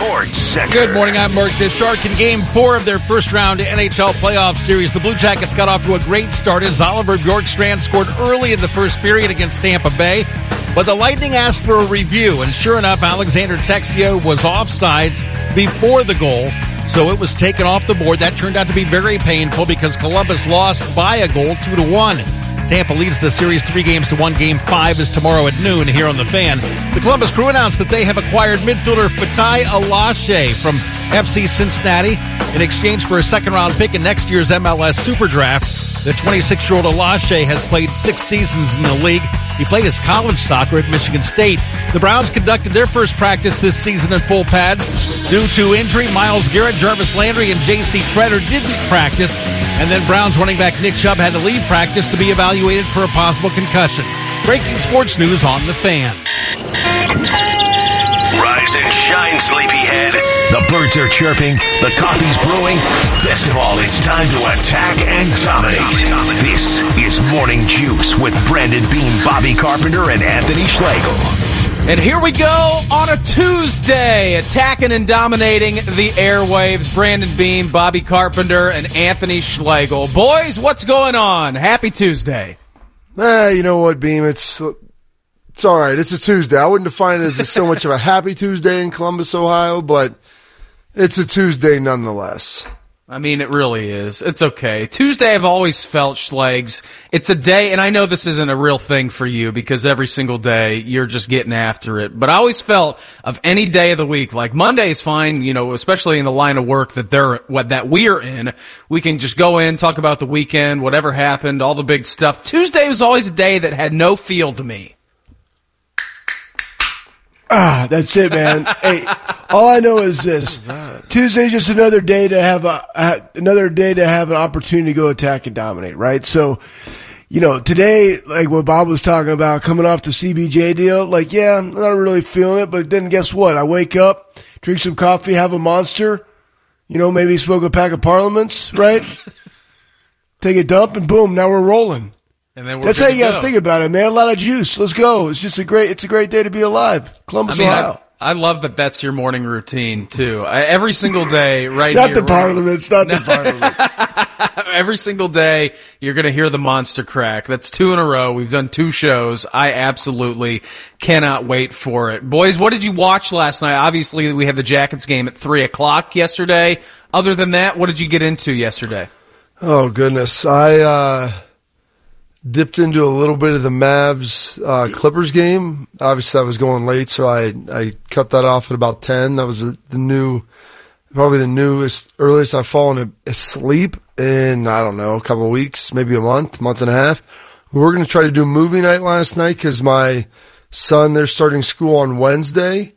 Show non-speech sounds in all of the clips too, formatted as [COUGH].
Sports Center. Good morning. I'm Mark Shark. In game four of their first round NHL playoff series, the Blue Jackets got off to a great start as Oliver Bjorkstrand scored early in the first period against Tampa Bay. But the Lightning asked for a review, and sure enough, Alexander Texier was offsides before the goal, so it was taken off the board. That turned out to be very painful because Columbus lost by a goal, two to one. Tampa leads the series three games to one. Game five is tomorrow at noon here on the fan. The Columbus Crew announced that they have acquired midfielder Fatai Alashe from FC Cincinnati in exchange for a second round pick in next year's MLS Super Draft. The 26 year old Alashe has played six seasons in the league. He played his college soccer at Michigan State. The Browns conducted their first practice this season in full pads. Due to injury, Myles Garrett, Jarvis Landry, and J.C. Tretter didn't practice. And then Browns running back Nick Chubb had to leave practice to be evaluated for a possible concussion. Breaking sports news on the fan. Rise and shine, sleepyhead. The birds are chirping, the coffee's brewing. Best of all, it's time to attack and dominate. This is Morning Juice with Brandon Beam, Bobby Carpenter, and Anthony Schlegel. And here we go on a Tuesday, attacking and dominating the airwaves. Brandon Beam, Bobby Carpenter, and Anthony Schlegel. Boys, what's going on? Happy Tuesday. Eh, you know what, Beam? It's it's all right. It's a Tuesday. I wouldn't define it as so much of a happy Tuesday in Columbus, Ohio, but it's a Tuesday nonetheless. I mean, it really is. It's okay. Tuesday, I've always felt Schlegs. It's a day, and I know this isn't a real thing for you because every single day you're just getting after it. But I always felt of any day of the week, like Monday is fine, you know, especially in the line of work that they're, what, that we're in. We can just go in, talk about the weekend, whatever happened, all the big stuff. Tuesday was always a day that had no feel to me. Ah, that's it, man. hey, all I know is this: Tuesday's just another day to have a another day to have an opportunity to go attack and dominate, right? So, you know, today, like what Bob was talking about, coming off the CBJ deal, like, yeah, I'm not really feeling it, but then guess what? I wake up, drink some coffee, have a monster, you know, maybe smoke a pack of Parliaments, right? [LAUGHS] Take a dump, and boom, now we're rolling. And then we're That's how you got go. to think about it, man. A lot of juice. Let's go. It's just a great. It's a great day to be alive. I Columbus, mean, Ohio. I, I love that that's your morning routine too. I, every single day, [LAUGHS] right not here, the we're- Parliaments. Not the [LAUGHS] Parliament. [LAUGHS] every single day you're going to hear the monster crack. That's two in a row. We've done two shows. I absolutely cannot wait for it. Boys, what did you watch last night? Obviously, we had the Jackets game at three o'clock yesterday. Other than that, what did you get into yesterday? Oh goodness, I uh, dipped into a little bit of the Mavs uh, Clippers game. Obviously, I was going late, so I I cut that off at about ten. That was the new, probably the newest, earliest I've fallen asleep in I don't know a couple of weeks, maybe a month, month and a half. We were going to try to do movie night last night because my son they're starting school on Wednesday.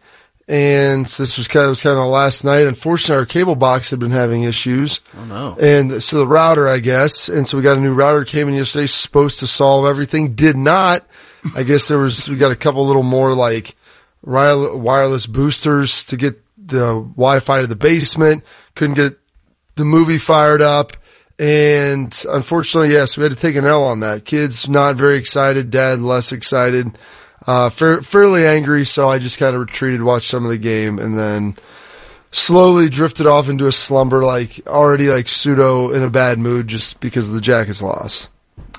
And this was kind of, was kind of the last night. Unfortunately, our cable box had been having issues. Oh no. And so the router, I guess, and so we got a new router came in yesterday, supposed to solve everything. Did not. I [LAUGHS] guess there was, we got a couple little more like wireless boosters to get the Wi-Fi to the basement. Couldn't get the movie fired up. And unfortunately, yes, we had to take an L on that. Kids not very excited. Dad less excited. Uh, fair, fairly angry. So I just kind of retreated, watched some of the game and then slowly drifted off into a slumber, like already like pseudo in a bad mood just because of the Jackets loss.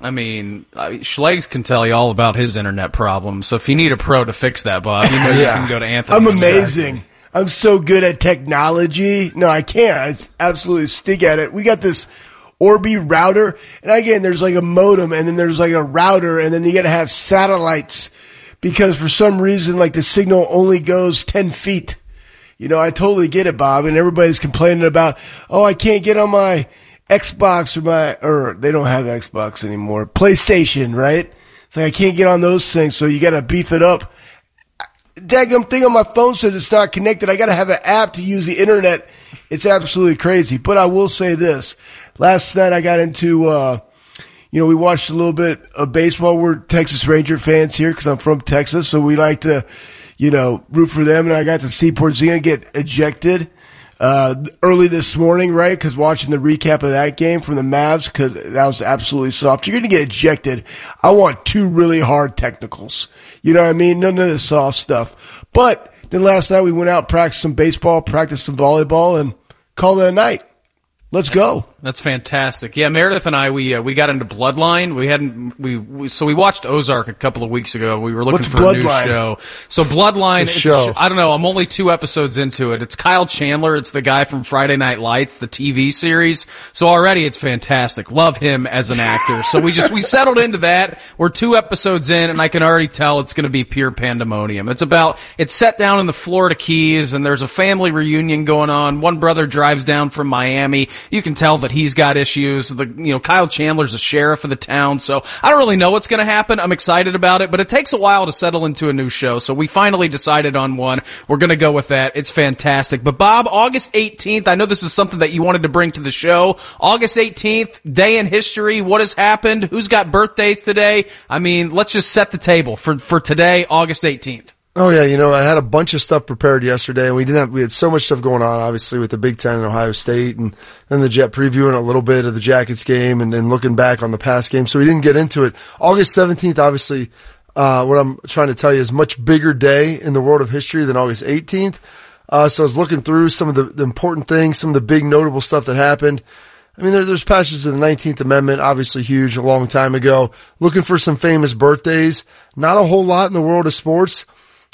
I mean, I- Schlegs can tell you all about his internet problems. So if you need a pro to fix that, Bob, you know you Yeah. can go to Anthony. I'm amazing. I'm so good at technology. No, I can't. I absolutely stink at it. We got this Orbi router, and again, there's like a modem, and then there's like a router, and then you got to have satellites because for some reason, like the signal only goes ten feet. You know, I totally get it, Bob, and everybody's complaining about, oh, I can't get on my Xbox or my, or they don't have Xbox anymore, PlayStation, right? It's like I can't get on those things, so you got to beef it up daggum thing on my phone says it's not connected. I got to have an app to use the internet. It's absolutely crazy. But I will say this: last night I got into, uh, you know, we watched a little bit of baseball. We're Texas Ranger fans here because I'm from Texas, so we like to, you know, root for them. And I got to see Porzingis get ejected uh, early this morning, right? Because watching the recap of that game from the Mavs, because that was absolutely soft. You're going to get ejected. I want two really hard technicals. You know what I mean? None of the soft stuff. But then last night we went out, practiced some baseball, practiced some volleyball, and called it a night. Let's go. That's fantastic. Yeah, Meredith and I we uh, we got into Bloodline. We hadn't we, we so we watched Ozark a couple of weeks ago. We were looking What's for a new show. So Bloodline, It's it's show. sh- I don't know. I'm only two episodes into it. It's Kyle Chandler. It's the guy from Friday Night Lights, the TV series. So already it's fantastic. Love him as an actor. So we just we [LAUGHS] settled into that. We're two episodes in, and I can already tell it's going to be pure pandemonium. It's about it's set down in the Florida Keys, and there's a family reunion going on. One brother drives down from Miami. You can tell that he's got issues. The you know Kyle Chandler's a sheriff of the town, so I don't really know what's going to happen. I'm excited about it, but it takes a while to settle into a new show. So we finally decided on one. We're going to go with that. It's fantastic. But Bob, August 18th. I know this is something that you wanted to bring to the show. August 18th, day in history. What has happened? Who's got birthdays today? I mean, let's just set the table for for today, August 18th. Oh yeah, you know, I had a bunch of stuff prepared yesterday, and we didn't have. We had so much stuff going on, obviously, with the Big Ten and Ohio State, and then the Jet previewing a little bit of the Jackets game, and then looking back on the past game. So we didn't get into it. August seventeenth, obviously, uh, what I'm trying to tell you is much bigger day in the world of history than August eighteenth. Uh, so I was looking through some of the, the important things, some of the big notable stuff that happened. I mean, there, there's passages of the 19th Amendment, obviously huge, a long time ago. Looking for some famous birthdays. Not a whole lot in the world of sports.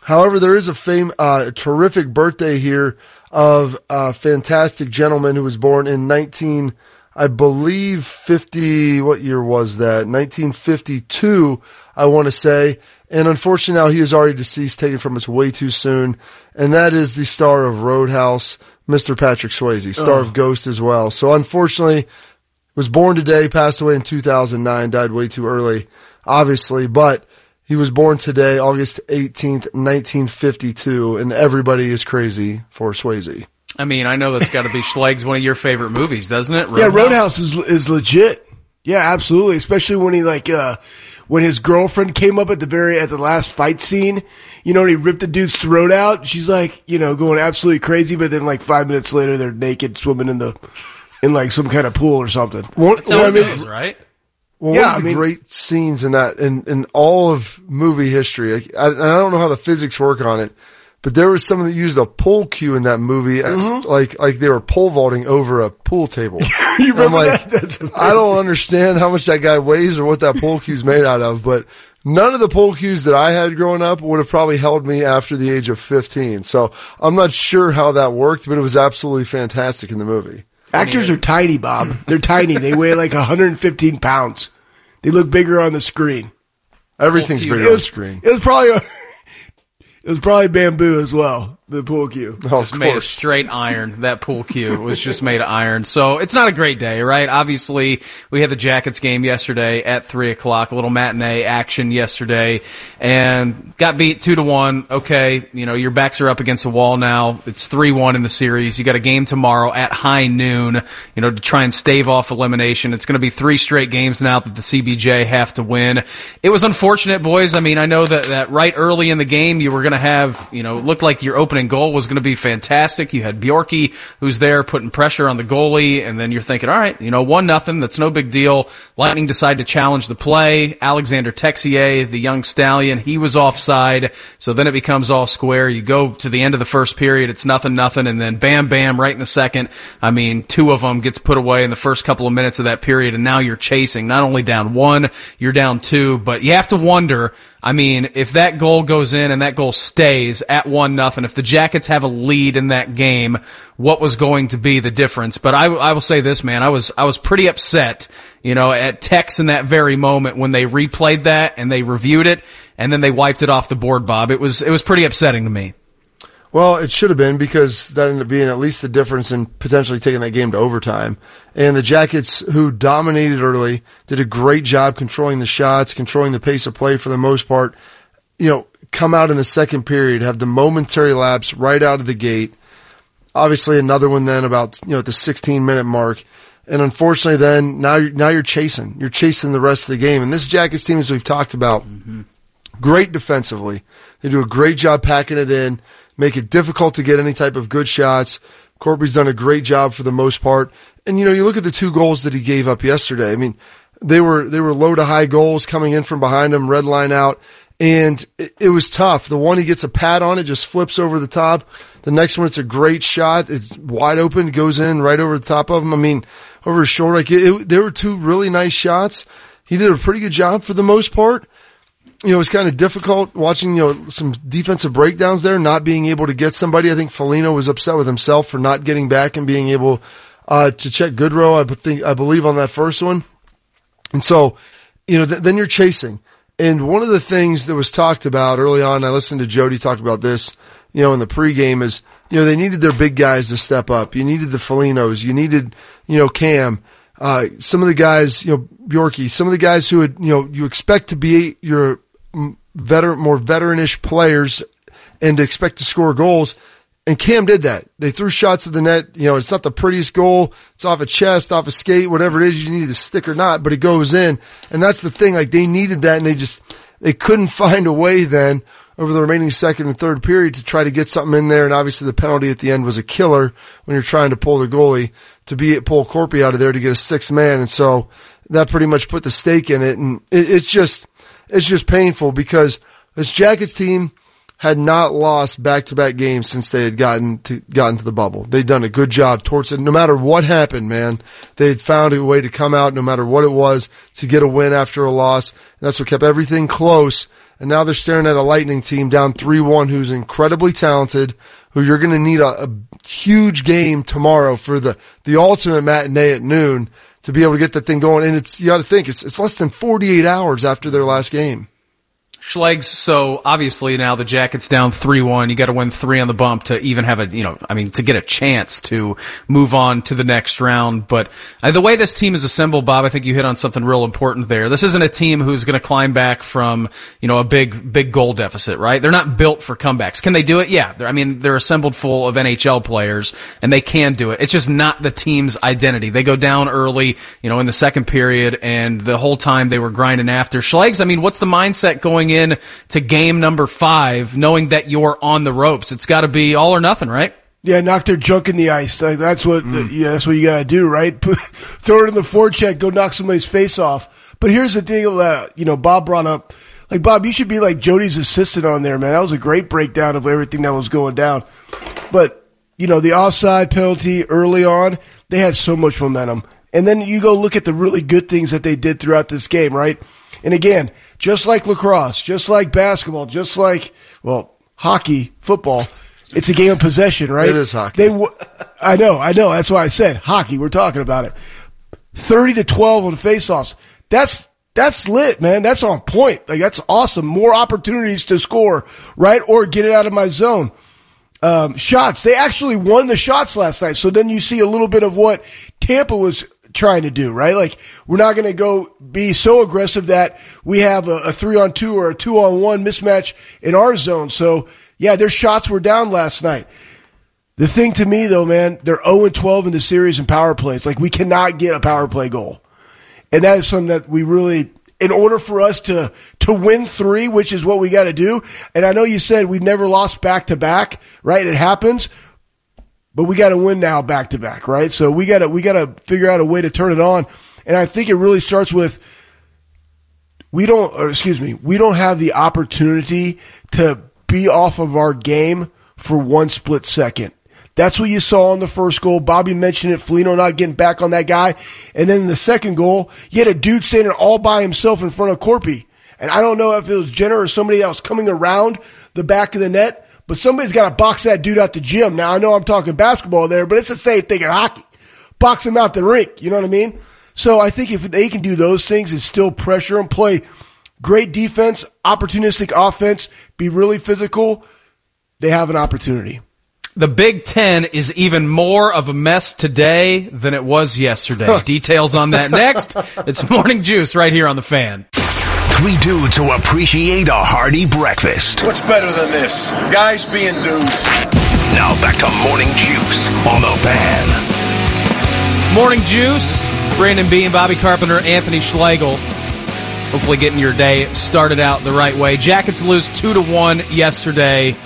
However, there is a fame, uh, terrific birthday here of a fantastic gentleman who was born in 19, I believe 50, what year was that? 1952, I want to say. And unfortunately now he is already deceased, taken from us way too soon. And that is the star of Roadhouse, Mr. Patrick Swayze, star of Ghost as well. So unfortunately, was born today, passed away in 2009, died way too early, obviously, but he was born today, August 18th, 1952, and everybody is crazy for Swayze. I mean, I know that's got to be Schleg's one of your favorite movies, doesn't it? Yeah, Roadhouse is is legit. Yeah, absolutely. Especially when he like uh when his girlfriend came up at the very at the last fight scene, you know, and he ripped the dude's throat out. She's like, you know, going absolutely crazy, but then like five minutes later, they're naked swimming in the in like some kind of pool or something. One, That's how one- it I mean, goes, right? Well, Yeah, one of I the mean- great scenes in that, in, in all of movie history, like, I, I don't know how the physics work on it, but there was someone that used a pole cue in that movie, as, like like they were pole vaulting over a pool table. Mm-hmm. [LAUGHS] You I'm remember like, that? I don't understand how much that guy weighs or what that pole cue's made out of, but none of the pole cues that I had growing up would have probably held me after the age of 15. So I'm not sure how that worked, but it was absolutely fantastic in the movie. Actors are tiny, Bob. They're tiny. They weigh like 115 pounds. They look bigger on the screen. Everything's bigger on was screen. It was probably [LAUGHS] it was probably bamboo as well. The pool cue. Oh, of made of straight iron. That pool cue was just made of iron. So it's not a great day, right? Obviously, we had the Jackets game yesterday at three o'clock, a little matinee action yesterday, and got beat two to one. Okay, you know your backs are up against the wall now. It's three one in the series. You got a game tomorrow at high noon. You know to try and stave off elimination. It's going to be three straight games now that the CBJ have to win. It was unfortunate, boys. I mean, I know that that right early in the game you were going to have, you know, looked like your opening goal was going to be fantastic. You had Bjorky who's there putting pressure on the goalie, and then you're thinking, all right, you know, one nothing, that's no big deal. Lightning decide to challenge the play. Alexander Texier, the young stallion, he was offside, so then it becomes all square. You go to the end of the first period, it's nothing, nothing, and then bam, bam, right in the second. I mean, two of them gets put away in the first couple of minutes of that period, and now you're chasing not only down one, you're down two, but you have to wonder. I mean, if that goal goes in and that goal stays at one nothing, if the Jackets have a lead in that game, what was going to be the difference? But I, I will say this, man, I was I was pretty upset, you know, at Tex in that very moment when they replayed that and they reviewed it and then they wiped it off the board. Bob, it was it was pretty upsetting to me. Well, it should have been because that ended up being at least the difference in potentially taking that game to overtime. And the Jackets, who dominated early, did a great job controlling the shots, controlling the pace of play for the most part. You know, come out in the second period, have the momentary lapse right out of the gate. Obviously, another one then about you know at the 16 minute mark. And unfortunately, then now you're, now you're chasing. You're chasing the rest of the game. And this Jackets team, as we've talked about, mm-hmm. great defensively. They do a great job packing it in, make it difficult to get any type of good shots. Korpi's done a great job for the most part. And you know, you look at the two goals that he gave up yesterday. I mean, they were they were low to high goals coming in from behind him, red line out, and it, it was tough. The one he gets a pad on it, just flips over the top. The next one, it's a great shot. It's wide open, goes in right over the top of him. I mean, over his shoulder. Like it, it, there were two really nice shots. He did a pretty good job for the most part. You know, it was kind of difficult watching, you know, some defensive breakdowns there, not being able to get somebody. I think Foligno was upset with himself for not getting back and being able uh, to check Goodrow. I think I believe on that first one. And so, you know, th- then you're chasing. And one of the things that was talked about early on, I listened to Jody talk about this, you know, in the pregame is, you know, they needed their big guys to step up. You needed the Folignos. You needed, you know, Cam. Uh, some of the guys, you know, Bjorky, some of the guys who would, you know, you expect to be your veteran, more veteranish players and to expect to score goals. And Cam did that. They threw shots at the net. You know, it's not the prettiest goal. It's off a chest, off a skate, whatever it is you need to stick or not, but it goes in. And that's the thing. Like they needed that and they just, they couldn't [LAUGHS] find a way then over the remaining second and third period to try to get something in there. And obviously the penalty at the end was a killer when you're trying to pull the goalie to be at pull Korpi out of there to get a six man. And so that pretty much put the stake in it. And it, it's just, it's just painful because this Jackets team, had not lost back-to-back games since they had gotten to gotten to the bubble. They'd done a good job towards it. No matter what happened, man, they had found a way to come out, no matter what it was, to get a win after a loss. And that's what kept everything close. And now they're staring at a Lightning team down 3-1 who's incredibly talented, who you're going to need a, a huge game tomorrow for the, the ultimate matinee at noon to be able to get that thing going. And it's, you got to think, it's, it's less than 48 hours after their last game. Schlegs, so obviously now the Jackets down 3-1. You got to win three on the bump to even have a, you know, I mean, to get a chance to move on to the next round. But uh, the way this team is assembled, Bob, I think you hit on something real important there. This isn't a team who's going to climb back from, you know, a big, big goal deficit, right? They're not built for comebacks. Can they do it? Yeah. I mean, they're assembled full of NHL players and they can do it. It's just not the team's identity. They go down early, you know, in the second period and the whole time they were grinding after. Schlegs, I mean, what's the mindset going in to game number five, knowing that you're on the ropes. It's got to be all or nothing, right? Yeah, knock their junk in the ice. Like, that's what, mm. yeah, that's what you gotta do, right? Put, [LAUGHS] throw it in the forecheck, go knock somebody's face off. But here's the thing that, you know, Bob brought up. Like, Bob, you should be like Jody's assistant on there, man. That was a great breakdown of everything that was going down. But, you know, the offside penalty early on, they had so much momentum. And then you go look at the really good things that they did throughout this game, right? And again, just like lacrosse, just like basketball, just like, well, hockey, football, it's a game of possession, right? It is hockey. They, I know, I know. That's why I said hockey. We're talking about it. 30 to 12 on faceoffs. That's, that's lit, man. That's on point. Like, that's awesome. More opportunities to score, right? Or get it out of my zone. Um, shots. They actually won the shots last night. So then you see a little bit of what Tampa was trying to do, right? Like we're not going to go be so aggressive that we have a, a three on two or a two on one mismatch in our zone. So yeah, their shots were down last night. The thing to me though, man, they're 0 and 12 in the series in power plays. Like we cannot get a power play goal. And that is something that we really, in order for us to, to win three, which is what we got to do. And I know you said we've never lost back to back, right? It happens but we got to win now back to back, right? So we got to we got to figure out a way to turn it on, and I think it really starts with we don't, or excuse me, we don't have the opportunity to be off of our game for one split second. That's what you saw on the first goal. Bobby mentioned it. Foligno not getting back on that guy. And then the second goal, you had a dude standing all by himself in front of Korpi. And I don't know if it was Jenner or somebody else coming around the back of the net, but somebody's got to box that dude out the gym. Now I know I'm talking basketball there, but it's the same thing in hockey. Box him out the rink. You know what I mean? So I think if they can do those things and still pressure and play great defense, opportunistic offense, be really physical, they have an opportunity. The Big Ten is even more of a mess today than it was yesterday. Details on that next. [LAUGHS] It's Morning Juice right here on the fan. Three dudes who appreciate a hearty breakfast. What's better than this? Guys being dudes. Now back to Morning Juice on the fan. Morning Juice. Brandon Beam, Bobby Carpenter, Anthony Schlegel. Hopefully, getting your day started out the right way. Jackets lose two to one yesterday.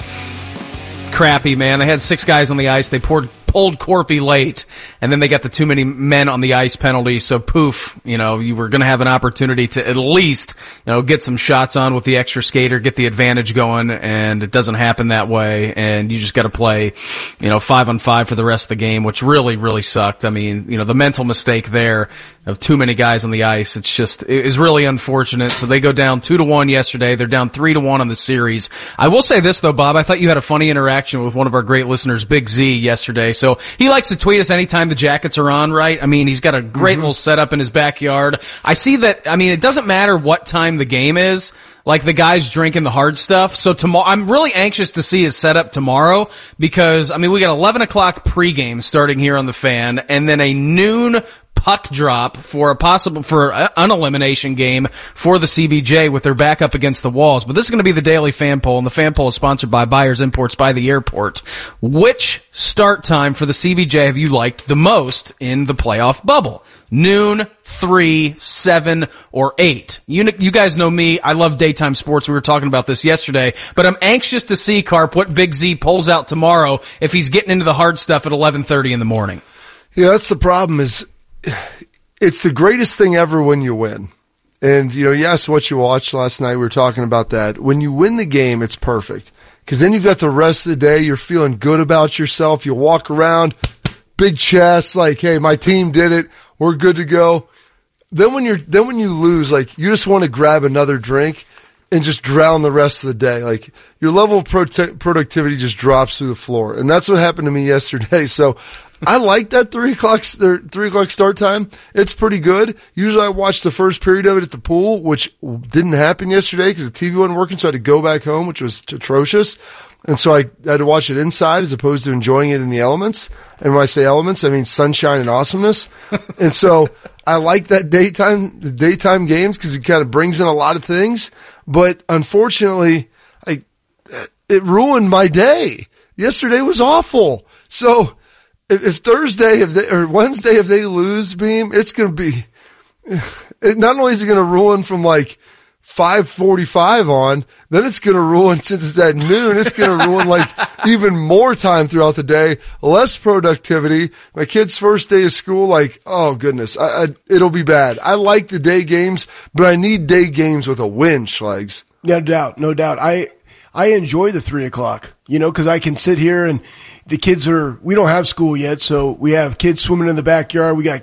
Crappy man. They had six guys on the ice. They poured pulled Korpi late, and then they got the too many men on the ice penalty. So poof, you know, you were going to have an opportunity to at least, you know, get some shots on with the extra skater, get the advantage going, and it doesn't happen that way. And you just got to play, you know, five on five for the rest of the game, which really, really sucked. I mean, you know, the mental mistake there of too many guys on the ice. It's just, it is really unfortunate. So they go down two to one yesterday. They're down three to one on the series. I will say this though, Bob, I thought you had a funny interaction with one of our great listeners, Big Z, yesterday. So he likes to tweet us anytime the jackets are on, right? I mean, he's got a great mhm. little setup in his backyard. I see that, I mean, it doesn't matter what time the game is like the guys drinking the hard stuff. So tomorrow, I'm really anxious to see his setup tomorrow because, I mean, we got 11 o'clock pregame starting here on the fan and then a noon puck drop for a possible, for an elimination game for the CBJ with their back up against the walls. But this is going to be the daily fan poll and the fan poll is sponsored by Byers Imports by the Airport. Which start time for the CBJ have you liked the most in the playoff bubble? Noon, three, seven, or eight. You, you guys know me. I love daytime sports. We were talking about this yesterday, but I'm anxious to see Carp what Big Z pulls out tomorrow if he's getting into the hard stuff at 11:30 in the morning. Yeah, that's the problem is it's the greatest thing ever when you win. And, you know, yes, what you watched last night. We were talking about that. When you win the game, it's perfect. Cause then you've got the rest of the day. You're feeling good about yourself. You walk around, big chest, like, Hey, my team did it. We're good to go. Then when you're, then when you lose, like, you just want to grab another drink and just drown the rest of the day. Like your level of prote- productivity just drops through the floor. And that's what happened to me [LAUGHS] yesterday. So I like that three o'clock, three o'clock start time. It's pretty good. Usually I watch the first period of it at the pool, which didn't happen yesterday because the TV wasn't working. So I had to go back home, which was atrocious. And so I had to watch it inside as opposed to enjoying it in the elements. And when I say elements, I mean sunshine and awesomeness. [LAUGHS] and so I like that daytime, the daytime games because it kind of brings in a lot of things. But unfortunately, I, it ruined my day. Yesterday was awful. So if, if Thursday if they, or Wednesday if they lose beam, it's going to be, it, not only is it going to ruin from like 545 on, then it's going to ruin since it's at noon, it's going to ruin like [LAUGHS] even more time throughout the day, less productivity. My kid's first day of school, like, oh goodness, I, I, it'll be bad. I like the day games, but I need day games with a win, Schlegs. No doubt, no doubt. I I enjoy the three o'clock, you know, because I can sit here and the kids are. We don't have school yet, so we have kids swimming in the backyard. We got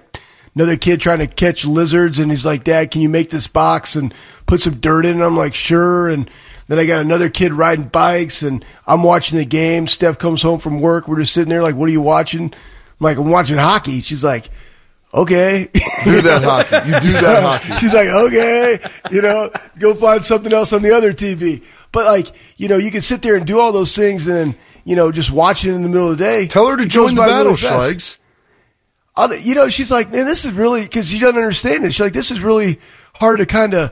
another kid trying to catch lizards, and he's like, "Dad, can you make this box and put some dirt in?" it?" I'm like, "Sure." And then I got another kid riding bikes, and I'm watching the game. Steph comes home from work. We're just sitting there, like, "What are you watching?" I'm like, "I'm watching hockey." She's like. Okay. Do that hockey. You do that [LAUGHS] hockey. She's like, okay, you know, go find something else on the other TV. But like, you know, you can sit there and do all those things and then, you know, just watching in the middle of the day. Tell her to join the battle, really. Schlegs. I'll- you know, she's like, man, this is really, cause she doesn't understand it. She's like, this is really hard to kind of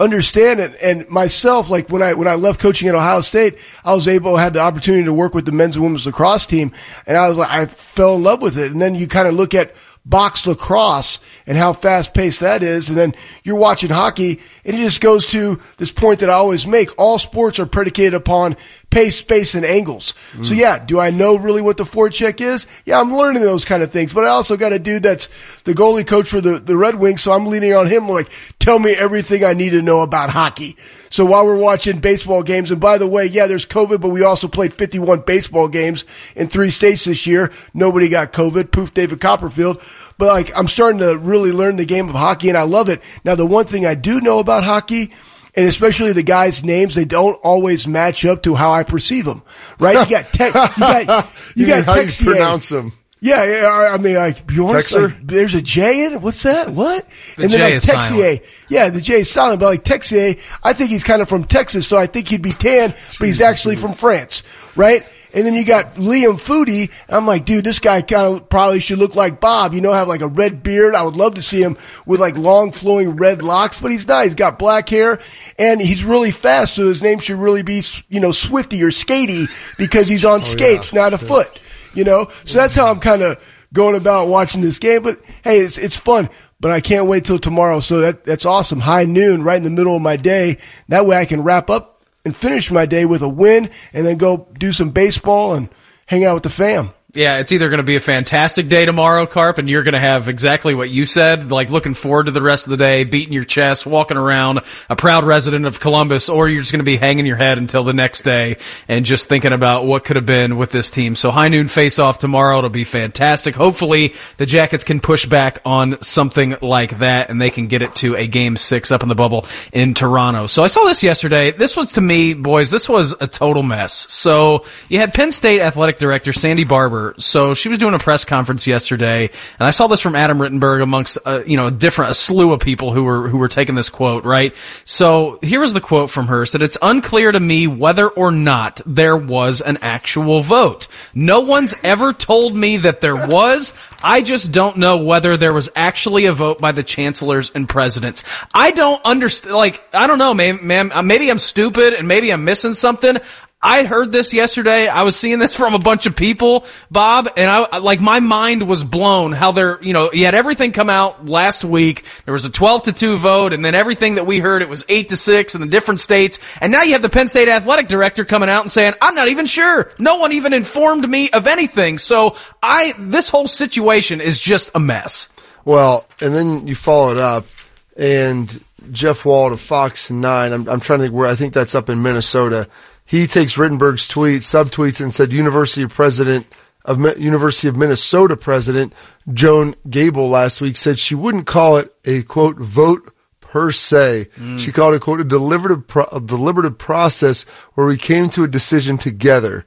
understand it. And myself, like when I, when I left coaching at Ohio State, I was able, had the opportunity to work with the men's and women's lacrosse team. And I was like, I fell in love with it. And then you kind of look at box lacrosse and how fast paced that is. And then you're watching hockey and it just goes to this point that I always make. All sports are predicated upon pace, space, and angles. So mm. yeah, do I know really what the forecheck is? Yeah, I'm learning those kind of things, but I also got a dude that's the goalie coach for the, the Red Wings. So I'm leaning on him like, tell me everything I need to know about hockey. So while we're watching baseball games, and by the way, yeah, there's COVID, but we also played 51 baseball games in three states this year. Nobody got COVID. Poof, David Copperfield. But like, I'm starting to really learn the game of hockey and I love it. Now, the one thing I do know about hockey, and especially the guys' names, they don't always match up to how I perceive them, right? You got tech, you got, [LAUGHS] you, You got mean how you Texier. pronounce them. Yeah, yeah. I I mean, like Bjorn. Texer? Like, there's a J in it. What's that? What? The and then J like is silent. Texier. Yeah, the J is silent. But like Texier, I think he's kind of from Texas, so I think he'd be tan, but he's actually from France, right? And then you got Liam Foudy. I'm like, dude, this guy kind of probably should look like Bob. You know, have like a red beard. I would love to see him with like long flowing red locks, but he's not. He's got black hair and he's really fast. So his name should really be, you know, Swifty or Skatey because he's on oh, skates, not a foot you know? So that's how I'm kind of going about watching this game. But hey, it's it's fun. But I can't wait till tomorrow. So that that's awesome. High noon, right in the middle of my day. That way I can wrap up and finish my day with a win, and then go do some baseball and hang out with the fam. Yeah, it's either going to be a fantastic day tomorrow, Carp, and you're going to have exactly what you said, like looking forward to the rest of the day, beating your chest, walking around, a proud resident of Columbus, or you're just going to be hanging your head until the next day and just thinking about what could have been with this team. So high noon face off tomorrow. It'll be fantastic. Hopefully the Jackets can push back on something like that and they can get it to a game six up in the bubble in Toronto. So I saw this yesterday. This was to me, boys, this was a total mess. So you had Penn State athletic director Sandy Barbour so she was doing a press conference yesterday, and I saw this from Adam Rittenberg amongst uh, you know a different a slew of people who were who were taking this quote. Right. So here was the quote from her: "said It's unclear to me whether or not there was an actual vote. No one's ever told me that there was. I just don't know whether there was actually a vote by the chancellors and presidents. I don't understand. Like I don't know, man. Man, maybe I'm stupid and maybe I'm missing something. I heard this yesterday. I was seeing this from a bunch of people, Bob, and I like my mind was blown how they're, you know, you had everything come out last week. There was a 12 to 2 vote and then everything that we heard it was 8 to 6 in the different states. And now you have the Penn State athletic director coming out and saying, "I'm not even sure. No one even informed me of anything." So, I this whole situation is just a mess. Well, and then you follow it up and Jeff Wald of Fox 9, I'm, I'm trying to think where, I think that's up in Minnesota he takes Rittenberg's tweet, subtweets, and said University of President of University of Minnesota President Joan Gabel last week said she wouldn't call it a quote vote per se. Mm. She called it quote a deliberative pro- a deliberative process where we came to a decision together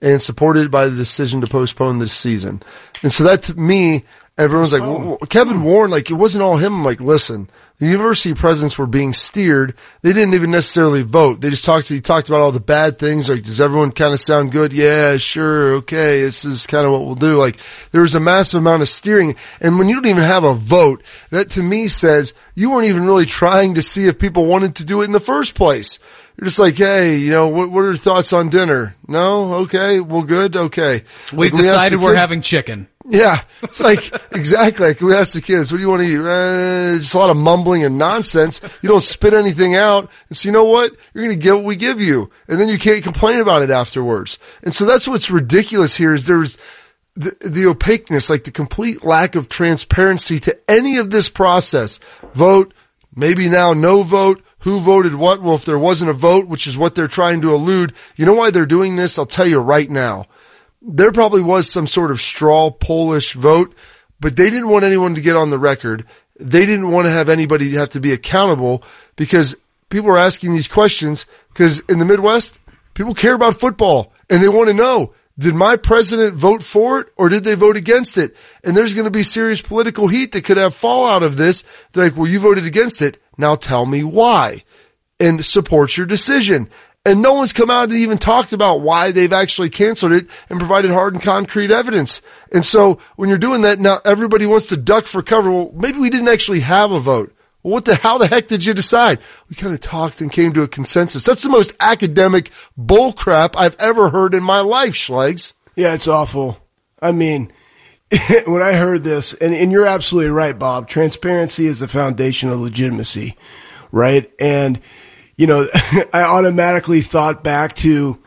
and supported by the decision to postpone the season. And so that to me, everyone's like, well, Kevin Warren, like it wasn't all him. I'm like, listen, the university presidents were being steered. They didn't even necessarily vote. They just talked. He talked about all the bad things. Like, does everyone kind of sound good? Yeah, sure, okay. This is kind of what we'll do. Like, there was a massive amount of steering, and when you don't even have a vote, that to me says you weren't even really trying to see if people wanted to do it in the first place. You're just like, hey, you know, what, what are your thoughts on dinner? No, okay, well, good, okay. We've like, decided we we're having chicken. Yeah, it's like [LAUGHS] exactly like we ask the kids, "What do you want to eat?" Uh, just a lot of mumbling and nonsense. You don't spit anything out, and so you know what? You're going to get what we give you, and then you can't complain about it afterwards. And so that's what's ridiculous here is there's the, the opaqueness, like the complete lack of transparency to any of this process. Vote, maybe now no vote. Who voted what? Well, if there wasn't a vote, which is what they're trying to elude, you know why they're doing this? I'll tell you right now there probably was some sort of straw Polish vote, but they didn't want anyone to get on the record. They didn't want to have anybody have to be accountable because people are asking these questions because in the Midwest, people care about football and they want to know, did my president vote for it or did they vote against it? And there's going to be serious political heat that could have fallout of this. They're like, well, you voted against it. Now tell me why and support your decision. And no one's come out and even talked about why they've actually canceled it and provided hard and concrete evidence. And so when you're doing that, now everybody wants to duck for cover. Well, maybe we didn't actually have a vote. Well, what the, how the heck did you decide? We kind of talked and came to a consensus. That's the most academic bullcrap I've ever heard in my life, Schlegs. Yeah, it's awful. I mean, [LAUGHS] when I heard this, and, and you're absolutely right, Bob, transparency is the foundation of legitimacy, right? And, you know, [LAUGHS] I automatically thought back to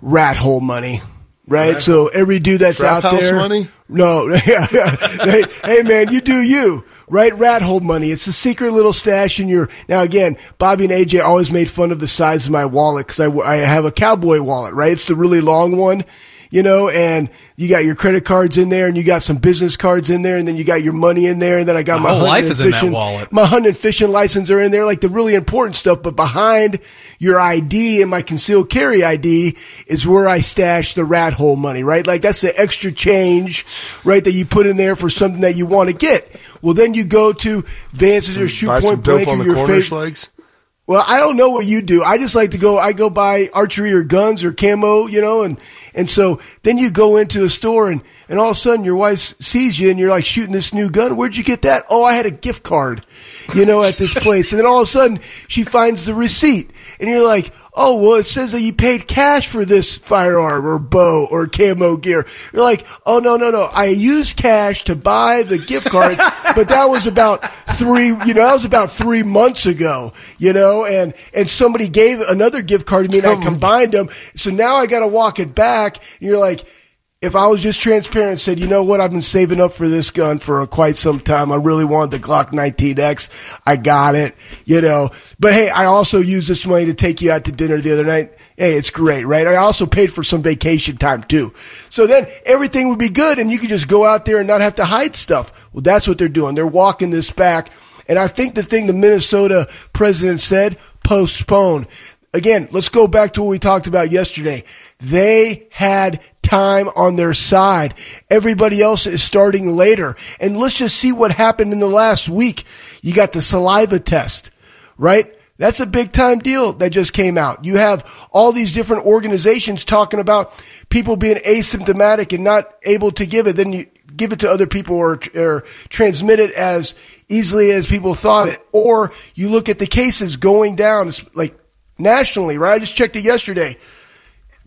rat hole money, right? Rat so every dude that's out there, money? no, [LAUGHS] hey, hey man, you do you, right? Rat hole money. It's a secret little stash in your. Now again, Bobby and AJ always made fun of the size of my wallet because I, I have a cowboy wallet, right? It's the really long one you know, and you got your credit cards in there and you got some business cards in there and then you got your money in there and then I got my, my whole life is fishing, in that wallet. My hunting fishing license are in there, like the really important stuff. But behind your ID and my concealed carry ID is where I stash the rat hole money, right? Like that's the extra change, right? That you put in there for something that you want to get. Well, then you go to Vance's or Shoot Point Blank or your favorite. Well, I don't know what you do. I just like to go, I go buy archery or guns or camo, you know, and, and so then you go into a store and and all of a sudden your wife sees you and you're like shooting this new gun. Where'd you get that? Oh, I had a gift card, you know, at this place. And then all of a sudden she finds the receipt and you're like, oh, well, it says that you paid cash for this firearm or bow or camo gear. You're like, oh, no, no, no. I used cash to buy the gift card, [LAUGHS] but that was about three, you know, that was about three months ago, you know, and, and somebody gave another gift card to me and I combined them. So now I got to walk it back. And you're like, if I was just transparent said, you know what, I've been saving up for this gun for quite some time. I really wanted the Glock 19X. I got it, you know. But hey, I also used this money to take you out to dinner the other night. Hey, it's great, right? I also paid for some vacation time too. So then everything would be good and you could just go out there and not have to hide stuff. Well, that's what they're doing. They're walking this back. And I think the thing the Minnesota president said, postpone. Again, let's go back to what we talked about yesterday. They had time on their side. Everybody else is starting later. And let's just see what happened in the last week. You got the saliva test, right? That's a big time deal that just came out. You have all these different organizations talking about people being asymptomatic and not able to give it. Then you give it to other people or, or transmit it as easily as people thought it. Or you look at the cases going down, like nationally, right? I just checked it yesterday.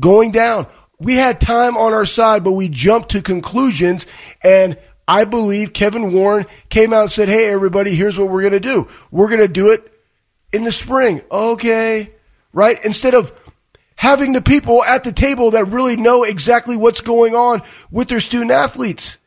Going down we had time on our side, but we jumped to conclusions and I believe Kevin Warren came out and said, Hey, everybody, here's what we're going to do. We're going to do it in the spring. Okay. Right? Instead of having the people at the table that really know exactly what's going on with their student athletes.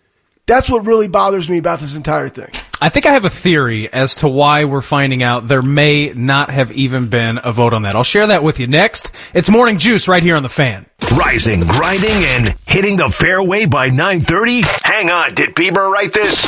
That's what really bothers me about this entire thing. I think I have a theory as to why we're finding out there may not have even been a vote on that. I'll share that with you next. It's Morning Juice right here on the fan. Rising, grinding, and hitting the fairway by 9.30? Hang on, did Bieber write this?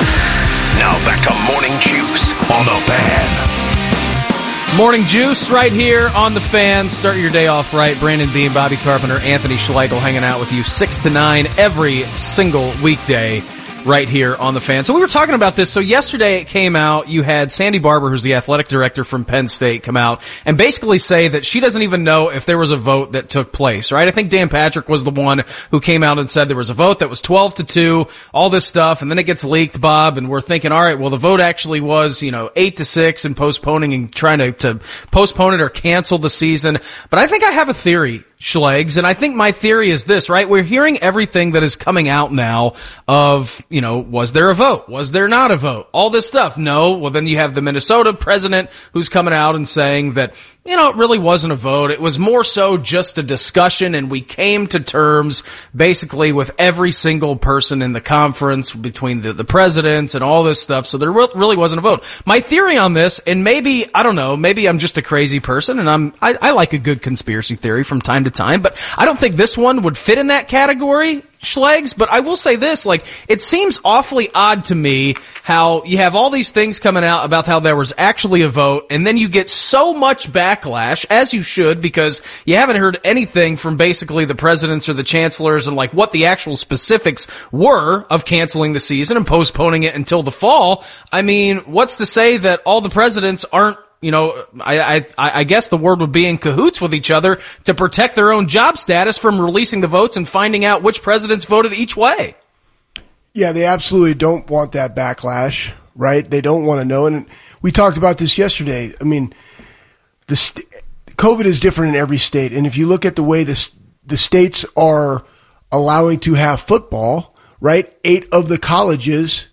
Now back to Morning Juice on the fan. Morning Juice right here on the fan. Start your day off right. Brandon Beam, Bobby Carpenter, Anthony Schlegel hanging out with you 6 to 9 every single weekday right here on the fan. So we were talking about this. So yesterday it came out. You had Sandy Barbour, who's the athletic director from Penn State, come out and basically say that she doesn't even know if there was a vote that took place. Right? I think Dan Patrick was the one who came out and said there was a vote that was twelve to two, all this stuff, and then it gets leaked, Bob, and we're thinking, all right, well the vote actually was you know eight to six and postponing and trying to, to postpone it or cancel the season. But I think I have a theory Schlegs. And I think my theory is this, right? We're hearing everything that is coming out now of, you know, was there a vote? Was there not a vote? All this stuff. No. Well, then you have the Minnesota president who's coming out and saying that, you know, it really wasn't a vote. It was more so just a discussion and we came to terms basically with every single person in the conference between the, the presidents and all this stuff. So there really wasn't a vote. My theory on this, and maybe, I don't know, maybe I'm just a crazy person and I'm, I, I like a good conspiracy theory from time to time, but I don't think this one would fit in that category. Schlegs, but I will say this, like, it seems awfully odd to me how you have all these things coming out about how there was actually a vote, and then you get so much backlash, as you should, because you haven't heard anything from basically the presidents or the chancellors and like what the actual specifics were of canceling the season and postponing it until the fall. I mean, what's to say that all the presidents aren't you know, I, I, I guess the word would be in cahoots with each other to protect their own job status from releasing the votes and finding out which presidents voted each way. Yeah, they absolutely don't want that backlash, right? They don't want to know. And we talked about this yesterday. I mean, the st- COVID is different in every state. And if you look at the way the, the states are allowing to have football, right? Eight of the colleges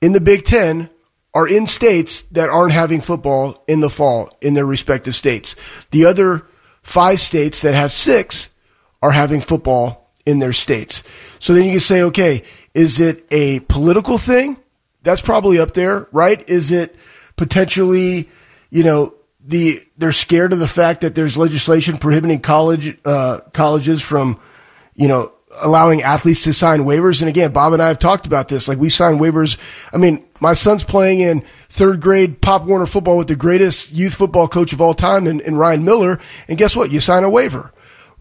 in the Big Ten are in states that aren't having football in the fall in their respective states. The other five states that have six are having football in their states. So then you can say, okay, is it a political thing? That's probably up there, right? Is it potentially, you know, the, they're scared of the fact that there's legislation prohibiting college, uh, colleges from, you know, allowing athletes to sign waivers. And again, Bob and I have talked about this. Like we sign waivers. I mean, my son's playing in third grade Pop Warner football with the greatest youth football coach of all time in Ryan Miller. And guess what? You sign a waiver.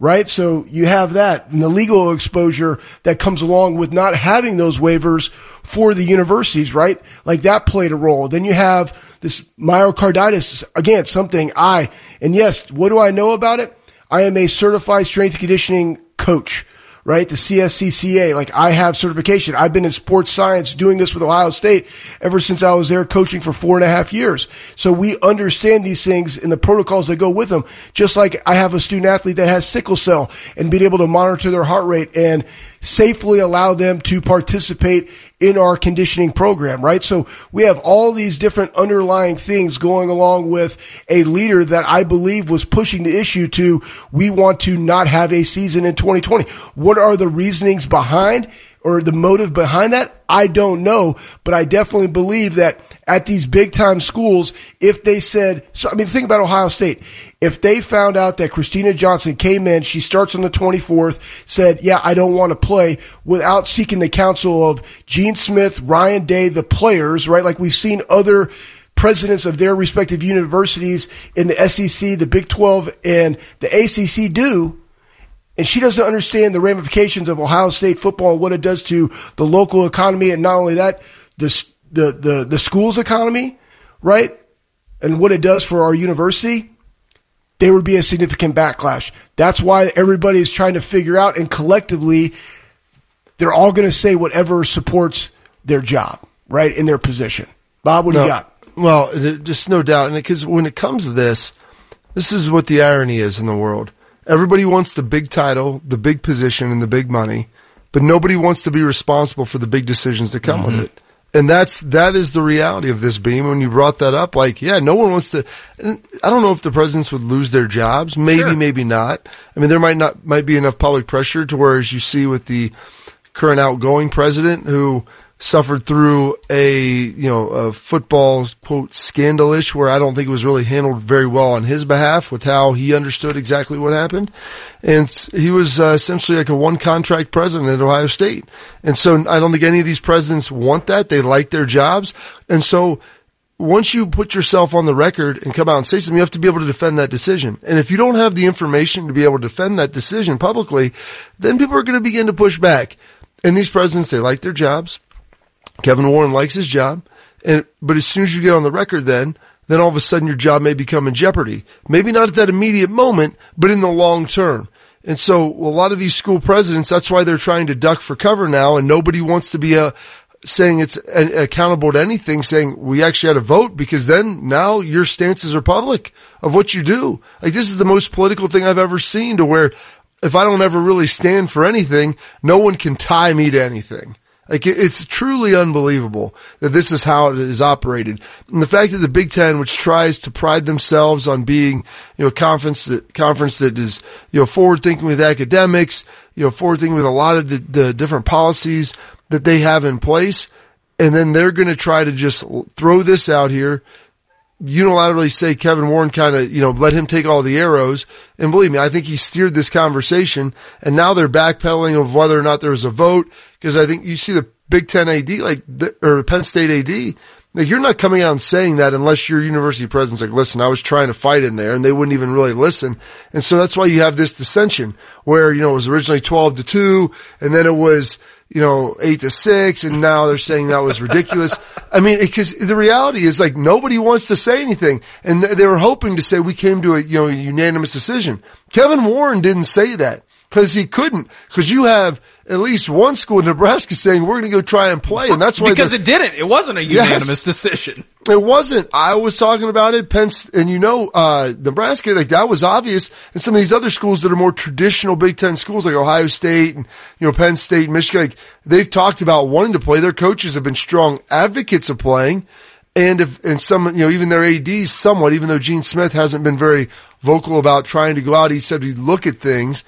Right? So you have that and the legal exposure that comes along with not having those waivers for the universities, right? Like that played a role. Then you have this myocarditis, again, something I, and yes, what do I know about it? I am a certified strength conditioning coach right? The CSCCA, like I have certification. I've been in sports science doing this with Ohio State ever since I was there coaching for four and a half years. So we understand these things and the protocols that go with them. Just like I have a student athlete that has sickle cell and being able to monitor their heart rate and safely allow them to participate in our conditioning program, right? So we have all these different underlying things going along with a leader that I believe was pushing the issue to we want to not have a season in 2020. What are the reasonings behind or the motive behind that? I don't know, but I definitely believe that at these big time schools, if they said, so I mean, think about Ohio State. If they found out that Kristina Johnson came in, she starts on the 24th, said, yeah, I don't want to play without seeking the counsel of Gene Smith, Ryan Day, the players, right? Like we've seen other presidents of their respective universities in the SEC, the Big 12, and the ACC do. And she doesn't understand the ramifications of Ohio State football and what it does to the local economy. And not only that, the, the, the, the school's economy, right? And what it does for our university. There would be a significant backlash. That's why everybody is trying to figure out and collectively they're all going to say whatever supports their job, right? In their position. Bob, what do No, you got? Well, just no doubt. And because when it comes to this, this is what the irony is in the world. Everybody wants the big title, the big position, and the big money, but nobody wants to be responsible for the big decisions that come with mm-hmm. it. And that's that is the reality of this beam. When you brought that up, like, yeah, no one wants to. And I don't know if the presidents would lose their jobs. Maybe, maybe not. I mean, there might not might be enough public pressure to where, as you see with the current outgoing president who suffered through a you know a football quote scandalish where I don't think it was really handled very well on his behalf with how he understood exactly what happened, and he was uh, essentially like a one contract president at Ohio State, and so I don't think any of these presidents want that. They like their jobs, and so once you put yourself on the record and come out and say something, you have to be able to defend that decision. And if you don't have the information to be able to defend that decision publicly, then people are going to begin to push back. And these presidents, they like their jobs. Kevin Warren likes his job. And, but as soon as you get on the record then, then all of a sudden your job may become in jeopardy. Maybe not at that immediate moment, but in the long term. And so a lot of these school presidents, that's why they're trying to duck for cover now and nobody wants to be a, saying it's a- accountable to anything, saying we actually had a vote because then now your stances are public of what you do. Like this is the most political thing I've ever seen to where if I don't ever really stand for anything, no one can tie me to anything. Like it's truly unbelievable that this is how it is operated. And the fact that the Big Ten, which tries to pride themselves on being, you know, a conference that, conference that is, you know, forward thinking with academics, you know, forward thinking with a lot of the, the different policies that they have in place. And then they're going to try to just throw this out here unilaterally say Kevin Warren kind of, you know, let him take all the arrows. And believe me, I think he steered this conversation and now they're backpedaling of whether or not there was a vote. Cause I think you see the Big Ten AD, like, the, or the Penn State AD, like you're not coming out and saying that unless your university president's like, listen, I was trying to fight in there and they wouldn't even really listen. And so that's why you have this dissension where, you know, it was originally 12 to 2 and then it was, you know, 8 to 6 and now they're saying that was ridiculous. [LAUGHS] I mean, because the reality is like nobody wants to say anything and th- they were hoping to say we came to a, you know, a unanimous decision. Kevin Warren didn't say that because he couldn't because you have at least one school in Nebraska saying we're going to go try and play and that's why because it didn't. It wasn't a Yes. unanimous decision. it wasn't. I was talking about it. Penn, and you know, uh, Nebraska, like that was obvious. And some of these other schools that are more traditional Big Ten schools, like Ohio State and, you know, Penn State, Michigan, like they've talked about wanting to play. Their coaches have been strong advocates of playing. And if, and some, you know, even their ADs somewhat, even though Gene Smith hasn't been very vocal about trying to go out, he said he'd look at things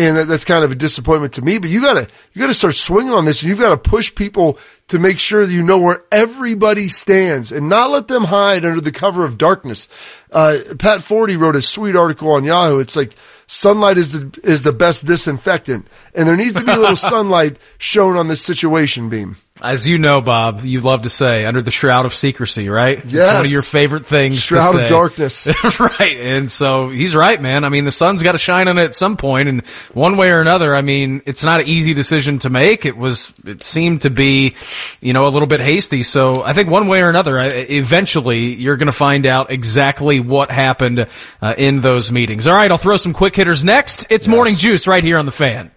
and that, that's kind of a disappointment to me. But you gotta you gotta start swinging on this, and you've got to push people to make sure that you know where everybody stands, and not let them hide under the cover of darkness. Uh, Pat Forde wrote a sweet article on Yahoo. It's like sunlight is the is the best disinfectant, and there needs to be a little [LAUGHS] sunlight shown on this situation beam. As you know, Bob, you love to say under the shroud of secrecy, right? It's Yes. one of your favorite things. to Shroud of darkness. [LAUGHS] right. And so he's right, man. I mean, the sun's got to shine on it at some point, and one way or another, I mean, it's not an easy decision to make. It was, it seemed to be, you know, a little bit hasty. So I think one way or another, eventually you're going to find out exactly what happened uh, in those meetings. All right, I'll throw some quick hitters next. It's morning juice right here on the fan.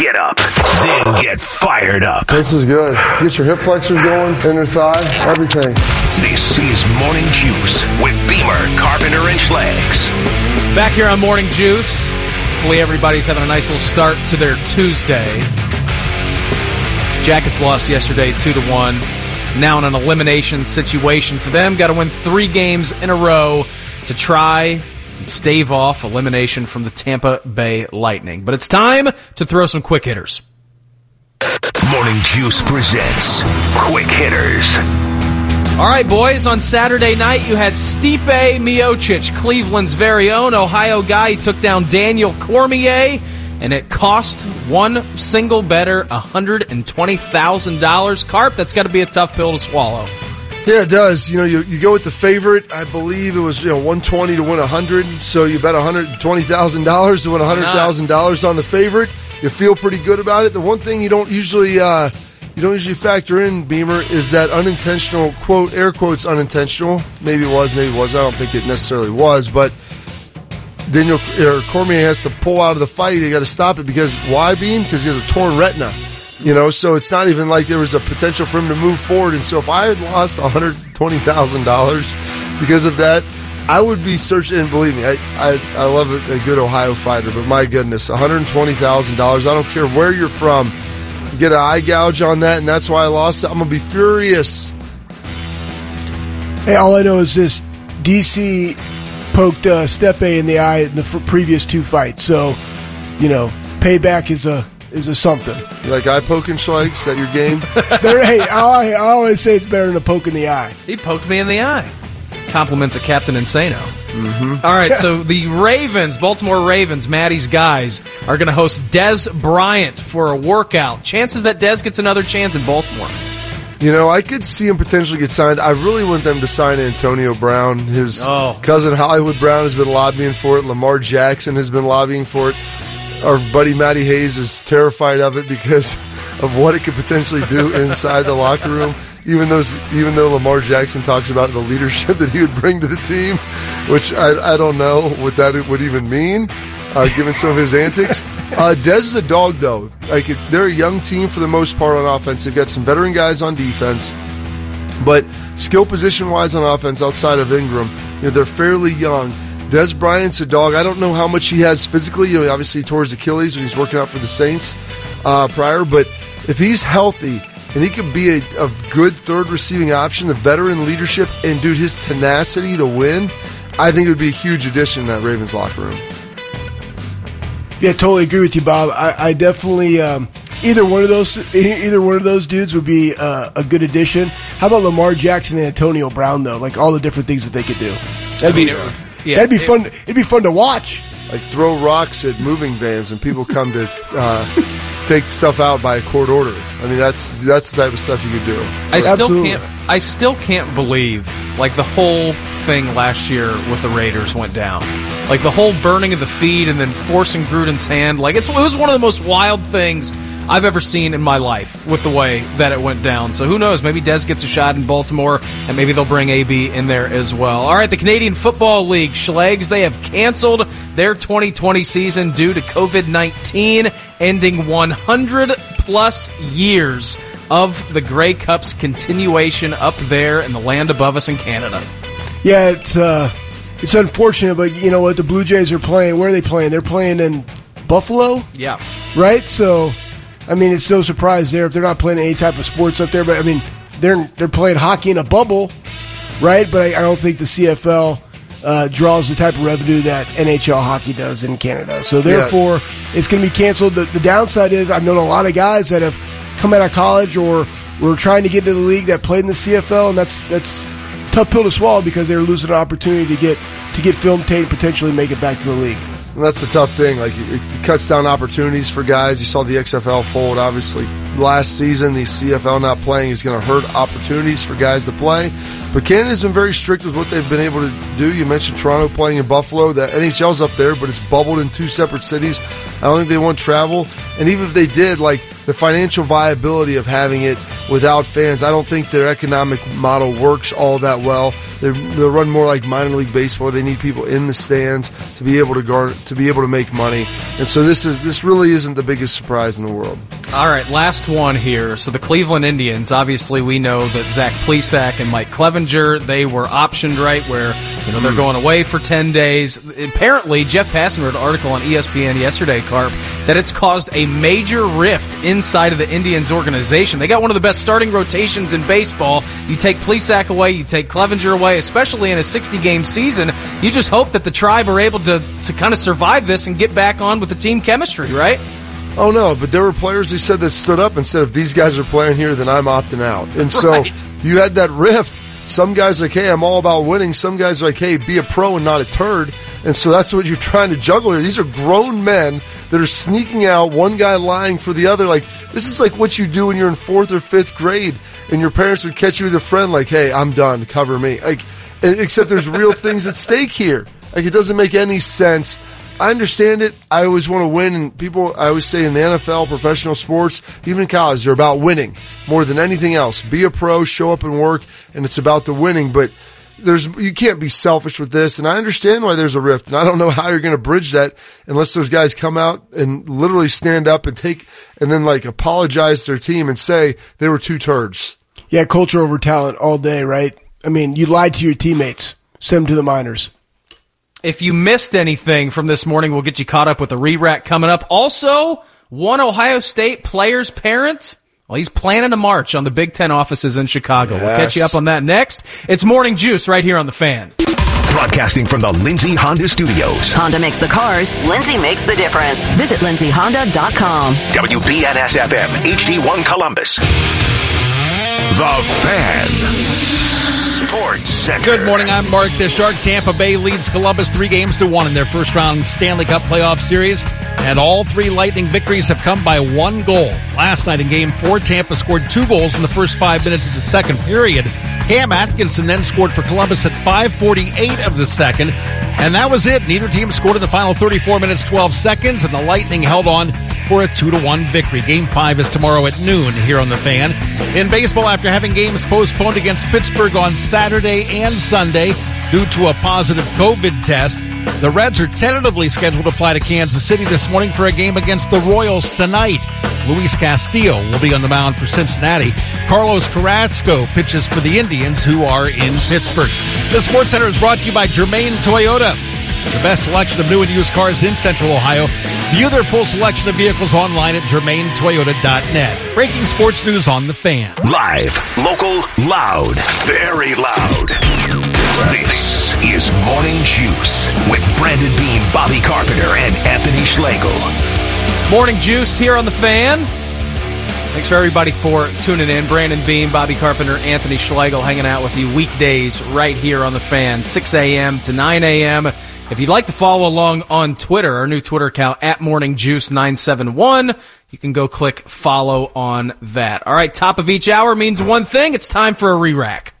Get up, then get fired up. This is good. Get your hip flexors going, inner thigh, everything. This is Morning Juice with Beamer, Carpenter, and Schlegs. Back here on Morning Juice. Hopefully everybody's having a nice little start to their Tuesday. Jackets lost yesterday two to one. Now in an elimination situation for them. Got to win three games in a row to try and stave off elimination from the Tampa Bay Lightning. But it's time to throw some quick hitters. Morning Juice presents Quick Hitters. All right, boys. On Saturday night, you had Stipe Miocic, Cleveland's very own Ohio guy. He took down Daniel Cormier, and it cost one single better $120,000. Carp, that's got to be a tough pill to swallow. Yeah, it does. You know, you, you go with the favorite. I believe it was you know one twenty to win hundred. So you bet one hundred twenty thousand dollars to win hundred thousand dollars on the favorite. You feel pretty good about it. The one thing you don't usually uh, you don't usually factor in Beamer is that unintentional quote air quotes unintentional. Maybe it was, maybe it was. I don't think it necessarily was, but Daniel or Cormier has to pull out of the fight. You got to stop it because why, Beam? Because he has a torn retina. You know, so it's not even like there was a potential for him to move forward. And so if I had lost $120,000 because of that, I would be searching. And believe me, I, I, I love a, a good Ohio fighter, but my goodness, $120,000. I don't care where you're from. You get an eye gouge on that, and that's why I lost it. I'm going to be furious. Hey, all I know is this: DC poked uh, Stipe in the eye in the previous two fights. So, you know, payback is a is a something. You like eye poking Schlegs? Is that your game? [LAUGHS] Hey, I, I always say it's better than a poke in the eye. He poked me in the eye. It's compliments of Captain Insano. Mm-hmm. All right, so [LAUGHS] the Ravens, Baltimore Ravens, Maddie's guys, are going to host Dez Bryant for a workout. Chances that Dez gets another chance in Baltimore. You know, I could see him potentially get signed. I really want them to sign Antonio Brown. His Oh. cousin Hollywood Brown has been lobbying for it. Lamar Jackson has been lobbying for it. Our buddy Matty Hayes is terrified of it because [LAUGHS] of what it could potentially do [LAUGHS] inside the locker room. Even though, even though Lamar Jackson talks about the leadership [LAUGHS] that he would bring to the team, which I, I don't know what that would even mean, uh, given some of his antics. Uh, Dez is a dog, though. Like they're a young team for the most part on offense. They've got some veteran guys on defense, but skill position wise on offense, outside of Ingram, you know, they're fairly young. Dez Bryant's a dog. I don't know how much he has physically. You know, obviously towards Achilles when he's working out for the Saints uh, prior, but if he's healthy and he could be a, a good third receiving option, the veteran leadership, and dude, his tenacity to win, I think it would be a huge addition in that Ravens locker room. Yeah, totally agree with you, Bob. I, I definitely um, either one of those either one of those dudes would be uh, a good addition. How about Lamar Jackson and Antonio Brown though? Like all the different things that they could do. That'd mean, be it- yeah, that'd be it- fun. It'd be fun to watch. Like throw rocks at moving vans and people come to uh, [LAUGHS] take stuff out by a court order. I mean, that's that's the type of stuff you could do. I still Absolutely. can't. I still can't believe like the whole thing last year with the Raiders went down. Like the whole burning of the feed and then forcing Gruden's hand. Like it's, it was one of the most wild things I've ever seen in my life with the way that it went down. So who knows? Maybe Dez gets a shot in Baltimore, and maybe they'll bring AB in there as well. All right, the Canadian Football League Schlegs they have canceled their 2020 season due to COVID 19, ending 100 plus years of the Grey Cup's continuation up there in the land above us in Canada. Yeah, it's uh, it's unfortunate, but you know what? The Blue Jays are playing. Where are they playing? They're playing in Buffalo, Yeah. right? So, I mean, it's no surprise there if they're not playing any type of sports up there. But I mean, they're they're playing hockey in a bubble, right? But I, I don't think the CFL uh, draws the type of revenue that NHL hockey does in Canada. So therefore, it's going to be canceled. The, the downside is I've known a lot of guys that have come out of college or were trying to get into the league that played in the CFL, and that's that's tough pill to swallow because they're losing an opportunity to get to get film tape and potentially make it back to the league. And that's the tough thing. Like it, it cuts down opportunities for guys. You saw the XFL fold. Obviously, last season the CFL not playing is going to hurt opportunities for guys to play. But Canada's been very strict with what they've been able to do. You mentioned Toronto playing in Buffalo. The NHL's up there, but it's bubbled in two separate cities. I don't think they want travel. And even if they did, like the financial viability of having it without fans. I don't think their economic model works all that well. They they run more like minor league baseball. They need people in the stands to be able to guard, to be able to make money. And so this is this really isn't the biggest surprise in the world. All right, last one here. So the Cleveland Indians, obviously we know that Zach Plesac and Mike Clevinger, they were optioned right where, you know, they're going away for 10 days. Apparently, Jeff Passan wrote an article on ESPN yesterday, Carp, that it's caused a major rift inside of the Indians organization. They got one of the best starting rotations in baseball. You take Plesac away, you take Clevinger away, especially in a 60 game season. You just hope that the tribe are able to, to kind of survive this and get back on with the team chemistry, right? Oh no, but there were players who said that stood up and said, if these guys are playing here, then I'm opting out. And so [LAUGHS] Right. you had that rift. Some guys like, hey, I'm all about winning. Some guys are like, hey, be a pro and not a turd. And so that's what you're trying to juggle here. These are grown men that are sneaking out, one guy lying for the other. Like, this is like what you do when you're in fourth or fifth grade and your parents would catch you with a friend like, hey, I'm done, cover me. Like, except there's real [LAUGHS] things at stake here. Like, it doesn't make any sense. I understand it. I always want to win, and people. I always say in the NFL, professional sports, even in college, they're about winning more than anything else. Be a pro, show up and work, and it's about the winning. But there's you can't be selfish with this, and I understand why there's a rift, and I don't know how you're going to bridge that unless those guys come out and literally stand up and take, and then like apologize to their team and say they were two turds. Yeah, culture over talent all day, right? I mean, you lied to your teammates. Send them to the minors. If you missed anything from this morning, we'll get you caught up with the re-rack coming up. Also, one Ohio State player's parent, well, he's planning a march on the Big Ten offices in Chicago. We'll catch you up on that next. It's Morning Juice right here on the fan. Broadcasting from the Lindsay Honda Studios. Honda makes the cars, Lindsay makes the difference. Visit lindsayhonda.com. WBNS FM, HD1 Columbus. The Fan. Sports Center. Good morning. I'm Mark the Shark. Tampa Bay leads Columbus three games to one in their first round Stanley Cup playoff series, and all three Lightning victories have come by one goal. Last night in Game Four, Tampa scored two goals in the first five minutes of the second period. Cam Atkinson then scored for Columbus at 5:48 of the second, and that was it. Neither team scored in the final 34 minutes 12 seconds, and the Lightning held on for a 2 to 1 victory. Game 5 is tomorrow at noon here on the fan. In baseball, after having games postponed against Pittsburgh on Saturday and Sunday due to a positive COVID test, the Reds are tentatively scheduled to fly to Kansas City this morning for a game against the Royals tonight. Luis Castillo will be on the mound for Cincinnati. Carlos Carrasco pitches for the Indians, who are in Pittsburgh. The Sports Center is brought to you by Germain Toyota. The best selection of new and used cars in Central Ohio. View their full selection of vehicles online at germaintoyota.net. Breaking sports news on the fan. Live, local, loud, very loud. This is Morning Juice with Brandon Beam, Bobby Carpenter, and Anthony Schlegel. Morning Juice here on the fan. Thanks for everybody for tuning in. Brandon Beam, Bobby Carpenter, Anthony Schlegel hanging out with you weekdays right here on the fan, 6 a.m. to 9 a.m. If you'd like to follow along on Twitter, our new Twitter account at Morning Juice 971, you can go click follow on that. All right, top of each hour means one thing. It's time for a re-rack.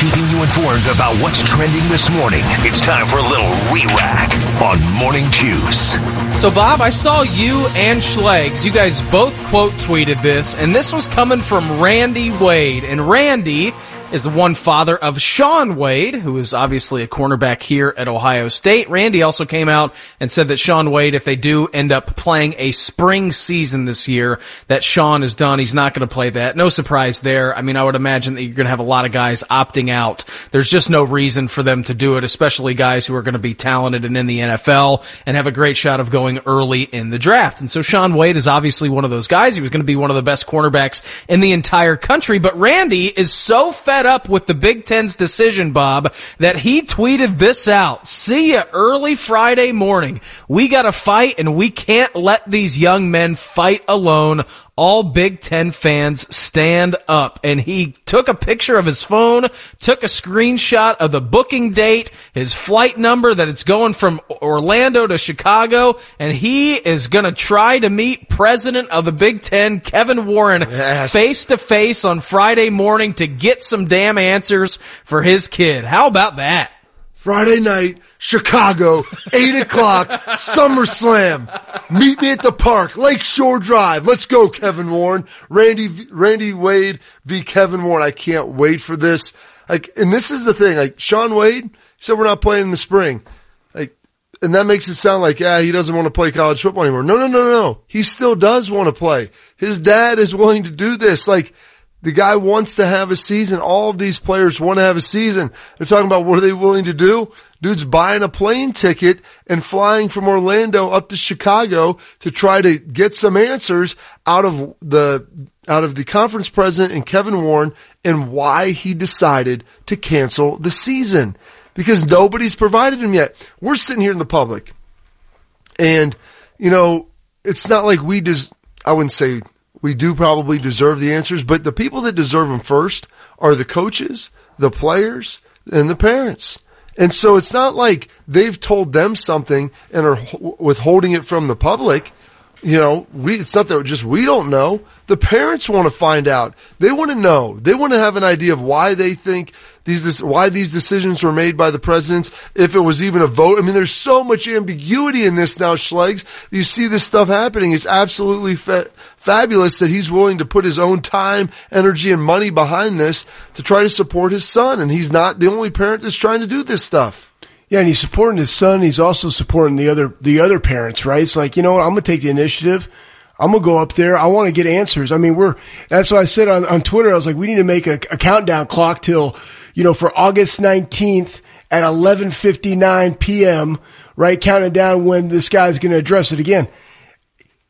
Keeping you informed about what's trending this morning. It's time for a little re-rack on Morning Juice. So, Bob, I saw you and Schlegs. You guys both quote tweeted this, and this was coming from Randy Wade. And Randy is the one father of Shaun Wade, who is obviously a cornerback here at Ohio State. Randy also came out and said that Shaun Wade, if they do end up playing a spring season this year, that Shaun is done. He's not going to play that. No surprise there. I mean, I would imagine that you're going to have a lot of guys opting out. There's just no reason for them to do it, especially guys who are going to be talented and in the NFL and have a great shot of going early in the draft. And so Shaun Wade is obviously one of those guys. He was going to be one of the best cornerbacks in the entire country. But Randy is so fed up with the Big Ten's decision, Bob, that he tweeted this out. See ya early Friday morning. We got to fight and we can't let these young men fight alone. All Big Ten fans stand up. And he took a picture of his phone, took a screenshot of the booking date, his flight number that it's going from Orlando to Chicago, and he is gonna try to meet President of the Big Ten, Kevin Warren, face to face on Friday morning to get some damn answers for his kid. How about that? Friday night, Chicago, 8 o'clock, SummerSlam. Meet me at the park, Lakeshore Drive. Let's go, Kevin Warren. Randy, Randy Wade v. Kevin Warren. I can't wait for this. Like, and this is the thing, like, Shaun Wade said we're not playing in the spring. Like, and that makes it sound like, yeah, he doesn't want to play college football anymore. No, no, no, no, no. He still does want to play. His dad is willing to do this. Like, the guy wants to have a season. All of these players want to have a season. They're talking about what are they willing to do? Dude's buying a plane ticket and flying from Orlando up to Chicago to try to get some answers out of the out of the conference president and Kevin Warren and why he decided to cancel the season. Because nobody's provided him yet. We're sitting here in the public. And, you know, it's not like we just, I wouldn't say we do probably deserve the answers, but the people that deserve them first are the coaches, the players, and the parents. And so it's not like they've told them something and are withholding it from the public. You know, we, it's not that just we don't know. The parents want to find out. They want to know. They want to have an idea of why they think these, why these decisions were made by the presidents. If it was even a vote. I mean, there's so much ambiguity in this now, Schlegs. You see this stuff happening. It's absolutely fa- fabulous that he's willing to put his own time, energy, and money behind this to try to support his son. And he's not the only parent that's trying to do this stuff. Yeah, and he's supporting his son. He's also supporting the other the other parents, right? It's like you know what? I'm gonna take the initiative. I'm gonna go up there. I want to get answers. I mean, we're that's what I said on on Twitter. I was like, we need to make a, a countdown clock till you know for August 19th at 11:59 p.m. Right, counting down when this guy's going to address it again.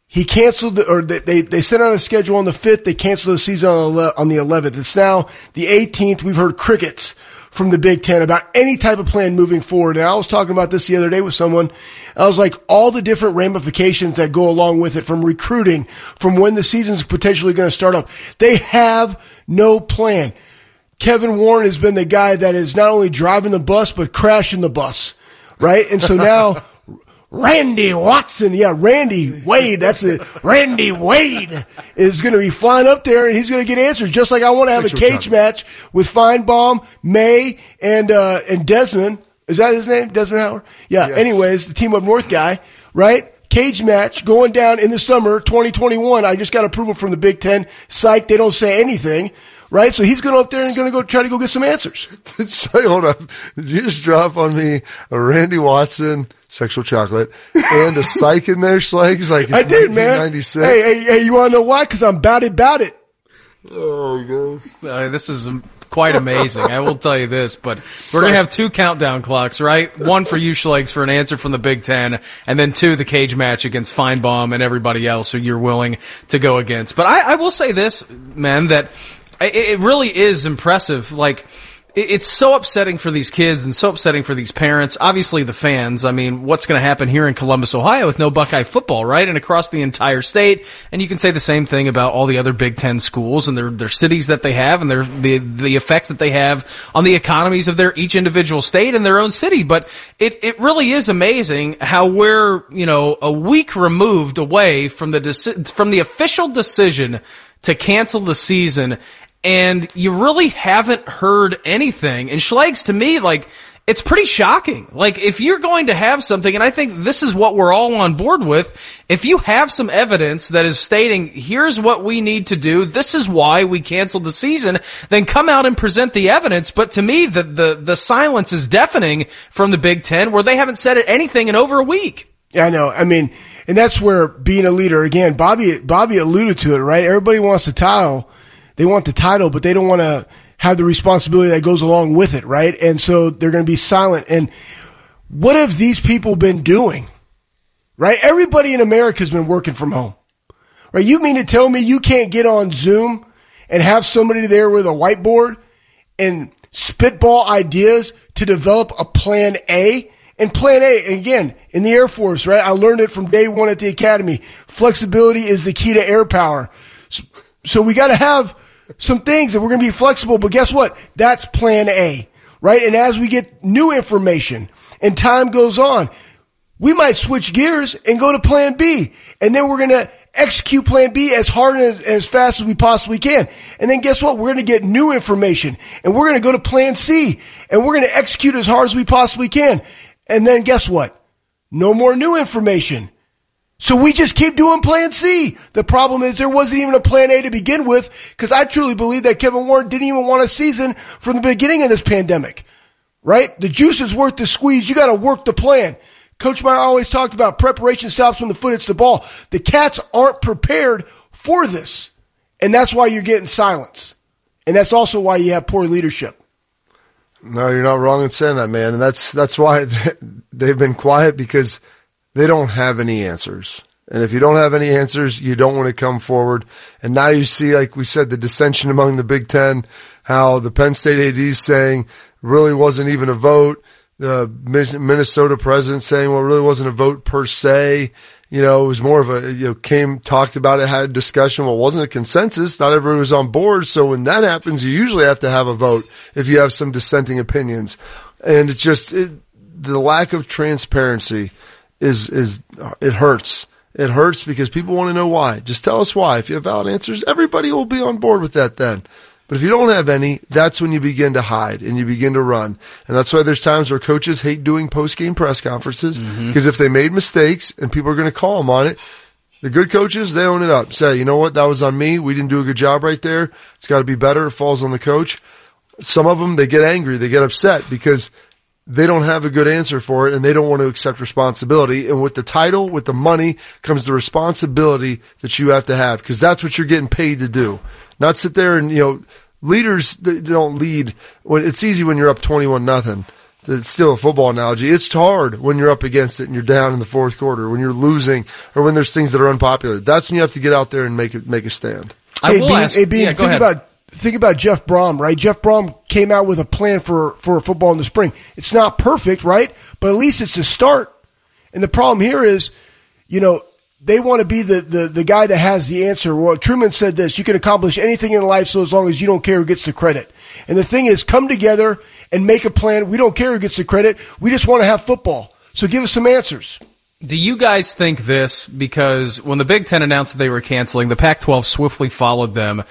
He canceled, the, or they, they sent out a schedule on the 5th. They canceled the season on the 11th. It's now the 18th. We've heard crickets from the Big Ten about any type of plan moving forward. And I was talking about this the other day with someone. I was like, all the different ramifications that go along with it from recruiting, from when the season's potentially going to start up. They have no plan. Kevin Warren has been the guy that is not only driving the bus, but crashing the bus. Right? And so now [LAUGHS] Randy Watson. Yeah, Randy Wade. That's it. Randy Wade is going to be flying up there and he's going to get answers. Just like I want to have a cage match with Finebaum, May, and, uh, and Desmond. Is that his name? Desmond Howard? Yeah. Yes. Anyways, the team up north guy, right? Cage match going down in the summer 2021. I just got approval from the Big Ten. Psych. They don't say anything right? So he's going up there and going to go try to go get some answers. [LAUGHS] Say, hold on. Did you just drop on me a Randy Watson sexual chocolate and a psych in there, Schlegs? Like I did, man. Hey, hey, hey, you want to know why? Because I'm about it, about it. Oh, gosh. Uh, this is quite amazing. I will tell you this, but we're going to have two countdown clocks, right? One for you, Schlegs, for an answer from the Big Ten, and then two, the cage match against Finebaum and everybody else who you're willing to go against. But I, I will say this, man, that it really is impressive. Like, it's so upsetting for these kids and so upsetting for these parents. Obviously, the fans. I mean, what's going to happen here in Columbus, Ohio, with no Buckeye football, right? And across the entire state. And you can say the same thing about all the other Big Ten schools and their their cities that they have and their the the effects that they have on the economies of their each individual state and their own city. But it it really is amazing how we're you know a week removed away from the deci- from the official decision to cancel the season and you really haven't heard anything. And Schlegs, to me, like, it's pretty shocking. Like, if you're going to have something, and I think this is what we're all on board with, if you have some evidence that is stating, here's what we need to do, this is why we canceled the season, then come out and present the evidence. But to me, the, the, the silence is deafening from the Big Ten, where they haven't said anything in over a week. Yeah, I know. I mean, and that's where being a leader, again, Bobby, Bobby alluded to it, right? Everybody wants the title they want the title, but they don't want to have the responsibility that goes along with it, right? And so they're going to be silent. And what have these people been doing? Right? Everybody in America has been working from home. Right? You mean to tell me you can't get on Zoom and have somebody there with a whiteboard and spitball ideas to develop a plan A? And plan A, again, in the Air Force, right? I learned it from day one at the academy. Flexibility is the key to air power. So we got to have some things that we're going to be flexible, but guess what? That's plan A, right? And as we get new information and time goes on, we might switch gears and go to plan B. And then we're going to execute plan B as hard and as, as fast as we possibly can. And then guess what? We're going to get new information and we're going to go to plan C and we're going to execute as hard as we possibly can. And then guess what? No more new information. So we just keep doing plan C. The problem is there wasn't even a plan A to begin with because I truly believe that Kevin Warren didn't even want a season from the beginning of this pandemic. Right? The juice is worth the squeeze. You got to work the plan. Coach Meyer always talked about preparation stops when the foot hits the ball. The Cats aren't prepared for this. And that's why you're getting silence. And that's also why you have poor leadership. No, you're not wrong in saying that, man. And that's that's why [LAUGHS] they've been quiet because they don't have any answers. And if you don't have any answers, you don't want to come forward. And now you see, like we said, the dissension among the Big Ten, how the Penn State AD is saying really wasn't even a vote. The Minnesota president saying, well, it really wasn't a vote per se. You know, it was more of a, you know, came, talked about it, had a discussion. Well, it wasn't a consensus. Not everyone was on board. So when that happens, you usually have to have a vote if you have some dissenting opinions. And it just, it, the lack of transparency is, is, it hurts. It hurts because people want to know why. Just tell us why. If you have valid answers, everybody will be on board with that then. But if you don't have any, that's when you begin to hide and you begin to run. And that's why there's times where coaches hate doing post game press conferences because mm-hmm. if they made mistakes and people are going to call them on it, the good coaches, they own it up. Say, you know what? That was on me. We didn't do a good job right there. It's got to be better. It falls on the coach. Some of them, they get angry. They get upset because they don't have a good answer for it and they don't want to accept responsibility. And with the title, with the money comes the responsibility that you have to have because that's what you're getting paid to do. Not sit there and, you know, leaders don't lead when it's easy when you're up 21 nothing. It's still a football analogy. It's hard when you're up against it and you're down in the fourth quarter, when you're losing or when there's things that are unpopular. That's when you have to get out there and make it, make a stand. I hey, will Beam, ask, hey, Beam, yeah, think ahead. about, think about Jeff Brohm, right? Jeff Brohm came out with a plan for, for football in the spring. It's not perfect, right? But at least it's a start. And the problem here is, you know, they want to be the, the, the guy that has the answer. Well, Truman said this, you can accomplish anything in life so as long as you don't care who gets the credit. And the thing is, come together and make a plan. We don't care who gets the credit. We just want to have football. So give us some answers. Do you guys think this? Because when the Big Ten announced that they were canceling, the Pac-12 swiftly followed them.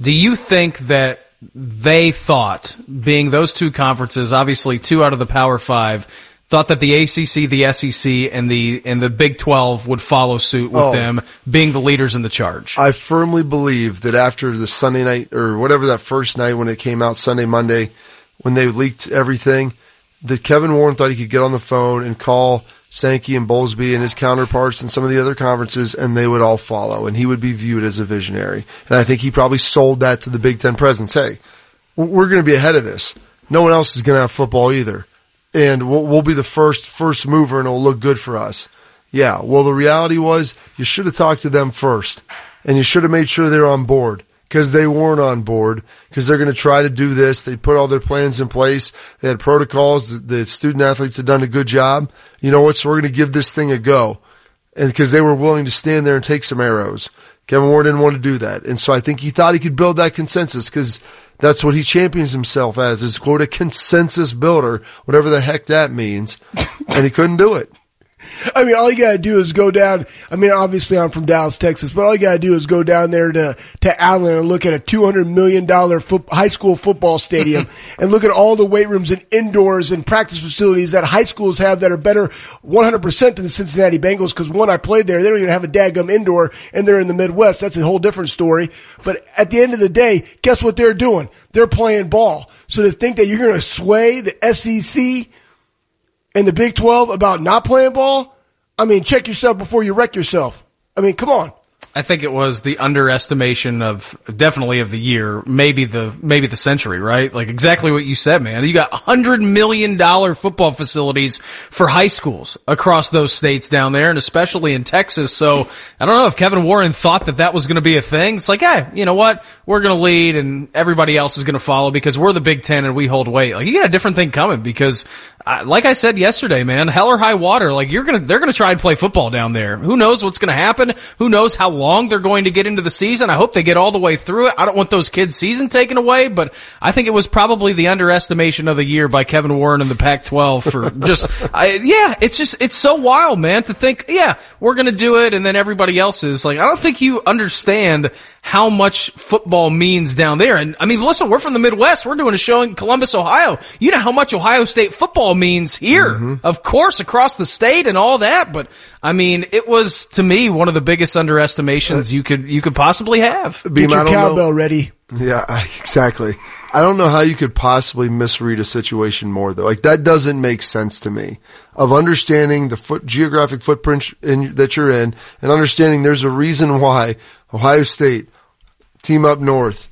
Do you think that they thought, being those two conferences, obviously two out of the Power Five, thought that the ACC, the SEC, and the and the Big Twelve would follow suit with oh, them being the leaders in the charge. I firmly believe that after the Sunday night or whatever that first night when it came out Sunday Monday, when they leaked everything, that Kevin Warren thought he could get on the phone and call Sankey and Bowlesby and his counterparts in some of the other conferences, and they would all follow, and he would be viewed as a visionary. And I think he probably sold that to the Big Ten presidents. Hey, we're going to be ahead of this. No one else is going to have football either and we'll, we'll be the first first mover and it'll look good for us. Yeah. Well, the reality was you should have talked to them first and you should have made sure they're on board because they weren't on board because they're going to try to do this. They put all their plans in place. They had protocols. The student athletes had done a good job. You know what? So we're going to give this thing a go. And because they were willing to stand there and take some arrows. Kevin Warren didn't want to do that. And so I think he thought he could build that consensus because that's what he champions himself as is quote a consensus builder, whatever the heck that means. and he couldn't do it. I mean, all you gotta do is go down. I mean, obviously I'm from Dallas, Texas, but all you gotta do is go down there to, to Allen and look at a $200 million fo- high school football stadium [LAUGHS] and look at all the weight rooms and indoors and practice facilities that high schools have that are better 100% than the Cincinnati Bengals. Cause when I played there, they don't even have a daggum indoor and they're in the Midwest. That's a whole different story. But at the end of the day, guess what they're doing? They're playing ball. So to think that you're going to sway the SEC and the Big 12 about not playing ball, I mean, check yourself before you wreck yourself. I mean, come on. I think it was the underestimation of definitely of the year, maybe the maybe the century, right? Like exactly what you said, man. You got hundred million dollar football facilities for high schools across those states down there, and especially in Texas. So I don't know if Kevin Warren thought that that was going to be a thing. It's like, hey, you know what? We're going to lead, and everybody else is going to follow because we're the Big Ten and we hold weight. Like you got a different thing coming because like I said yesterday, man, hell or high water, like you're gonna, they're gonna try and play football down there. Who knows what's gonna happen? Who knows how long long they're going to get into the season. I hope they get all the way through it. I don't want those kids' season taken away, but I think it was probably the underestimation of the year by Kevin Warren and the Pac-12 for [LAUGHS] just, I, yeah, it's just, it's so wild, man, to think, yeah, we're going to do it, and then everybody else is like, I don't think you understand how much football means down there. And I mean, listen, we're from the Midwest. We're doing a show in Columbus, Ohio. You know how much Ohio State football means here, Mm-hmm. of course, across the state and all that. But I mean, it was to me one of the biggest underestimations you could you could possibly have. Beam, Get your I don't know- cowbell ready. Yeah, [LAUGHS] exactly. I don't know how you could possibly misread a situation more though. Like that doesn't make sense to me. Of understanding the foot geographic footprint in, that you're in, and understanding there's a reason why Ohio State, team up north,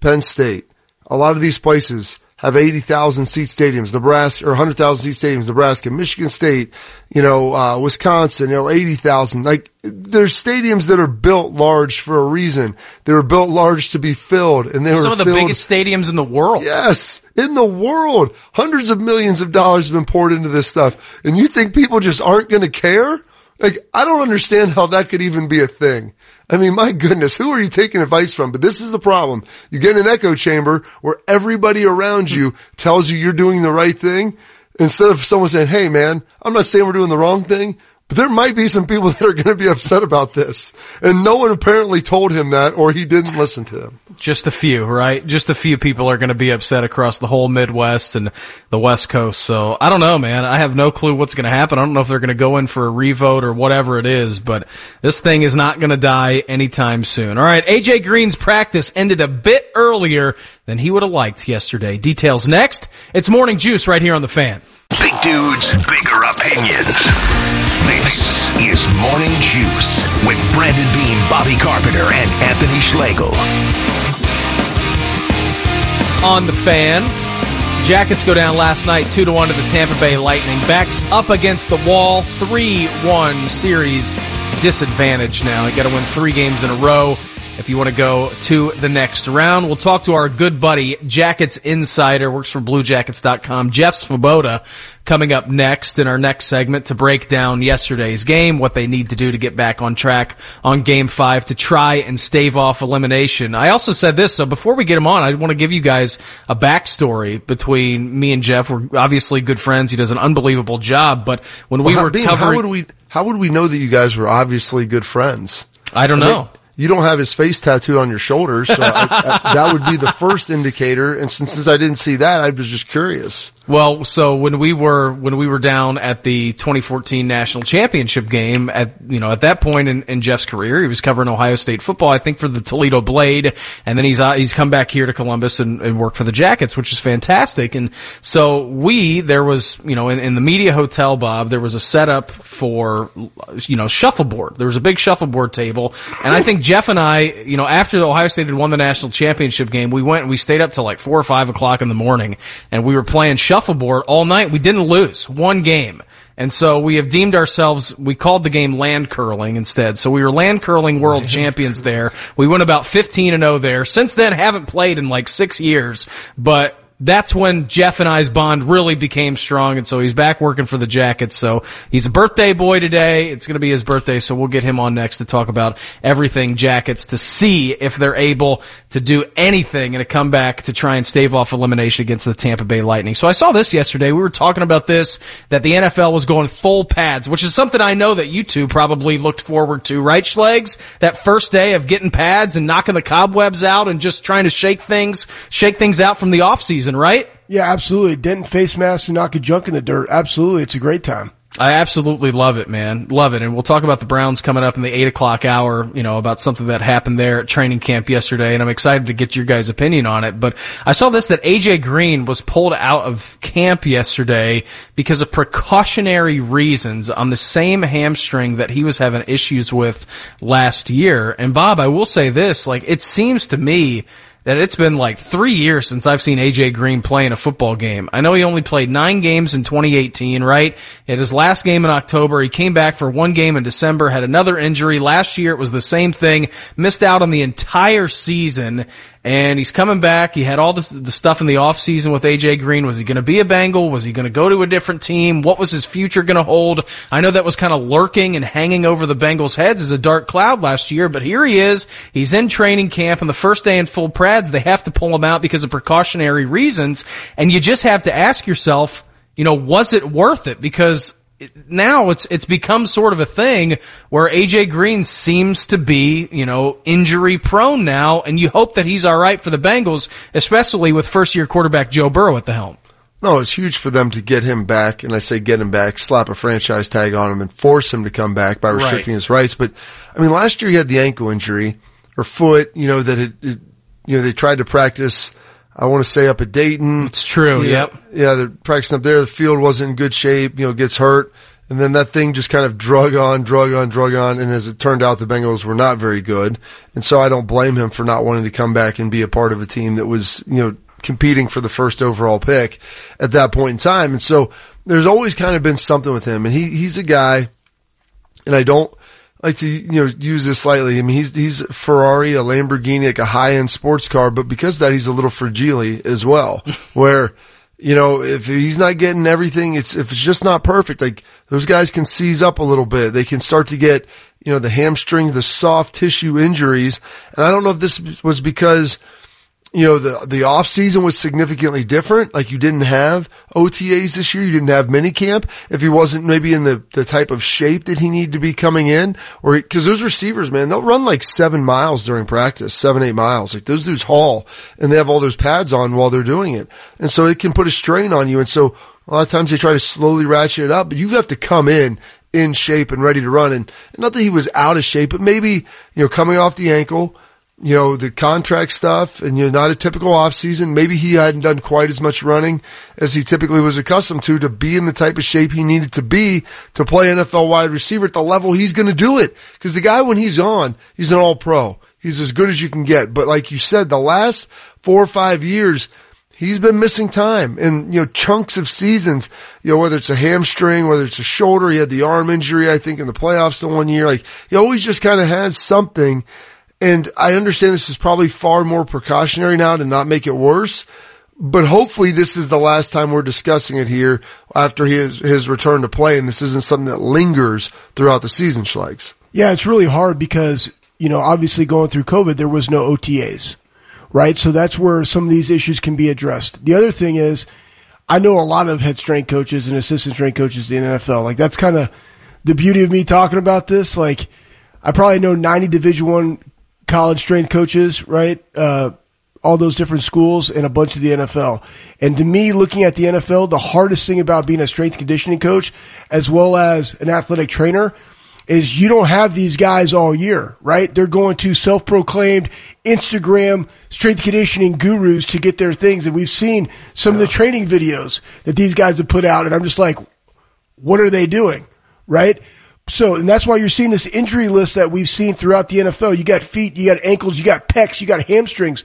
Penn State, a lot of these places have 80,000 seat stadiums, Nebraska, or 100,000 seat stadiums, Nebraska, Michigan State, you know, uh, Wisconsin, you know, 80,000. Like, there's stadiums that are built large for a reason. They were built large to be filled, and they were Some of the filled- biggest stadiums in the world. Yes, in the world. Hundreds of millions of dollars have been poured into this stuff. And you think people just aren't going to care? Like, I don't understand how that could even be a thing. I mean, my goodness, who are you taking advice from? But this is the problem. You get in an echo chamber where everybody around you tells you you're doing the right thing instead of someone saying, Hey man, I'm not saying we're doing the wrong thing, there might be some people [LAUGHS] that are going to be upset about this. And no one apparently told him that or he didn't listen to them. Just a few, right? Just a few people are going to be upset across the whole Midwest and the West Coast. So I don't know, man. I have no clue what's going to happen. I don't know if they're going to go in for a revote or whatever it is, but this thing is not going to die anytime soon. All right. AJ Green's practice ended a bit earlier than he would have liked yesterday. Details next. It's morning juice right here on the fan. Big dudes, bigger opinions. This is Morning Juice with Brandon Beam, Bobby Carpenter, and Anthony Schlegel. on the fan. Jackets go down last night, 2 to 1 to the Tampa Bay Lightning. Backs up against the wall, 3 1 series disadvantage now. You got to win three games in a row if you want to go to the next round. We'll talk to our good buddy, Jackets Insider, works for BlueJackets.com, Jeff Svoboda, coming up next in our next segment to break down yesterday's game, what they need to do to get back on track on game five to try and stave off elimination. I also said this, so before we get him on, I want to give you guys a backstory between me and Jeff. We're obviously good friends. He does an unbelievable job, but when we Well, were Beam, covering, How would we? How would we know that you guys were obviously good friends? I don't I mean, know. You don't have his face tattooed on your shoulder, so I, I, that would be the first indicator. And since, since I didn't see that, I was just curious. Well, so when we were when we were down at the 2014 national championship game, at you know at that point in, in Jeff's career, he was covering Ohio State football, I think for the Toledo Blade, and then he's uh, he's come back here to Columbus and, and worked for the Jackets, which is fantastic. And so we there was you know in, in the media hotel, Bob, there was a setup for you know shuffleboard. There was a big shuffleboard table, and I think Jeff and I, you know, after Ohio State had won the national championship game, we went and we stayed up till like four or five o'clock in the morning, and we were playing shuffleboard all night. We didn't lose one game. And so we have deemed ourselves, we called the game land curling instead. So we were land curling world champions there. We went about 15 and 0 there. Since then, haven't played in like six years, but that's when Jeff and I's bond really became strong. And so he's back working for the Jackets. So he's a birthday boy today. It's going to be his birthday. So we'll get him on next to talk about everything Jackets to see if they're able to do anything in a comeback to try and stave off elimination against the Tampa Bay Lightning. So I saw this yesterday. We were talking about this, that the NFL was going full pads, which is something I know that you two probably looked forward to, right, Schlegs? That first day of getting pads and knocking the cobwebs out and just trying to shake things, shake things out from the offseason, right? Yeah, absolutely. Dent face mask and knock a junk in the dirt. Absolutely. It's a great time. I absolutely love it, man. Love it. And we'll talk about the Browns coming up in the eight o'clock hour, you know, about something that happened there at training camp yesterday. And I'm excited to get your guys' opinion on it. But I saw this that AJ Green was pulled out of camp yesterday because of precautionary reasons on the same hamstring that he was having issues with last year. And Bob, I will say this, like, it seems to me that it's been like three years since I've seen AJ Green play in a football game. I know he only played nine games in 2018, right? At his last game in October, he came back for one game in December, had another injury. Last year it was the same thing, missed out on the entire season. And he's coming back. He had all this, the stuff in the offseason with AJ Green. Was he going to be a Bengal? Was he going to go to a different team? What was his future going to hold? I know that was kind of lurking and hanging over the Bengals' heads as a dark cloud last year, but here he is. He's in training camp and the first day in full prads, they have to pull him out because of precautionary reasons. And you just have to ask yourself, you know, was it worth it? Because now it's it's become sort of a thing where AJ Green seems to be, you know, injury prone now, and you hope that he's all right for the Bengals, especially with first year quarterback Joe Burrow at the helm. No, it's huge for them to get him back, and I say get him back, slap a franchise tag on him, and force him to come back by restricting Right. his rights. But I mean, last year he had the ankle injury or foot, you know, that it, it you know, they tried to practice. I want to say up at Dayton. It's true, You know. Yeah, they're practicing up there. The field wasn't in good shape. You know, gets hurt, and then that thing just kind of drug on, drug on, drug on. And as it turned out, the Bengals were not very good, and so I don't blame him for not wanting to come back and be a part of a team that was, you know, competing for the first overall pick at that point in time. And so there's always kind of been something with him, and he he's a guy, and I don't like to you know use this slightly. I mean, he's he's Ferrari, a Lamborghini, like a high end sports car, but because of that, he's a little fragile as well. [LAUGHS] where you know if he's not getting everything, it's if it's just not perfect. Like those guys can seize up a little bit. They can start to get you know the hamstring, the soft tissue injuries, and I don't know if this was because you know, the, the off season was significantly different. Like you didn't have OTAs this year. You didn't have mini camp. If he wasn't maybe in the, the type of shape that he needed to be coming in or cause those receivers, man, they'll run like seven miles during practice, seven, eight miles. Like those dudes haul and they have all those pads on while they're doing it. And so it can put a strain on you. And so a lot of times they try to slowly ratchet it up, but you have to come in in shape and ready to run. And not that he was out of shape, but maybe, you know, coming off the ankle, you know, the contract stuff and, you know, not a typical offseason. Maybe he hadn't done quite as much running as he typically was accustomed to, to be in the type of shape he needed to be to play NFL wide receiver at the level he's going to do it. Cause the guy, when he's on, he's an all pro. He's as good as you can get. But like you said, the last four or five years, he's been missing time and, you know, chunks of seasons, you know, whether it's a hamstring, whether it's a shoulder, he had the arm injury, I think in the playoffs the one year, like he always just kind of has something. And I understand this is probably far more precautionary now to not make it worse. But hopefully this is the last time we're discussing it here after his, his return to play. And this isn't something that lingers throughout the season, Schleiks. Yeah, it's really hard because, you know, obviously going through COVID, there was no OTAs, right? So that's where some of these issues can be addressed. The other thing is, I know a lot of head strength coaches and assistant strength coaches in the NFL. Like that's kind of the beauty of me talking about this. Like I probably know 90 division one college strength coaches, right? Uh, all those different schools and a bunch of the NFL. And to me, looking at the NFL, the hardest thing about being a strength conditioning coach as well as an athletic trainer is you don't have these guys all year, right? They're going to self-proclaimed Instagram strength conditioning gurus to get their things. And we've seen some of the training videos that these guys have put out. And I'm just like, what are they doing? Right? So, and that's why you're seeing this injury list that we've seen throughout the NFL. You got feet, you got ankles, you got pecs, you got hamstrings.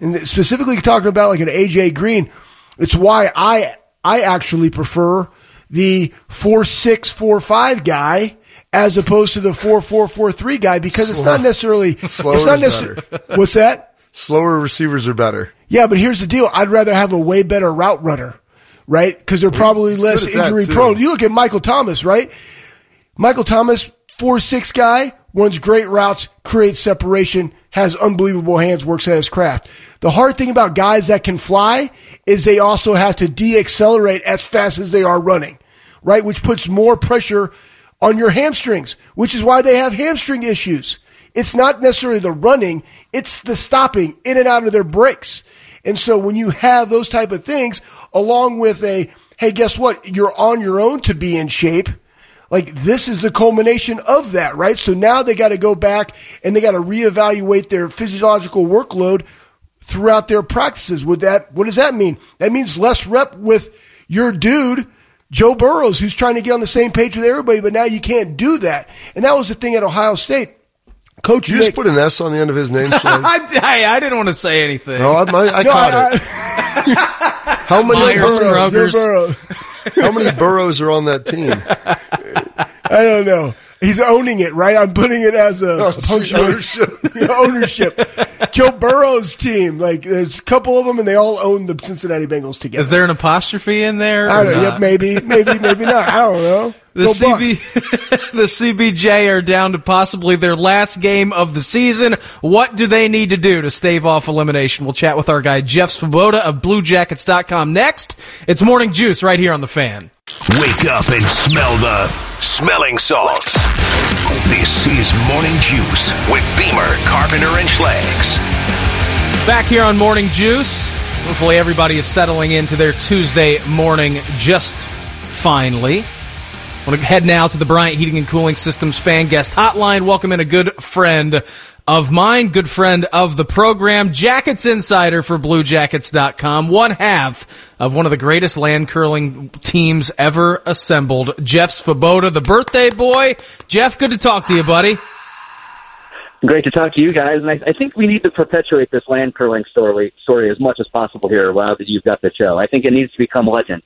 And specifically talking about like an AJ Green, it's why I, I actually prefer the four six four five guy as opposed to the four four four three guy because it's not necessarily, [LAUGHS] Slower it's not necessarily, [LAUGHS] what's that? Slower receivers are better. Yeah, but here's the deal. I'd rather have a way better route runner, right? Because they're probably less good at that, injury prone. You look at Michael Thomas, right? Michael Thomas, four six guy, runs great routes, creates separation, has unbelievable hands, works at his craft. The hard thing about guys that can fly is they also have to de-accelerate as fast as they are running, right? Which puts more pressure on your hamstrings, which is why they have hamstring issues. It's not necessarily the running, it's the stopping in and out of their breaks. And so when you have those type of things along with a, hey, guess what? You're on your own to be in shape. Like this is the culmination of that, right? So now they got to go back and they got to reevaluate their physiological workload throughout their practices. Would that, what does that mean? That means less rep with your dude, Joe Burrows, who's trying to get on the same page with everybody, but now you can't do that. And that was the thing at Ohio State. Coach you Nick, just put an S on the end of his name, [LAUGHS] Schleiks? I, I didn't want to say anything. No, I, I, I No, caught I- it. How many Myers Burrows, Brokers. Joe Burrow. how many Burrows are on that team? [LAUGHS] I don't know. He's owning it, right? I'm putting it as a Oh, [LAUGHS] ownership. [LAUGHS] ownership. Joe Burrow's team. Like, there's a couple of them, and they all own the Cincinnati Bengals together. Is there an apostrophe in there? I don't know. Yep, maybe, maybe, maybe not. I don't know. The Go CB, [LAUGHS] the CBJ are down to possibly their last game of the season. What do they need to do to stave off elimination? We'll chat with our guy Jeff Svoboda of BlueJackets.com next. It's Morning Juice right here on the Fan. Wake up and smell the smelling salts. This is Morning Juice with Beamer, Carpenter, and Schlegs. Back here on Morning Juice. Hopefully everybody is settling into their Tuesday morning just finely. I want to head now to the Bryant Heating and Cooling Systems fan guest hotline. Welcome in a good friend of mine, good friend of the program, Jackets Insider for BlueJackets.com, one half of one of the greatest land curling teams ever assembled, Jeff Svoboda, the birthday boy. Jeff, good to talk to you, buddy. Great to talk to you guys, and I, I think we need to perpetuate this land curling story story as much as possible here. While you've got the show, I think it needs to become legend.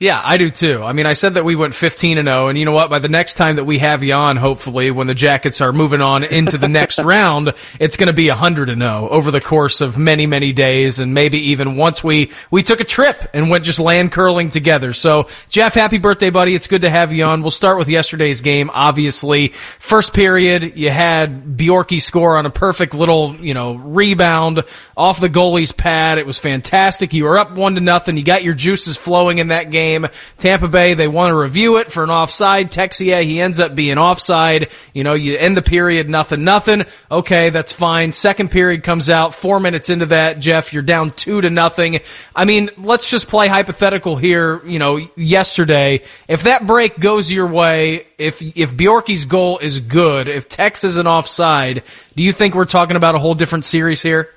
Yeah, I do too. I mean, I said that we went 15 and 0, and you know what? By the next time that we have you on, hopefully, when the Jackets are moving on into the next [LAUGHS] round, it's going to be 100 and 0 over the course of many, many days, and maybe even once we we took a trip and went just land curling together. So, Jeff, happy birthday, buddy! It's good to have you on. We'll start with yesterday's game. Obviously, first period, you had Bjorky score on a perfect little, you know, rebound off the goalie's pad. It was fantastic. You were up one to nothing. You got your juices flowing in that game. Tampa Bay, they want to review it for an offside. Texier, he ends up being offside. You know, you end the period, nothing, nothing. Okay, that's fine. Second period comes out, four minutes into that, Jeff, you're down two to nothing. I mean, let's just play hypothetical here, you know, yesterday. If that break goes your way, if, if Bjorky's goal is good, if Tex is an offside, do you think we're talking about a whole different series here?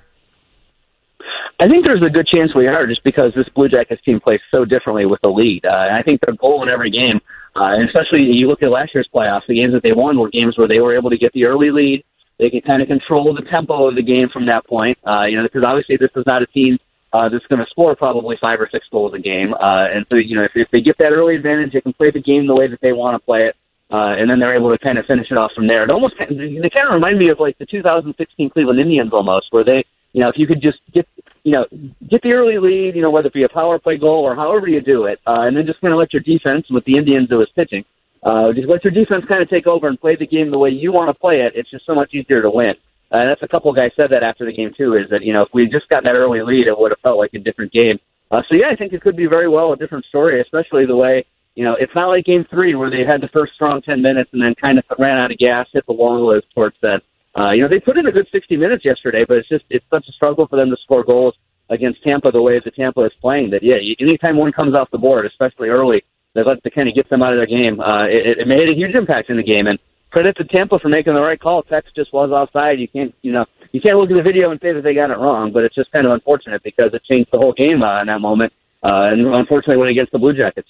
I think there's a good chance we are, just because this Blue Jackets team plays so differently with the lead. Uh, and I think their goal in every game, uh, and especially you look at last year's playoffs, the games that they won were games where they were able to get the early lead. They can kind of control the tempo of the game from that point. Uh, you know, because obviously this is not a team uh, that's going to score probably five or six goals a game. Uh, and so, you know, if, if they get that early advantage, they can play the game the way that they want to play it. Uh, and then they're able to kind of finish it off from there. It almost they kind of remind me of like the 2016 Cleveland Indians almost, where they, you know, if you could just get, you know, get the early lead, you know, whether it be a power play goal or however you do it, uh, and then just kind of let your defense, with the Indians it was pitching, uh, just let your defense kind of take over and play the game the way you want to play it. It's just so much easier to win. Uh, and that's a couple guys said that after the game too. Is that you know if we had just gotten that early lead, it would have felt like a different game. Uh, so yeah, I think it could be very well a different story, especially the way you know it's not like Game Three where they had the first strong ten minutes and then kind of ran out of gas, hit the wall as Torch said. Uh, you know they put in a good 60 minutes yesterday, but it's just it's such a struggle for them to score goals against Tampa the way that Tampa is playing. That yeah, anytime one comes off the board, especially early, they like to kind of get them out of their game. Uh, it, it made a huge impact in the game, and credit to Tampa for making the right call. Tex just was offside. You can't, you know, you can't look at the video and say that they got it wrong, but it's just kind of unfortunate because it changed the whole game uh, in that moment. Uh, and unfortunately, went against the Blue Jackets.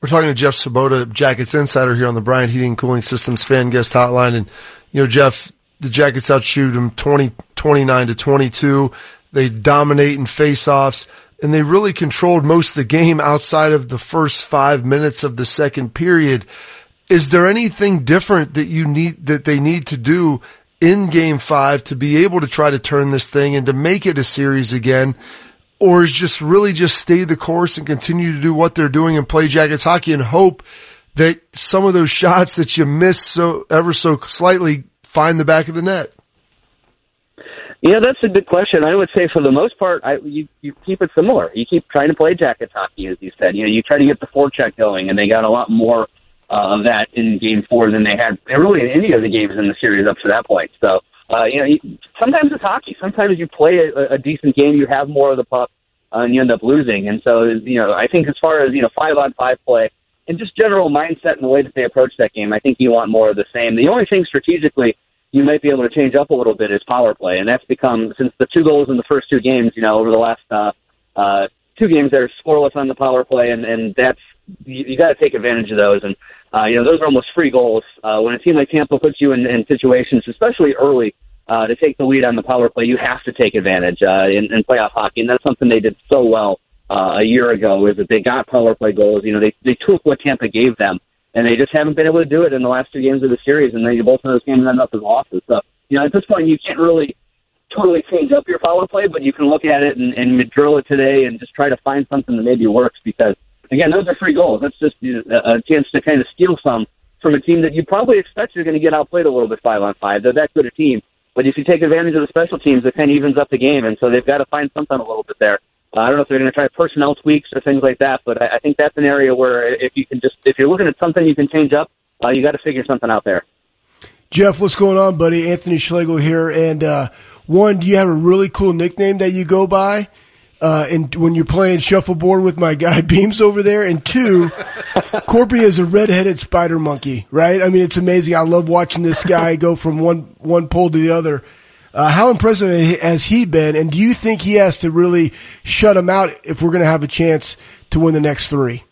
We're talking to Jeff Svoboda, Jackets Insider here on the Bryant Heating and Cooling Systems fan guest hotline. And, you know, Jeff, the Jackets outshoot them 20, 29 to 22. They dominate in faceoffs and they really controlled most of the game outside of the first five minutes of the second period. Is there anything different that you need, that they need to do in game five to be able to try to turn this thing and to make it a series again? Or is just really just stay the course and continue to do what they're doing and play Jackets hockey and hope that some of those [LAUGHS] shots that you miss so ever so slightly find the back of the net? Yeah, that's a good question. I would say for the most part, I, you you keep it similar. You keep trying to play jackets hockey, as you said. You know, you try to get the forecheck going, and they got a lot more uh, of that in Game Four than they had really in any of the games in the series up to that point. So, uh, you know, sometimes it's hockey. Sometimes you play a, a decent game, you have more of the puck, uh, and you end up losing. And so, you know, I think as far as you know, five on five play and just general mindset and the way that they approach that game, I think you want more of the same. The only thing strategically you might be able to change up a little bit is power play, and that's become since the two goals in the first two games. You know, over the last uh, uh, two games, they're scoreless on the power play, and and that's you, you got to take advantage of those. And uh, you know, those are almost free goals. Uh, when a team like Tampa puts you in, in situations, especially early, uh, to take the lead on the power play, you have to take advantage uh, in, in playoff hockey, and that's something they did so well uh, a year ago. Is that they got power play goals? You know, they they took what Tampa gave them and they just haven't been able to do it in the last two games of the series, and they both of those games end up as losses. So, you know, at this point, you can't really totally change up your power play, but you can look at it and, and drill it today and just try to find something that maybe works because again, those are free goals. That's just you know, a chance to kind of steal some from a team that you probably expect you're going to get outplayed a little bit five on five. They're that good a team. But if you take advantage of the special teams, it kind of evens up the game, and so they've got to find something a little bit there. Uh, I don't know if they're going to try personnel tweaks or things like that, but I, I think that's an area where if you can just if you're looking at something you can change up, uh, you got to figure something out there. Jeff, what's going on, buddy? Anthony Schlegel here. And uh, one, do you have a really cool nickname that you go by? Uh, and when you're playing shuffleboard with my guy [LAUGHS] Beams over there, and two, [LAUGHS] Korpi is a red-headed spider monkey, right? I mean, it's amazing. I love watching this guy go from one one pole to the other. Uh, how impressive has he been? And do you think he has to really shut him out if we're going to have a chance to win the next three?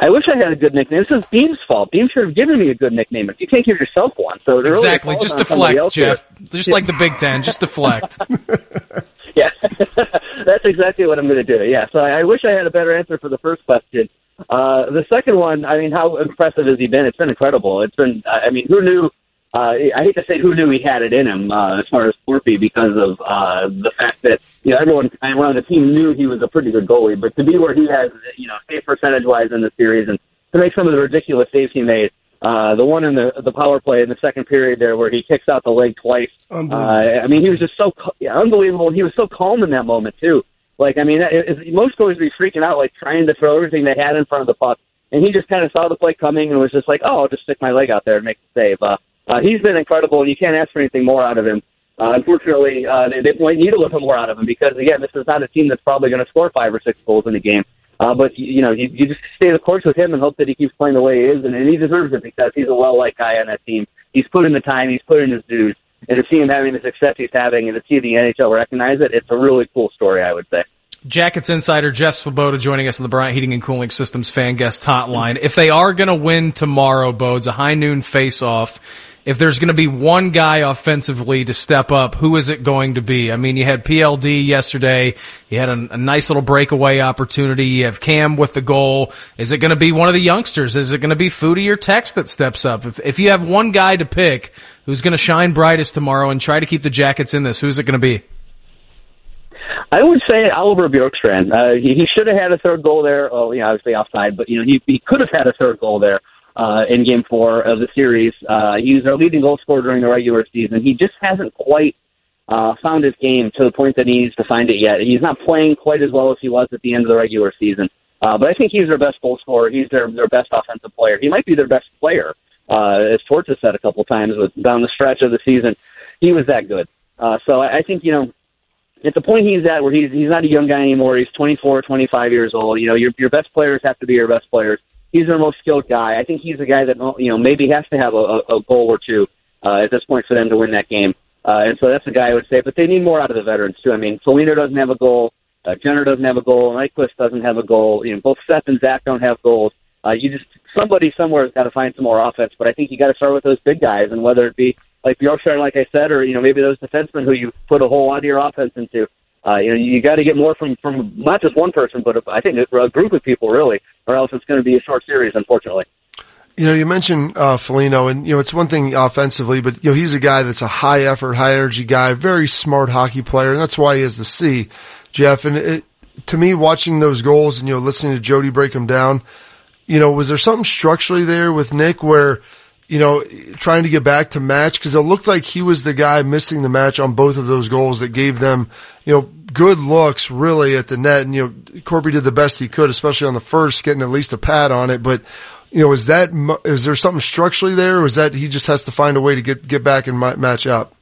I wish I had a good nickname. This is Beam's fault. Beam should have given me a good nickname. If you can't give yourself one, so it really Exactly. falls Just deflect, else here. Jeff. Just like the Big Ten. Just deflect. [LAUGHS] [LAUGHS] Yeah, [LAUGHS] that's exactly what I'm going to do. Yeah, so I, I wish I had a better answer for the first question. Uh, the second one, I mean, how impressive has he been? It's been incredible. It's been, I mean, who knew? Uh, I hate to say who knew he had it in him uh, as far as Scorpy because of uh, the fact that you know everyone around the team knew he was a pretty good goalie, but to be where he has, you know, save percentage wise in the series and to make some of the ridiculous saves he made. Uh, the one in the the power play in the second period there where he kicks out the leg twice. Uh, I mean, he was just so yeah, unbelievable. and He was so calm in that moment too. Like, I mean, it, it, most goalies would be freaking out, like trying to throw everything they had in front of the puck, and he just kind of saw the play coming and was just like, "Oh, I'll just stick my leg out there and make the save." Uh, uh, he's been incredible, and you can't ask for anything more out of him. Uh, unfortunately, uh, they, they might need a little more out of him because, again, this is not a team that's probably going to score five or six goals in a game. Uh, but you, you know, you, you just stay the course with him and hope that he keeps playing the way he is, and, and he deserves it because he's a well-liked guy on that team. He's put in the time, he's put in his dues, and to see him having the success he's having, and to see the NHL recognize it, it's a really cool story, I would say. Jackets insider Jeff Svoboda joining us on the Bryant Heating and Cooling Systems fan guest hotline. If they are going to win tomorrow, Bodes, a high noon face off, if there's going to be one guy offensively to step up, who is it going to be? I mean, you had PLD yesterday. You had a, a nice little breakaway opportunity. You have Cam with the goal. Is it going to be one of the youngsters? Is it going to be Foudy or Tex that steps up? If, if you have one guy to pick who's going to shine brightest tomorrow and try to keep the Jackets in this, who's it going to be? I would say Oliver Bjorkstrand. Uh, he, he should have had a third goal there. Oh, yeah, obviously offside, but you know he he could have had a third goal there uh, in Game Four of the series. Uh, he was our leading goal scorer during the regular season. He just hasn't quite uh, found his game to the point that he needs to find it yet. He's not playing quite as well as he was at the end of the regular season. Uh, but I think he's their best goal scorer. He's their their best offensive player. He might be their best player, uh, as Torts has said a couple times with, down the stretch of the season. He was that good. Uh, so I, I think you know at the point he's at where he's he's not a young guy anymore. He's 24, 25 years old. You know, your your best players have to be your best players. He's their most skilled guy. I think he's a guy that you know maybe has to have a, a, a goal or two uh, at this point for them to win that game. Uh, and so that's the guy I would say. But they need more out of the veterans too. I mean, Foligno doesn't have a goal. Uh, Jenner doesn't have a goal. Nyquist doesn't have a goal. You know, both Seth and Zach don't have goals. Uh, you just somebody somewhere has got to find some more offense. But I think you got to start with those big guys, and whether it be like Bjorkstrand, like I said, or you know maybe those defensemen who you put a whole lot of your offense into. Uh, you know, you got to get more from from not just one person, but I think a group of people really, or else it's going to be a short series, unfortunately. You know, you mentioned uh, Foligno, and you know it's one thing offensively, but you know he's a guy that's a high effort, high energy guy, very smart hockey player, and that's why he has the C, Jeff. And it, to me, watching those goals and you know listening to Jody break them down, you know, was there something structurally there with Nick where you know trying to get back to match because it looked like he was the guy missing the match on both of those goals that gave them you know good looks really at the net, and you know Korpi did the best he could, especially on the first, getting at least a pad on it, but you know, is that is there something structurally there, or is that he just has to find a way to get get back and match up?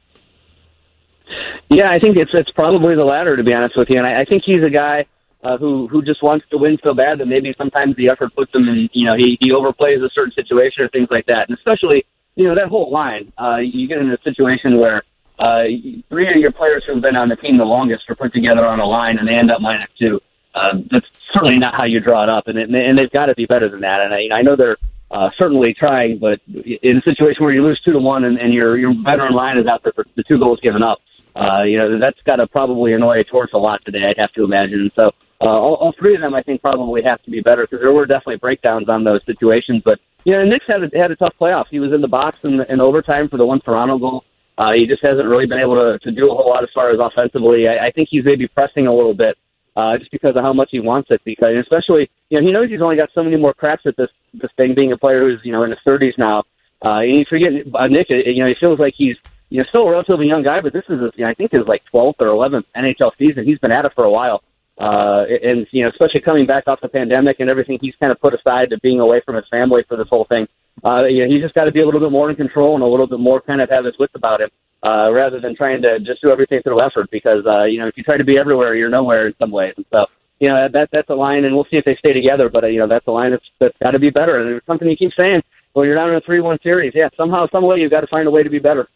Yeah, I think it's it's probably the latter, to be honest with you. And I, I think he's a guy uh, who who just wants to win so bad that maybe sometimes the effort puts him in. You know, he he overplays a certain situation or things like that. And especially, you know, that whole line, uh, you get in a situation where uh, three of your players who've been on the team the longest are put together on a line, and they end up minus two. Uh, that's certainly not how you draw it up, and it, and they've got to be better than that. And I, I know they're uh, certainly trying, but in a situation where you lose two to one and, and your your veteran line is out there for the two goals given up, uh, you know that's got to probably annoy Torts a lot today. I'd have to imagine. So uh, all, all three of them, I think, probably have to be better because there were definitely breakdowns on those situations. But you know, Nick's had a, had a tough playoff. He was in the box in, in overtime for the one Toronto goal. Uh, he just hasn't really been able to, to do a whole lot as far as offensively. I, I think he's maybe pressing a little bit uh, just because of how much he wants it. Because especially, you know, he knows he's only got so many more cracks at this this thing. Being a player who's you know in his 30s now, uh, and you forget uh, Nick. You know, he feels like he's you know still a relatively young guy, but this is his, you know, I think his like 12th or 11th NHL season. He's been at it for a while. Uh, and you know, especially coming back off the pandemic and everything, he's kind of put aside to being away from his family for this whole thing. Uh, you know, he's just got to be a little bit more in control and a little bit more kind of have his wits about him, uh, rather than trying to just do everything through effort. Because uh, you know, if you try to be everywhere, you're nowhere in some ways. And so, you know, that that's a line, and we'll see if they stay together. But uh, you know, that's a line that's that's got to be better. And it's something you keep saying. Well, you're down in a three-one series. Yeah, somehow, some way, you've got to find a way to be better.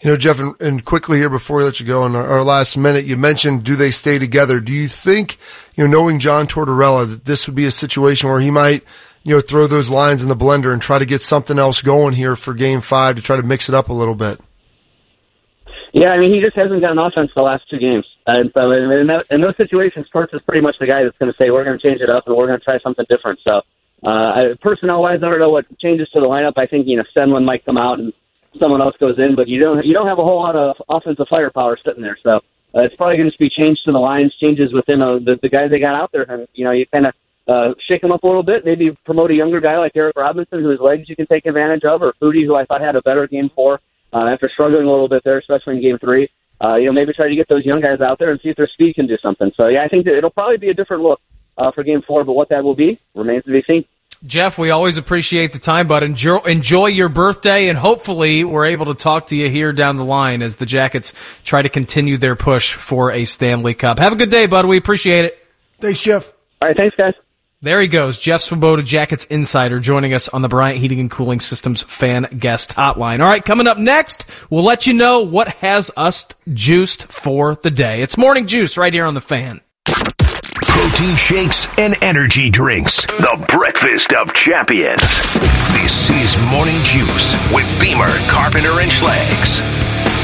You know, Jeff, and, and quickly here before we let you go in our, our, last minute, you mentioned do they stay together? Do you think, you know, knowing John Tortorella, that this would be a situation where he might, you know, throw those lines in the blender and try to get something else going here for game five to try to mix it up a little bit? Yeah, I mean, he just hasn't got an offense the last two games. And so in, that, in those situations, Torts is pretty much the guy that's going to say, we're going to change it up and we're going to try something different. So, uh, personnel wise, I don't know what changes to the lineup. I think, you know, Stenlund might come out and someone else goes in, but you don't you don't have a whole lot of offensive firepower sitting there. So uh, it's probably going to be changed to the lines, changes within uh, the the guys they got out there, and you know you kind of uh, shake them up a little bit. Maybe promote a younger guy like Eric Robinson, whose legs you can take advantage of, or Foudy, who I thought had a better game four uh, after struggling a little bit there, especially in game three. Uh, you know, maybe try to get those young guys out there and see if their speed can do something. So yeah, I think that it'll probably be a different look uh, for game four, but what that will be remains to be seen. Jeff, we always appreciate the time, but enjoy, enjoy your birthday, and hopefully we're able to talk to you here down the line as the Jackets try to continue their push for a Stanley Cup. Have a good day, bud. We appreciate it. Thanks, Jeff. All right, thanks, guys. There he goes, Jeff Svoboda, Jackets Insider, joining us on the Bryant Heating and Cooling Systems fan guest hotline. All right, coming up next, we'll let you know what has us juiced for the day. It's Morning Juice right here on the fan protein shakes, and energy drinks. The breakfast of champions. This is Morning Juice with Beamer, Carpenter, and Schlegs.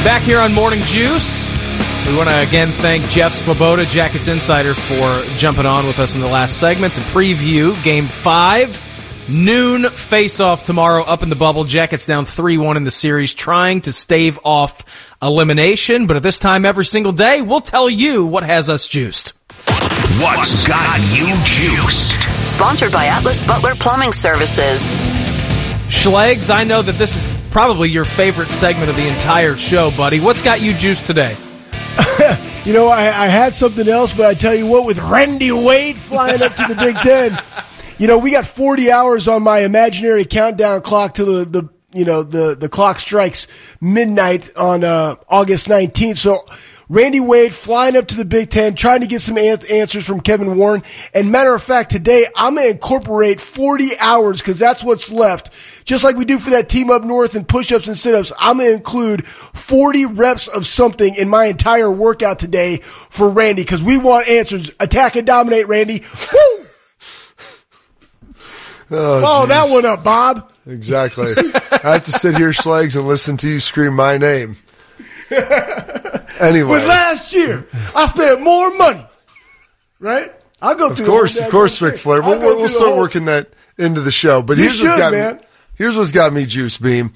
Back here on Morning Juice. We want to again thank Jeff Svoboda, Jackets Insider, for jumping on with us in the last segment to preview Game 5. Noon face-off tomorrow up in the bubble. Jackets down 3-1 in the series, trying to stave off elimination. But at this time every single day, we'll tell you what has us juiced. What's got you juiced? Sponsored by Atlas Butler Plumbing Services. Schlegs, I know that this is probably your favorite segment of the entire show, buddy. What's got you juiced today? [LAUGHS] you know, I, I, had something else, but I tell you what, with Randy Wade flying up to the Big Ten, you know, we got 40 hours on my imaginary countdown clock to the, the you know, the, the clock strikes midnight on uh, August 19th. So Randy Wade flying up to the Big Ten, trying to get some answers from Kevin Warren. And matter of fact, today I'm going to incorporate 40 hours because that's what's left. Just like we do for that team up north and push-ups and sit-ups, I'm going to include 40 reps of something in my entire workout today for Randy because we want answers. Attack and dominate, Randy. Woo! [LAUGHS] Oh, Follow that one up, Bob. Exactly. I have to sit here, Schlegs, and listen to you scream my name. [LAUGHS] anyway, with last year, I spent more money. Right? I'll go through. Of course, of course, Ric Flair. We'll, we'll start working that into the show. But you here's should, what's got man. me. Here's what's got me juice beam.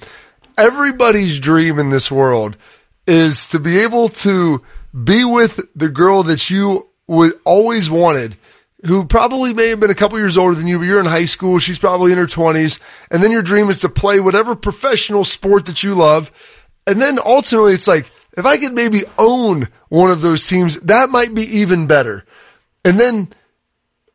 Everybody's dream in this world is to be able to be with the girl that you would always wanted who probably may have been a couple years older than you, but you're in high school. She's probably in her twenties. And then your dream is to play whatever professional sport that you love. And then ultimately it's like, if I could maybe own one of those teams, that might be even better. And then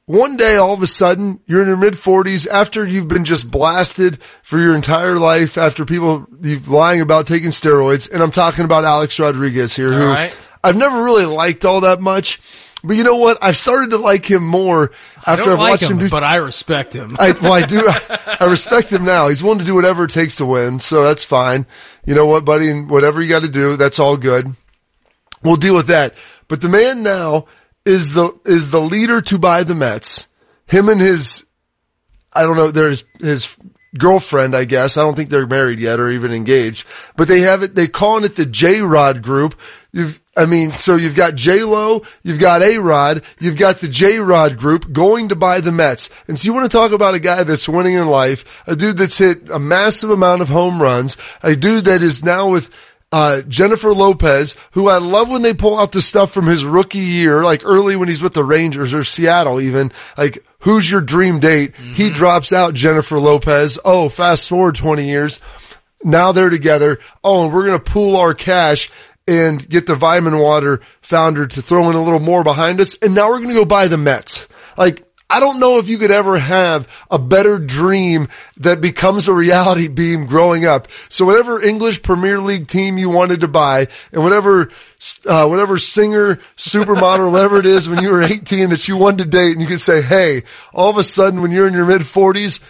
one day, all of a sudden, you're in your mid 40s after you've been just blasted for your entire life after people you've lying about taking steroids. And I'm talking about Alex Rodriguez here, who right. I've never really liked all that much. But you know what? I've started to like him more after I don't have like watched him, him do. but I respect him. I, well, I [LAUGHS] do. I respect him now. He's willing to do whatever it takes to win, so that's fine. You know what, buddy? And whatever you got to do, that's all good. We'll deal with that. But the man now is the is the leader to buy the Mets. Him and his, I don't know, there's his girlfriend, I guess. I don't think they're married yet or even engaged, but they have it. They calling it the J Rod Group. You've I mean, so you've got J Lo, you've got A Rod, you've got the J Rod group going to buy the Mets. And so you want to talk about a guy that's winning in life, a dude that's hit a massive amount of home runs, a dude that is now with uh, Jennifer Lopez, who I love when they pull out the stuff from his rookie year, like early when he's with the Rangers or Seattle even, like, who's your dream date? He drops out Jennifer Lopez. Oh, fast forward 20 years. Now they're together. Oh, and we're going to pool our cash and get the Vitamin Water founder to throw in a little more behind us. And now we're going to go buy the Mets. Like, I don't know if you could ever have a better dream that becomes a reality beam growing up. So whatever English Premier League team you wanted to buy and whatever, uh, whatever singer, supermodel, [LAUGHS] whatever it is when you were 18 that you wanted to date and you could say, Hey, all of a sudden when you're in your mid forties,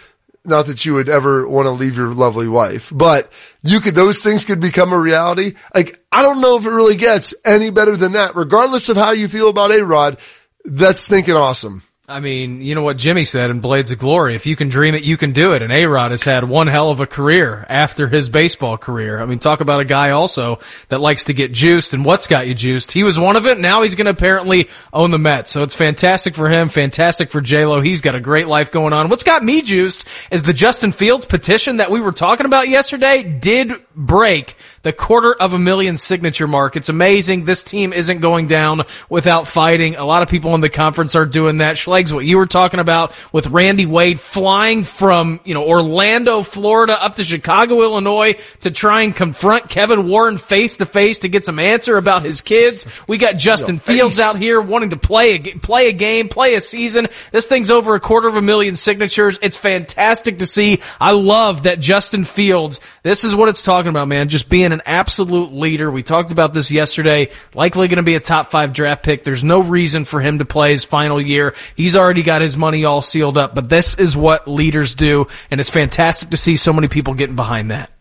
not that you would ever want to leave your lovely wife, but you could, those things could become a reality. Like, I don't know if it really gets any better than that, regardless of how you feel about A-Rod. That's thinking awesome. I mean, you know what Jimmy said in Blades of Glory. If you can dream it, you can do it. And A-Rod has had one hell of a career after his baseball career. I mean, talk about a guy also that likes to get juiced and what's got you juiced. He was one of it. Now he's going to apparently own the Mets. So it's fantastic for him. Fantastic for J-Lo. He's got a great life going on. What's got me juiced is the Justin Fields petition that we were talking about yesterday did break the quarter of a million signature mark. It's amazing. This team isn't going down without fighting. A lot of people in the conference are doing that. Schlegs, what you were talking about with Randy Wade flying from, you know, Orlando, Florida up to Chicago, Illinois to try and confront Kevin Warren face to face to get some answer about his kids. We got Justin Fields out here wanting to play a, play a game, play a season. This thing's over a quarter of a million signatures. It's fantastic to see. I love that Justin Fields, this is what it's talking about, man. Just being an absolute leader. We talked about this yesterday. Likely going to be a top five draft pick. There's no reason for him to play his final year. He's already got his money all sealed up, but this is what leaders do. And it's fantastic to see so many people getting behind that.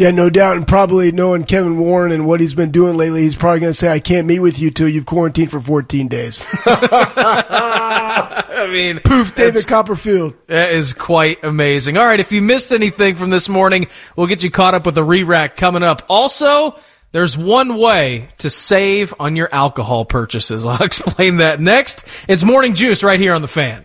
Yeah, no doubt. And probably knowing Kevin Warren and what he's been doing lately, he's probably going to say, I can't meet with you till you've quarantined for 14 days. [LAUGHS] I mean, Poof, David Copperfield. That is quite amazing. All right, if you missed anything from this morning, we'll get you caught up with the re-rack coming up. Also, there's one way to save on your alcohol purchases. [LAUGHS] I'll explain that next. It's Morning Juice right here on the fan.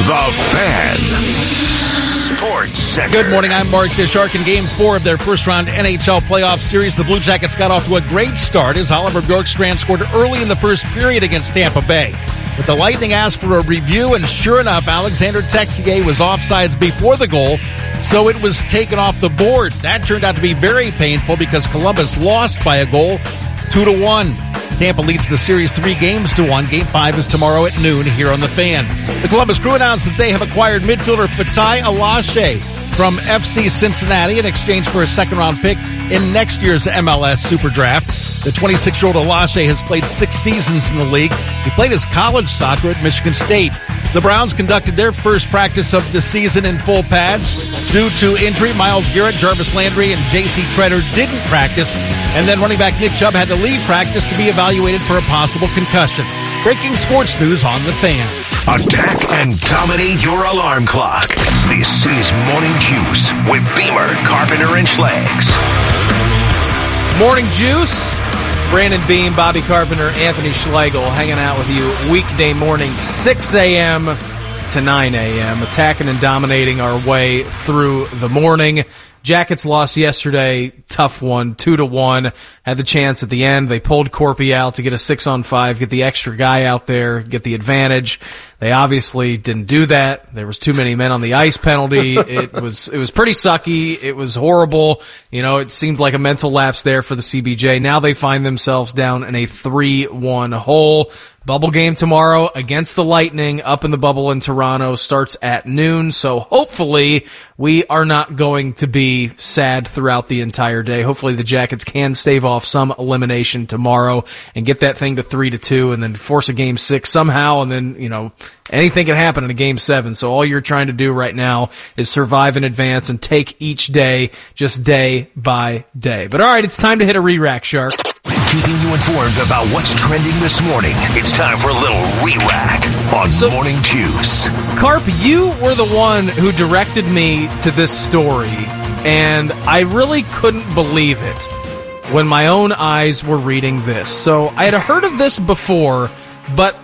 The Fan. Sports Center. Good morning. I'm Mark Shark. In game four of their first round NHL playoff series, the Blue Jackets got off to a great start as Oliver Bjorkstrand scored early in the first period against Tampa Bay. But the Lightning asked for a review, and sure enough, Alexander Texier was offsides before the goal, so it was taken off the board. That turned out to be very painful because Columbus lost by a goal, two to one. Tampa leads the series three games to one. Game five is tomorrow at noon here on the fan. The Columbus Crew announced that they have acquired midfielder Fatai Alashe from FC Cincinnati in exchange for a second round pick in next year's MLS Super Draft. The 26 year old Alashe has played six seasons in the league. He played his college soccer at Michigan State. The Browns conducted their first practice of the season in full pads. Due to injury, Myles Garrett, Jarvis Landry, and J.C. Tretter didn't practice, and then running back Nick Chubb had to leave practice to be evaluated for a possible concussion. Breaking sports news on the fan. Attack and dominate your alarm clock. This is Morning Juice with Beamer, Carpenter, and Schlegs. Morning Juice. Brandon Beam, Bobby Carpenter, Anthony Schlegel hanging out with you weekday morning, 6 a.m. to 9 a.m., attacking and dominating our way through the morning. Jackets lost yesterday, tough one, two to one. Had the chance at the end. They pulled Korpi out to get a six on five, get the extra guy out there, get the advantage. They obviously didn't do that. There was too many men on the ice penalty. [LAUGHS] it was it was pretty sucky. It was horrible. You know, it seemed like a mental lapse there for the CBJ. Now they find themselves down in a three one hole. Bubble game tomorrow against the Lightning up in the bubble in Toronto starts at noon. So hopefully we are not going to be sad throughout the entire day. Hopefully the Jackets can stave off some elimination tomorrow and get that thing to three to two and then force a game six somehow. And then, you know, anything can happen in a game seven. So all you're trying to do right now is survive in advance and take each day just day by day. But all right, it's time to hit a re-rack shark. Keeping you informed about what's trending this morning. It's time for a little re-rack on Morning Juice. Carp, you were the one who directed me to this story, and I really couldn't believe it when my own eyes were reading this. So I had heard of this before, but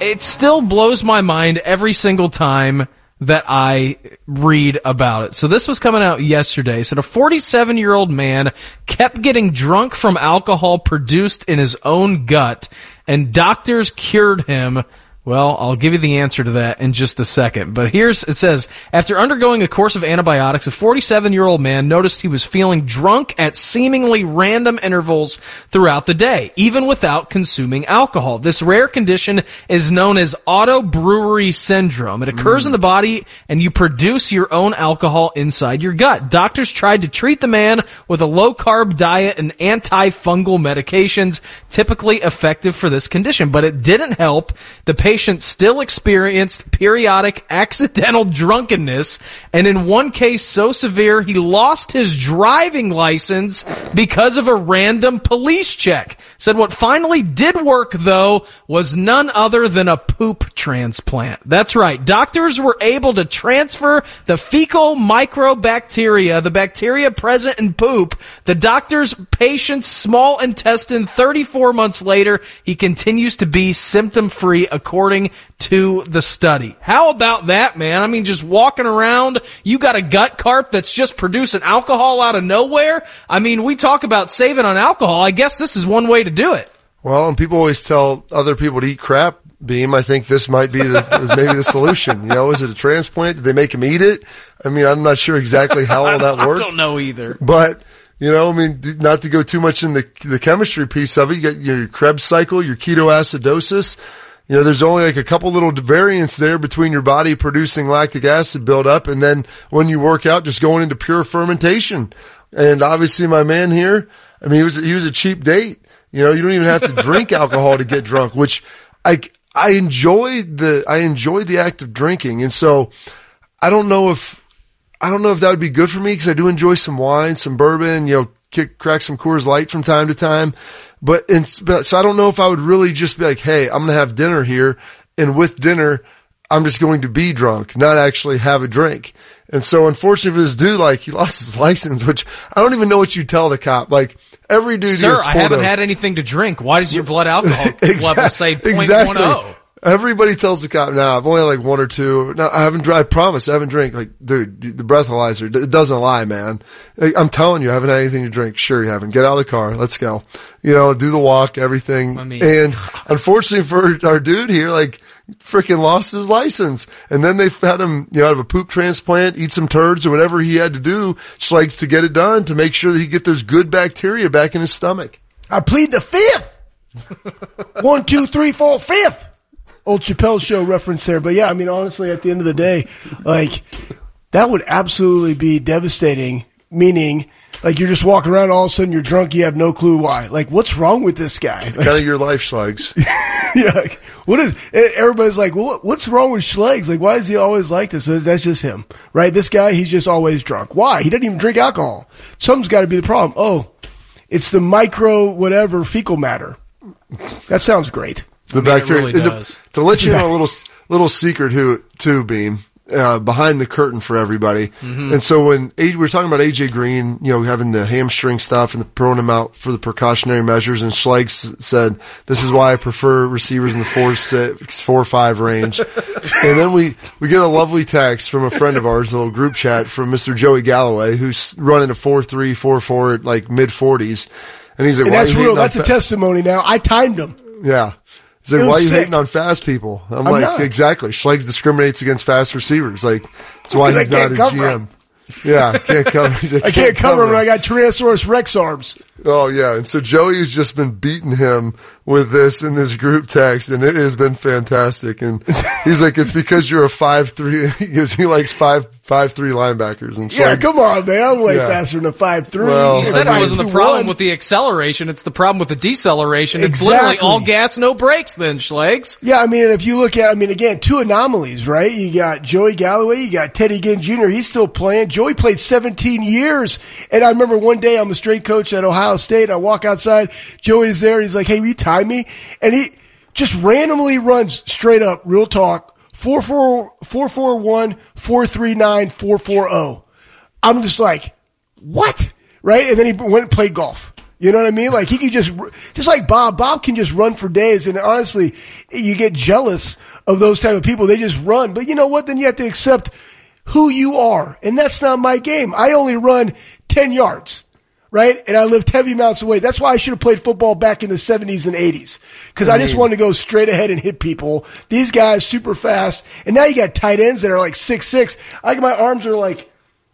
it still blows my mind every single time that I read about it. So this was coming out yesterday. It said a 47 year old man kept getting drunk from alcohol produced in his own gut and doctors cured him well, I'll give you the answer to that in just a second. But here's, it says, after undergoing a course of antibiotics, a 47 year old man noticed he was feeling drunk at seemingly random intervals throughout the day, even without consuming alcohol. This rare condition is known as auto-brewery syndrome. It occurs in the body and you produce your own alcohol inside your gut. Doctors tried to treat the man with a low carb diet and antifungal medications, typically effective for this condition, but it didn't help. The patient patient still experienced periodic accidental drunkenness, and in one case so severe he lost his driving license because of a random police check. Said what finally did work though was none other than a poop transplant. That's right. Doctors were able to transfer the fecal microbacteria, the bacteria present in poop, the doctor's patient's small intestine 34 months later. He continues to be symptom free according to the study. How about that, man? I mean, just walking around, you got a gut carp that's just producing alcohol out of nowhere. I mean, we talk about saving on alcohol. I guess this is one way to do it. Well, and people always tell other people to eat crap. Beam, I think this might be the maybe the solution. You know, is it a transplant? Did they make him eat it? I mean, I'm not sure exactly how all that worked. [LAUGHS] I don't know either. But you know, I mean, not to go too much in the the chemistry piece of it. You got your Krebs cycle, your ketoacidosis. You know, there's only like a couple little variants there between your body producing lactic acid buildup and then when you work out, just going into pure fermentation. And obviously my man here, I mean, he was, he was a cheap date. You know, you don't even have to [LAUGHS] drink alcohol to get drunk, which I, I enjoy the, I enjoy the act of drinking. And so I don't know if, I don't know if that would be good for me because I do enjoy some wine, some bourbon, you know, kick, crack some Coors Light from time to time. But, but so I don't know if I would really just be like, hey, I'm going to have dinner here, and with dinner, I'm just going to be drunk, not actually have a drink. And so, unfortunately, for this dude, like he lost his [LAUGHS] license, which I don't even know what you tell the cop. Like every dude, sir, I haven't had anything to drink. Why does your blood alcohol [LAUGHS] exactly, level say 0.10? Exactly. Oh? Everybody tells the cop, "Nah, I've only had like one or two. No, I haven't. I promise, I haven't drank. Like, dude, the breathalyzer, it doesn't lie, man. I'm telling you, I haven't had anything to drink. Sure, you haven't. Get out of the car. Let's go. You know, do the walk, everything. I mean, and unfortunately for our dude here, like, freaking lost his license. And then they had him, you know, have a poop transplant, eat some turds or whatever he had to do, Schlegs, to get it done to make sure that he get those good bacteria back in his stomach. I plead the fifth. [LAUGHS] One, two, three, four, fifth old Chappelle show reference there. But yeah, I mean, honestly, at the end of the day, like that would absolutely be devastating. Meaning, like you're just walking around, all of a sudden you're drunk, you have no clue why. Like, what's wrong with this guy? It's kind of your life, Schlegs. [LAUGHS] yeah. Like, what is? Everybody's like, well, what's wrong with Schlegs? Like, why is he always like this? That's just him, right? This guy, he's just always drunk. Why? He doesn't even drink alcohol. Something's got to be the problem. Oh, it's the micro whatever fecal matter. That sounds great. The I mean, it bacteria. really and to- To, let you know a [LAUGHS] little little secret who too beam uh, behind the curtain for everybody. Mm-hmm. And so when A- we were talking about AJ Green, you know, having the hamstring stuff and the throwing him out for the precautionary measures, and Schlegs said, "This is why I prefer receivers in the four six four five range." [LAUGHS] and then we we get a lovely text from a friend of ours, a little group chat from Mr. Joey Galloway, who's running a four three four four at like mid forties. And he's like, And "Why that's real. hating That's a fa- testimony now. I timed him. yeah. He's like, why are you sick. hating on fast people? I'm, I'm like, not. exactly. Schlegs discriminates against fast receivers. Like, that's why he's not can't a GM. him. Yeah, can't cover. He's like, [LAUGHS] I can't cover him I got Tyrannosaurus Rex arms. Oh yeah, and so Joey's just been beating him with this in this group text, and it has been fantastic. And [LAUGHS] he's like, "It's because you're a five three, [LAUGHS] because he likes five five three linebackers." And Yeah, Schlegs- come on, man. I'm way Yeah. faster than a five three. Well, You said it wasn't the problem with the acceleration. It's the problem with the deceleration. It's literally all gas, no brakes then, Schlegs. Yeah, I mean, if you look at, I mean, again, two anomalies, right? You got Joey Galloway, you got Teddy Ginn Jr. He's still playing. Joey played 17 years. And I remember one day I'm a straight coach at Ohio State. I walk outside. Joey's there. He's like, Hey, will you tie me? And he just randomly runs straight up, real talk, 441 439 440. I'm just like, what? Right? And then he went and played golf. You know what I mean? Like he could just, just like Bob, Bob can just run for days. And honestly, you get jealous of those type of people. They just run. But you know what? Then you have to accept who you are. And that's not my game. I only run 10 yards. Right? And I lived heavy amounts of weight. That's why I should have played football back in the 70s and 80s. Cause I just wanted to go straight ahead and hit people. These guys super fast. And now you got tight ends that are like six, six. I, my arms are like,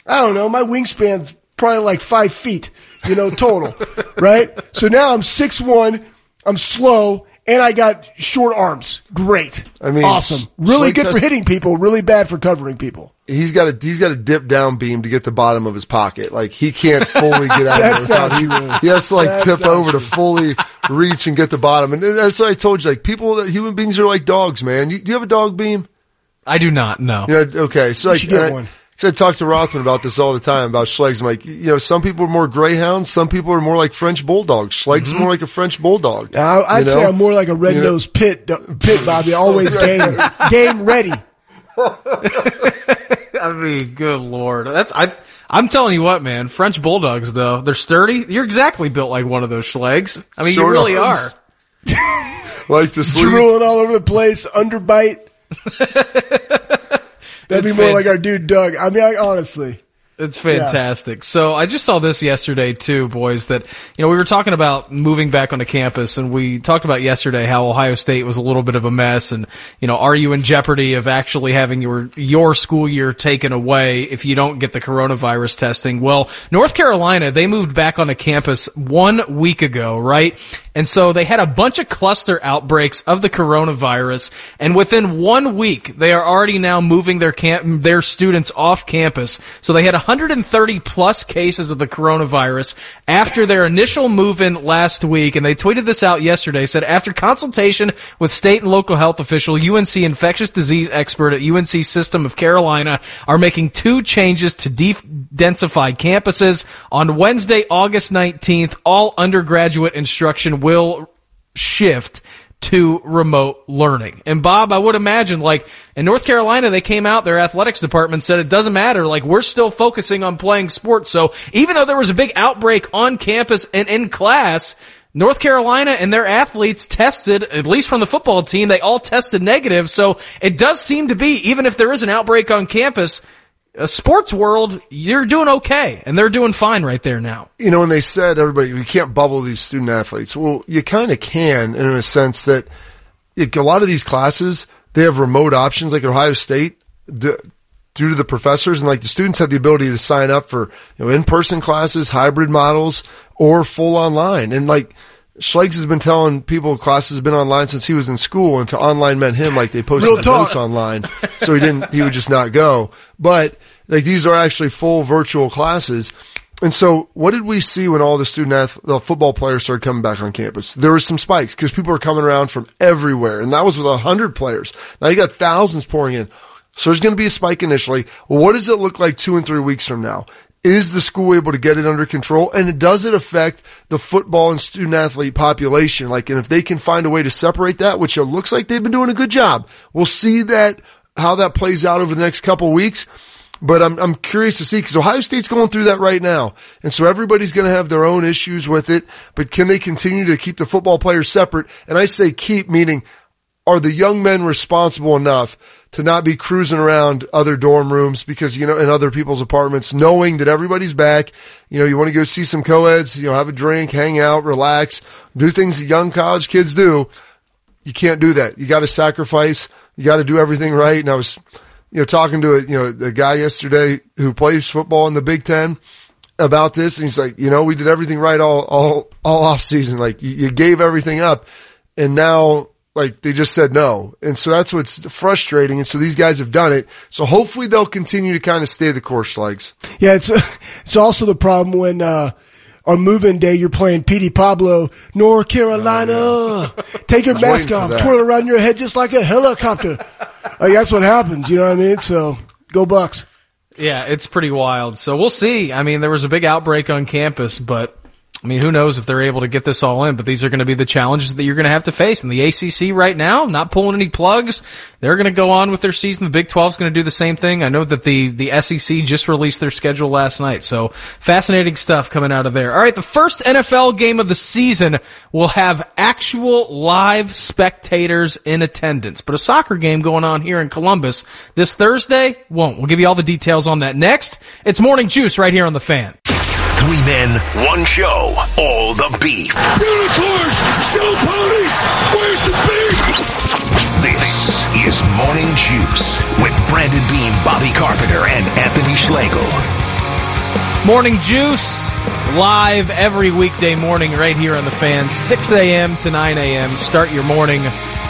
I don't know, my wingspan's probably like five feet, you know, total, [LAUGHS] right? So now I'm six one, I'm slow, and I got short arms. Great. I mean, awesome. Really Slikes good for hitting people, really bad for covering people. He's got a he's got a dip down beam to get the bottom of his pocket. Like he can't fully get out of That's it without he, he has to like That's tip not over to fully reach and get the bottom. And that's what I told you. Like people that human beings are like dogs, man. You, do you have a dog beam? I do not know. You know, okay. So like, should get and I- one. So I talk to Rothman about this all the time about Schlegs. I'm like, you know, some people are more greyhounds, some people are more like French bulldogs. Schleg's mm-hmm. more like a French bulldog. Now, I'd you say know? I'm more like a red You know? nosed pit, uh, pit, Bobby. Always [LAUGHS] game, game ready. [LAUGHS] I mean, good lord. That's I. I'm telling you what, man. French bulldogs, though, they're sturdy. You're exactly built like one of those schlegs. I mean, Short you really arms. are. [LAUGHS] Like to sleep. Drooling all over the place, underbite. That'd be more like our dude Doug. I mean, I, honestly. It's fantastic. So I just saw this yesterday too, boys, that, you know, we were talking about moving back onto campus and we talked about yesterday how Ohio State was a little bit of a mess and, you know, are you in jeopardy of actually having your, your school year taken away if you don't get the coronavirus testing? Well, North Carolina, they moved back onto campus one week ago, right? And so they had a bunch of cluster outbreaks of the coronavirus and within one week they are already now moving their camp, their students off campus. So they had 130 plus cases of the coronavirus after their initial move in last week. And they tweeted this out yesterday, said after consultation with state and local health official, UNC infectious disease expert at UNC System of Carolina are making two changes to de-densify campuses. On Wednesday, August 19th, all undergraduate instruction will shift to remote learning. And Bob, I would imagine like in North Carolina, they came out, their athletics department said it doesn't matter. Like we're still focusing on playing sports. So even though there was a big outbreak on campus and in class, North Carolina and their athletes tested, at least from the football team, they all tested negative. So it does seem to be, even if there is an outbreak on campus, a sports world, you're doing okay. And they're doing fine right there now. you know, when they said everybody, we can't bubble these student athletes. Well, you kind of can in a sense that like, a lot of these classes, they have remote options like Ohio State d- due to the professors and like the students have the ability to sign up for, you know, in-person classes, hybrid models or full online. And like, Schlegs has been telling people classes have been online since he was in school and to online meant him like they posted notes online. So he didn't, he would just not go. But like these are actually full virtual classes. And so what did we see when all the student ath- the football players started coming back on campus? There was some spikes because people were coming around from everywhere and that was with a hundred players. Now you got thousands pouring in. So there's going to be a spike initially. What does it look like two and three weeks from now? Is the school able to get it under control? And does it affect the football and student athlete population? Like, and if they can find a way to separate that, which it looks like they've been doing a good job, we'll see that, how that plays out over the next couple weeks. But I'm, I'm curious to see because Ohio State's going through that right now. And so everybody's going to have their own issues with it. But can they continue to keep the football players separate? And I say keep meaning are the young men responsible enough to not be cruising around other dorm rooms because, you know, in other people's apartments, knowing that everybody's back, you know, you want to go see some co-eds, you know, have a drink, hang out, relax, do things that young college kids do. You can't do that. You got to sacrifice. You got to do everything right. And I was, you know, talking to a, you know, a guy yesterday who plays football in the Big Ten about this. And he's like, you know, we did everything right all, all, all off season. Like you, you gave everything up and now like they just said no. And so that's what's frustrating. And so these guys have done it. So hopefully they'll continue to kind of stay the course legs. Yeah, it's [LAUGHS] it's also the problem when uh on moving day you're playing Petey Pablo, North Carolina. [LAUGHS] Take your Oh, mask off, that. twirl around your head just like a helicopter. [LAUGHS] like that's what happens, you know what I mean? So go Bucks. Yeah, it's pretty wild. So we'll see. I mean, there was a big outbreak on campus, but I mean, who knows if they're able to get this all in, but these are going to be the challenges that you're going to have to face. And the ACC right now, not pulling any plugs. They're going to go on with their season. The Big 12 is going to do the same thing. I know that the, the SEC just released their schedule last night. So fascinating stuff coming out of there. All right. The first NFL game of the season will have actual live spectators in attendance, but a soccer game going on here in Columbus this Thursday won't. We'll give you all the details on that next. It's Morning Juice right here on the fan. Three men, one show, all the beef. Unicorns! Show ponies! Where's the beef? This is Morning Juice with Brandon Beam, Bobby Carpenter, and Anthony Schlegel. Morning Juice live every weekday morning right here on the fan, 6 a.m. to 9 a.m. Start your morning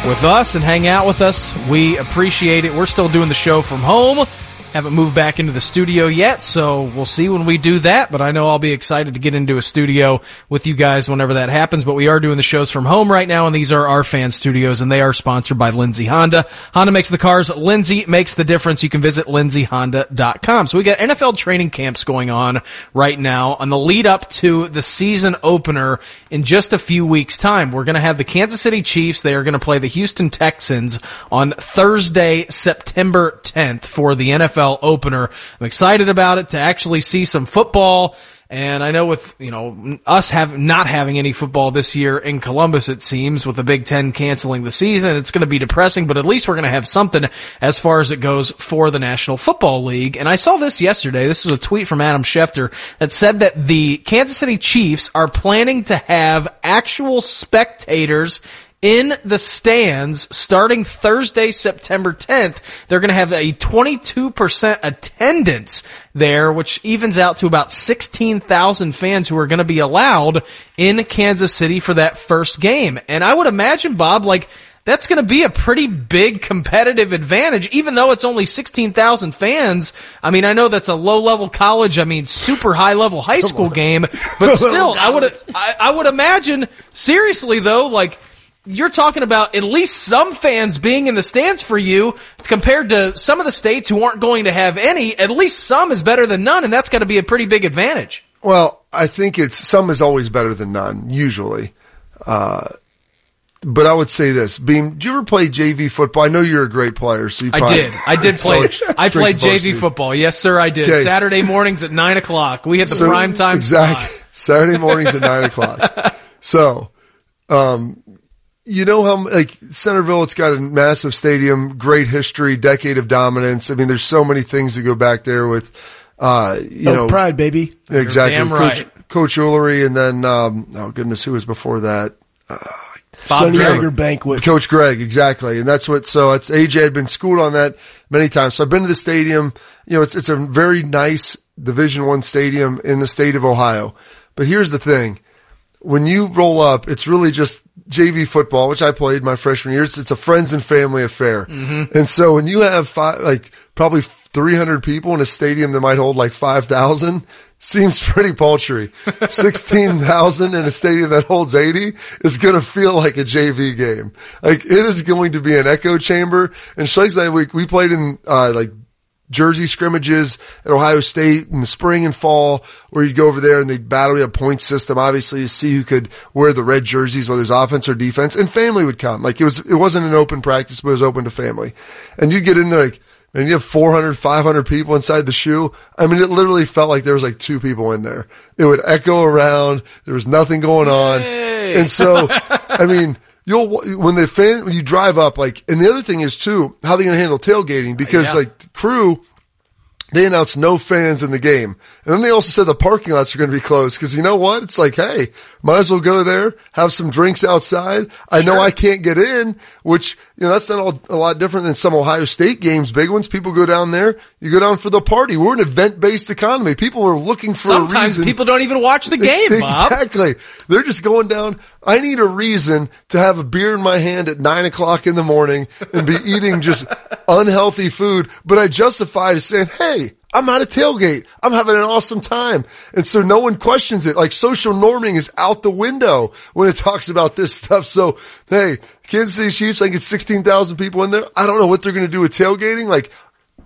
with us and hang out with us. We appreciate it. We're still doing the show from home. Haven't moved back into the studio yet, so we'll see when we do that. But I know I'll be excited to get into a studio with you guys whenever that happens. But we are doing the shows from home right now, and these are our fan studios, and they are sponsored by Lindsay Honda. Honda makes the cars. Lindsay makes the difference. You can visit lindsayhonda.com. So we got NFL training camps going on right now on the lead up to the season opener in just a few weeks time. We're going to have the Kansas City Chiefs. They are going to play the Houston Texans on Thursday, September 10th for the NFL opener. I'm excited about it to actually see some football. And I know with, you know, us have not having any football this year in Columbus, it seems, with the Big Ten canceling the season, it's going to be depressing, but at least we're going to have something as far as it goes for the National Football League. And I saw this yesterday. This was a tweet from Adam Schefter that said that the Kansas City Chiefs are planning to have actual spectators in the stands starting Thursday, September 10th. They're going to have a 22% attendance there, which evens out to about 16,000 fans who are going to be allowed in Kansas City for that first game. And I would imagine, Bob, like, that's going to be a pretty big competitive advantage, even though it's only 16,000 fans. I mean, I know that's a low level college, I mean, super high level high school game, [LAUGHS] but still, I would, I, I would imagine, seriously though, like, you're talking about at least some fans being in the stands for you compared to some of the states who aren't going to have any. At least some is better than none, and that's got to be a pretty big advantage. Well, I think it's some is always better than none, usually. Uh, but I would say this, Beam. Do you ever play JV football? I know you're a great player, so you. I did. I did [LAUGHS] play. I played JV football. Yes, sir. I did. Okay. Saturday mornings at nine o'clock. We had the So, prime time exactly slot. Saturday mornings at nine o'clock. [LAUGHS] So, um, you know how like Centerville, it's got a massive stadium, great history, decade of dominance. I mean, there's so many things to go back there with. Uh, you Oh, know, pride, baby. exactly. damn Coach, right. Coach Ullery, and then um, oh goodness, who was before that? Bob Sonny banquet. Coach Greg, exactly, and that's what. So it's AJ had been schooled on that many times. So I've been to the stadium. You know, it's it's a very nice Division One stadium in the state of Ohio. But here's the thing: when you roll up, it's really just JV football, which I played my freshman year. It's, it's a friends and family affair, and so when you have five, like probably 300 people in a stadium that might hold like 5,000 seems pretty paltry. [LAUGHS] 16,000 in a stadium that holds 80 is going to feel like a JV game. Like it is going to be an echo chamber. And Schleg's that week, we played in, uh, like Jersey scrimmages at Ohio State in the spring and fall where you'd go over there and they'd battle. We had a point system, obviously, to see who could wear the red jerseys, whether it's offense or defense, and family would come. Like it was, it wasn't an open practice, but it was open to family. And you'd get in there like, and you have 400, 500 people inside the shoe. I mean, it literally felt like there was like two people in there. It would echo around. There was nothing going on. And so, I mean, you'll, when the fan, when you drive up, like, and the other thing is too, how they going to handle tailgating because Yeah. like the crew, they announced no fans in the game. And then they also said the parking lots are going to be closed because you know what? It's like, hey, might as well go there, have some drinks outside. I know I can't get in, which, you know, that's not all, a lot different than some Ohio State games, big ones. People go down there. You go down for the party. We're an event based economy. People are looking for a Sometimes reason. people don't even watch the game, Bob. Exactly. They're just going down. I need a reason to have a beer in my hand at nine o'clock in the morning and be eating just [LAUGHS] unhealthy food, but I justify to saying, Hey, I'm at a tailgate. I'm having an awesome time. And so no one questions it. Like social norming is out the window when it talks about this stuff. So, hey, Kansas City Chiefs, I get 16,000 people in there. I don't know what they're going to do with tailgating. Like,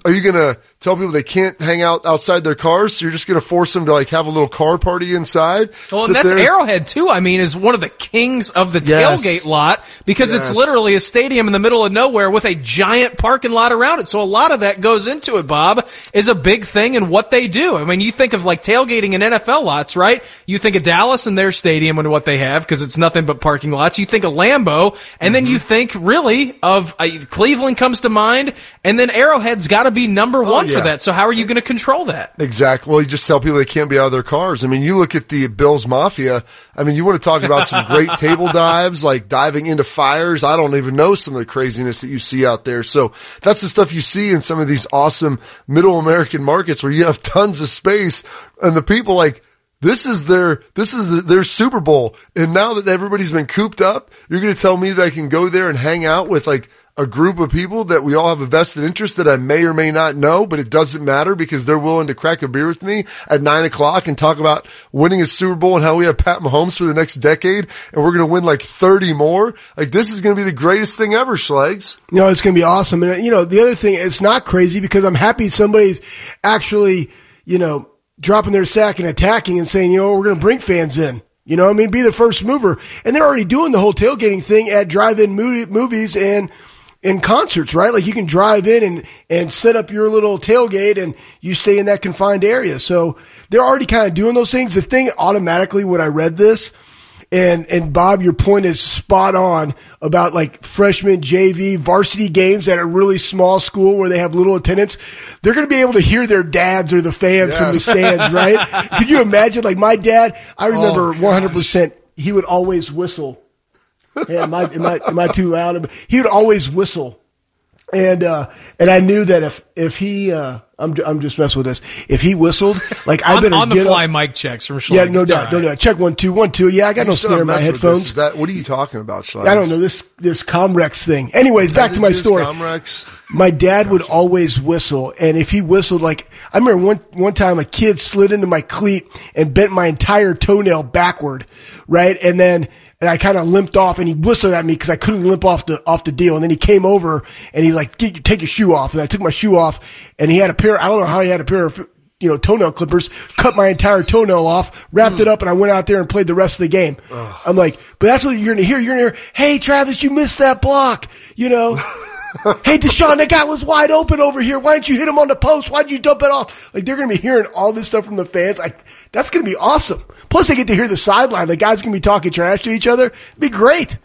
are you to tell people they can't hang out outside their cars? So you're just going to force them to like have a little car party inside? Well, and that's there? Arrowhead too. I mean, is one of the kings of the Yes. tailgate lot because Yes. it's literally a stadium in the middle of nowhere with a giant parking lot around it. So a lot of that goes into it. Bob is a big thing in what they do. I mean, you think of like tailgating in NFL lots, right? You think of Dallas and their stadium and what they have because it's nothing but parking lots. You think of Lambeau, and then you Mm-hmm. think really of uh, Cleveland comes to mind, and then Arrowhead's got to be number one Oh, yeah. For that. So how are you going to control that? Exactly. Well, you just tell people they can't be out of their cars. I mean, you look at the Bills Mafia. I mean, you want to talk about some great [LAUGHS] table dives, like diving into fires. I don't even know some of the craziness that you see out there. So that's the stuff you see in some of these awesome middle American markets where you have tons of space and the people like, this is their, this is the, their Super Bowl. And now that everybody's been cooped up, you're going to tell me that I can go there and hang out with like a group of people that we all have a vested interest that I may or may not know, but it doesn't matter because they're willing to crack a beer with me at nine o'clock and talk about winning a Super Bowl and how we have Pat Mahomes for the next decade and we're going to win like 30 more. Like this is going to be the greatest thing ever, Schlegs. You know, it's going to be awesome. And, you know, the other thing, it's not crazy because I'm happy somebody's actually, you know, dropping their sack and attacking and saying, you know, we're going to bring fans in. You know, I mean, be the first mover. And they're already doing the whole tailgating thing at drive-in movie, movies and in concerts, right? Like you can drive in and, and set up your little tailgate and you stay in that confined area. So they're already kind of doing those things. The thing automatically when I read this, and and Bob, your point is spot on about like freshman JV varsity games at a really small school where they have little attendance. They're going to be able to hear their dads or the fans from the stands, right? [LAUGHS] Could you imagine? Like my dad, I remember Oh, 100. percent He would always whistle. Yeah, am I am I am I too loud? He would always whistle, and uh and I knew that if if he uh I'm I'm just messing with this. If he whistled, like I on, better on the get fly up. mic checks from Schlegs. Yeah, no doubt, all no right. doubt. Check one two one two. Yeah, I got no You said snare in my messing with this. headphones. Is that, what are you talking about, Schlegs? I don't know this this Comrex thing. Anyways, back to my story. Comrex? My dad would always whistle, and if he whistled, like I remember one one time a kid slid into my cleat and bent my entire toenail backward, right, and then and I kind of limped off, and he whistled at me because I couldn't limp off the off the deal, and then he came over and he like "Get- take your shoe off, and I took my shoe off, and he had a pair. I don't know how he had a pair of you know toenail clippers, cut my entire toenail off, wrapped it up, and I went out there and played the rest of the game. I'm like, but that's what you're gonna hear. You're gonna hear, hey Travis, you missed that block, you know. [LAUGHS] [LAUGHS] hey, Deshaun, that guy was wide open over here. Why didn't you hit him on the post? Why did you dump it off? Like they're going to be hearing all this stuff from the fans. Like that's going to be awesome. Plus they get to hear the sideline. The guys going to be talking trash to each other. It'd be great.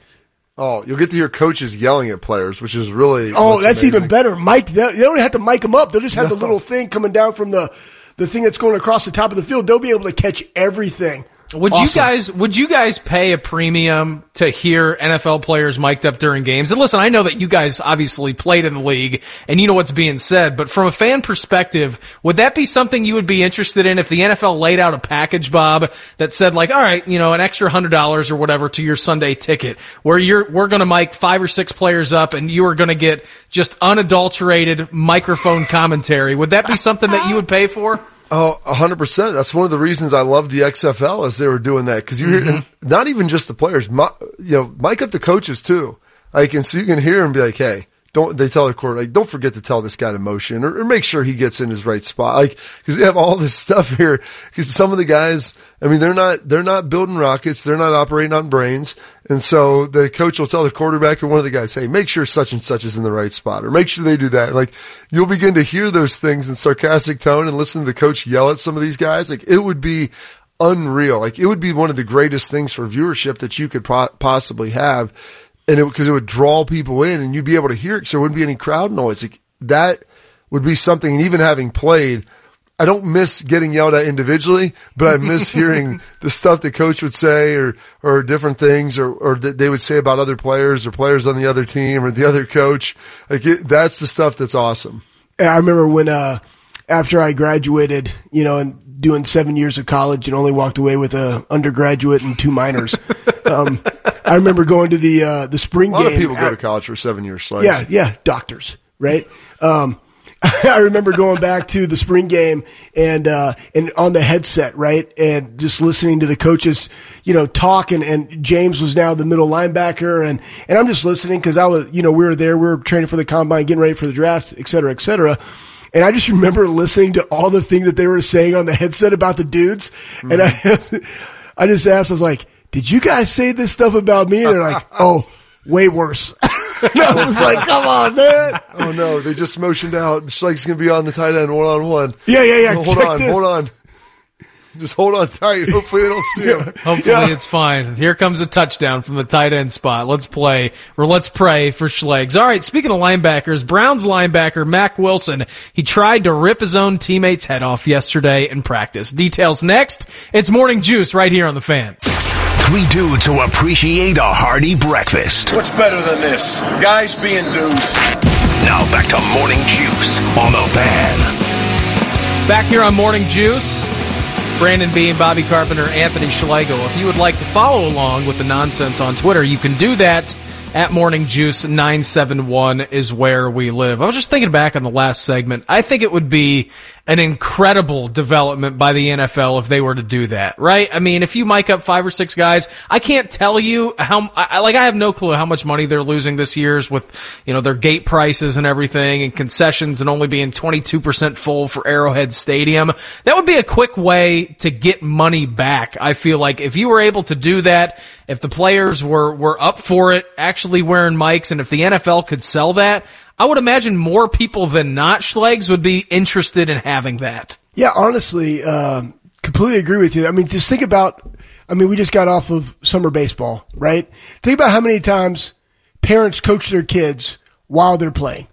Oh, you'll get to hear coaches yelling at players, which is really Oh, that's amazing. even better. Mike, they they don't have to mic them up. They'll just have the little thing coming down from the, the thing that's going across the top of the field. They'll be able to catch everything. Would you guys would you guys pay a premium to hear NFL players mic'd up during games? And listen, I know that you guys obviously played in the league and you know what's being said, but from a fan perspective, would that be something you would be interested in if the NFL laid out a package, Bob, that said like, all right, you know, an extra hundred dollars or whatever to your Sunday ticket, where you're we're gonna mic five or six players up and you are gonna get just unadulterated microphone commentary. Would that be something that you would pay for? Oh, a hundred percent. That's one of the reasons I love the XFL is they were doing that because you hear, mm-hmm. and not even just the players, mi- you know, mic up the coaches too. Like, and so you can hear them be like, "Hey, don't." They tell the court like, "Don't forget to tell this guy to motion or, or make sure he gets in his right spot." Like, because they have all this [LAUGHS] stuff here. Because some of the guys, I mean, they're not they're not building rockets. They're not operating on brains. And so the coach will tell the quarterback or one of the guys, "Hey, make sure such and such is in the right spot, or make sure they do that." Like you'll begin to hear those things in sarcastic tone and listen to the coach yell at some of these guys. Like it would be unreal. Like it would be one of the greatest things for viewership that you could po- possibly have, and it because it would draw people in, and you'd be able to hear it. So there wouldn't be any crowd noise. Like that would be something. And even having played. I don't miss getting yelled at individually, but I miss [LAUGHS] hearing the stuff that coach would say or, or different things or, or that they would say about other players or players on the other team or the other coach. Like it, that's the stuff that's awesome. I remember when, uh, after I graduated, you know, and doing seven years of college and only walked away with a undergraduate and two minors. [LAUGHS] um, I remember going to the, uh, the spring A lot game. of people go to college for seven years. So Yeah, yeah, doctors, right? Um, [LAUGHS] I remember going back to the spring game and uh, and on the headset, right, and just listening to the coaches, you know, talk. And, and James was now the middle linebacker, and and I'm just listening because I was, you know, we were there, we were training for the combine, getting ready for the draft, et cetera, et cetera. And I just remember listening to all the things that they were saying on the headset about the dudes. And I, [LAUGHS] I just asked, I was like, did you guys say this stuff about me? And they're like, [LAUGHS] oh, way worse. [LAUGHS] and I was like, come on, man. Oh no, they just motioned out. Schlegg's gonna be on the tight end one on one. Yeah, yeah, yeah. Hold Check on, this. hold on. Just hold on tight. [LAUGHS] Hopefully they don't see him. Hopefully it's fine. Here comes a touchdown from the tight end spot. Let's play or let's pray for Schlegs. All right. Speaking of linebackers, Browns linebacker Mac Wilson, he tried to rip his own teammate's head off yesterday in practice. Details next. It's morning juice right here on the fan. Three dudes who appreciate a hearty breakfast. What's better than this? Guys being dudes. Now back to Morning Juice on the fan. Back here on Morning Juice, Brandon Beam, Bobby Carpenter, Anthony Schlegel. If you would like to follow along with the nonsense on Twitter, you can do that at Morning Juice 971 is where we live. I was just thinking back on the last segment. I think it would be an incredible development by the NFL if they were to do that, right? I mean, if you mic up five or six guys, I can't tell you how, I, like, I have no clue how much money they're losing this year's with, you know, their gate prices and everything and concessions and only being 22% full for Arrowhead Stadium. That would be a quick way to get money back. I feel like if you were able to do that, if the players were, were up for it, actually wearing mics, and if the NFL could sell that, I would imagine more people than not Schlegs would be interested in having that. Yeah, honestly, um, completely agree with you. I mean, just think about, I mean, we just got off of summer baseball, right? Think about how many times parents coach their kids while they're playing.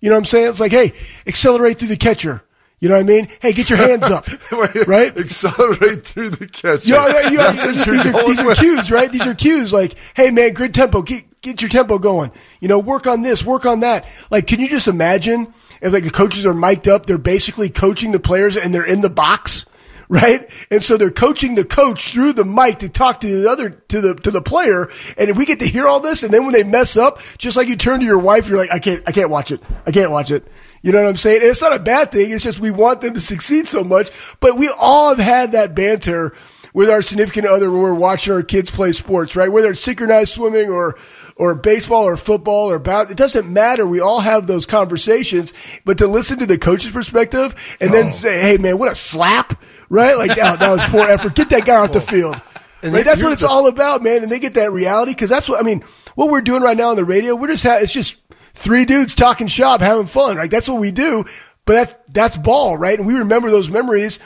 You know what I'm saying? It's like, hey, accelerate through the catcher. You know what I mean? Hey, get your hands up, [LAUGHS] right? Accelerate through the catch. You know, you know, That's what these, you're these are, going these are cues, right? These are cues like, hey man, grid tempo, get, get your tempo going. You know, work on this, work on that. Like, can you just imagine if like the coaches are mic'd up, they're basically coaching the players and they're in the box, [LAUGHS] right? And so they're coaching the coach through the mic to talk to the other, to the, to the player. And if we get to hear all this and then when they mess up, just like you turn to your wife, you're like, I can't, I can't watch it. I can't watch it. You know what I'm saying? And it's not a bad thing. It's just we want them to succeed so much, but we all have had that banter with our significant other when we're watching our kids play sports, right? Whether it's synchronized swimming or, or baseball or football or about, it doesn't matter. We all have those conversations, but to listen to the coach's perspective and then oh. say, Hey man, what a slap, right? Like that, that was poor effort. Get that guy off the oh. field. And right? That's what it's the- all about, man. And they get that reality because that's what, I mean, what we're doing right now on the radio, we're just, ha- it's just three dudes talking shop, having fun, right? That's what we do. But that's, that's ball, right? And we remember those memories.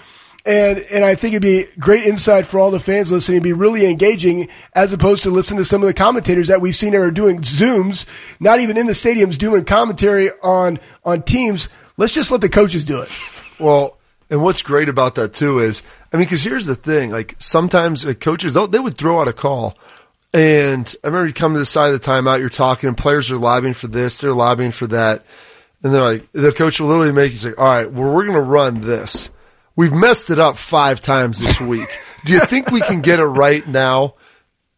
And, and I think it'd be great insight for all the fans listening. It'd be really engaging as opposed to listening to some of the commentators that we've seen that are doing Zooms, not even in the stadiums doing commentary on, on teams. Let's just let the coaches do it. Well, and what's great about that too is, I mean, because here's the thing: like sometimes uh, coaches they'll- would throw out a call, and I remember you come to the side of the timeout, you're talking, and players are lobbying for this, they're lobbying for that, and they're like, the coach will literally make you say, "All right, well, we're going to run this. We've messed it up five times this [LAUGHS] week. Do you think we can get it right now?"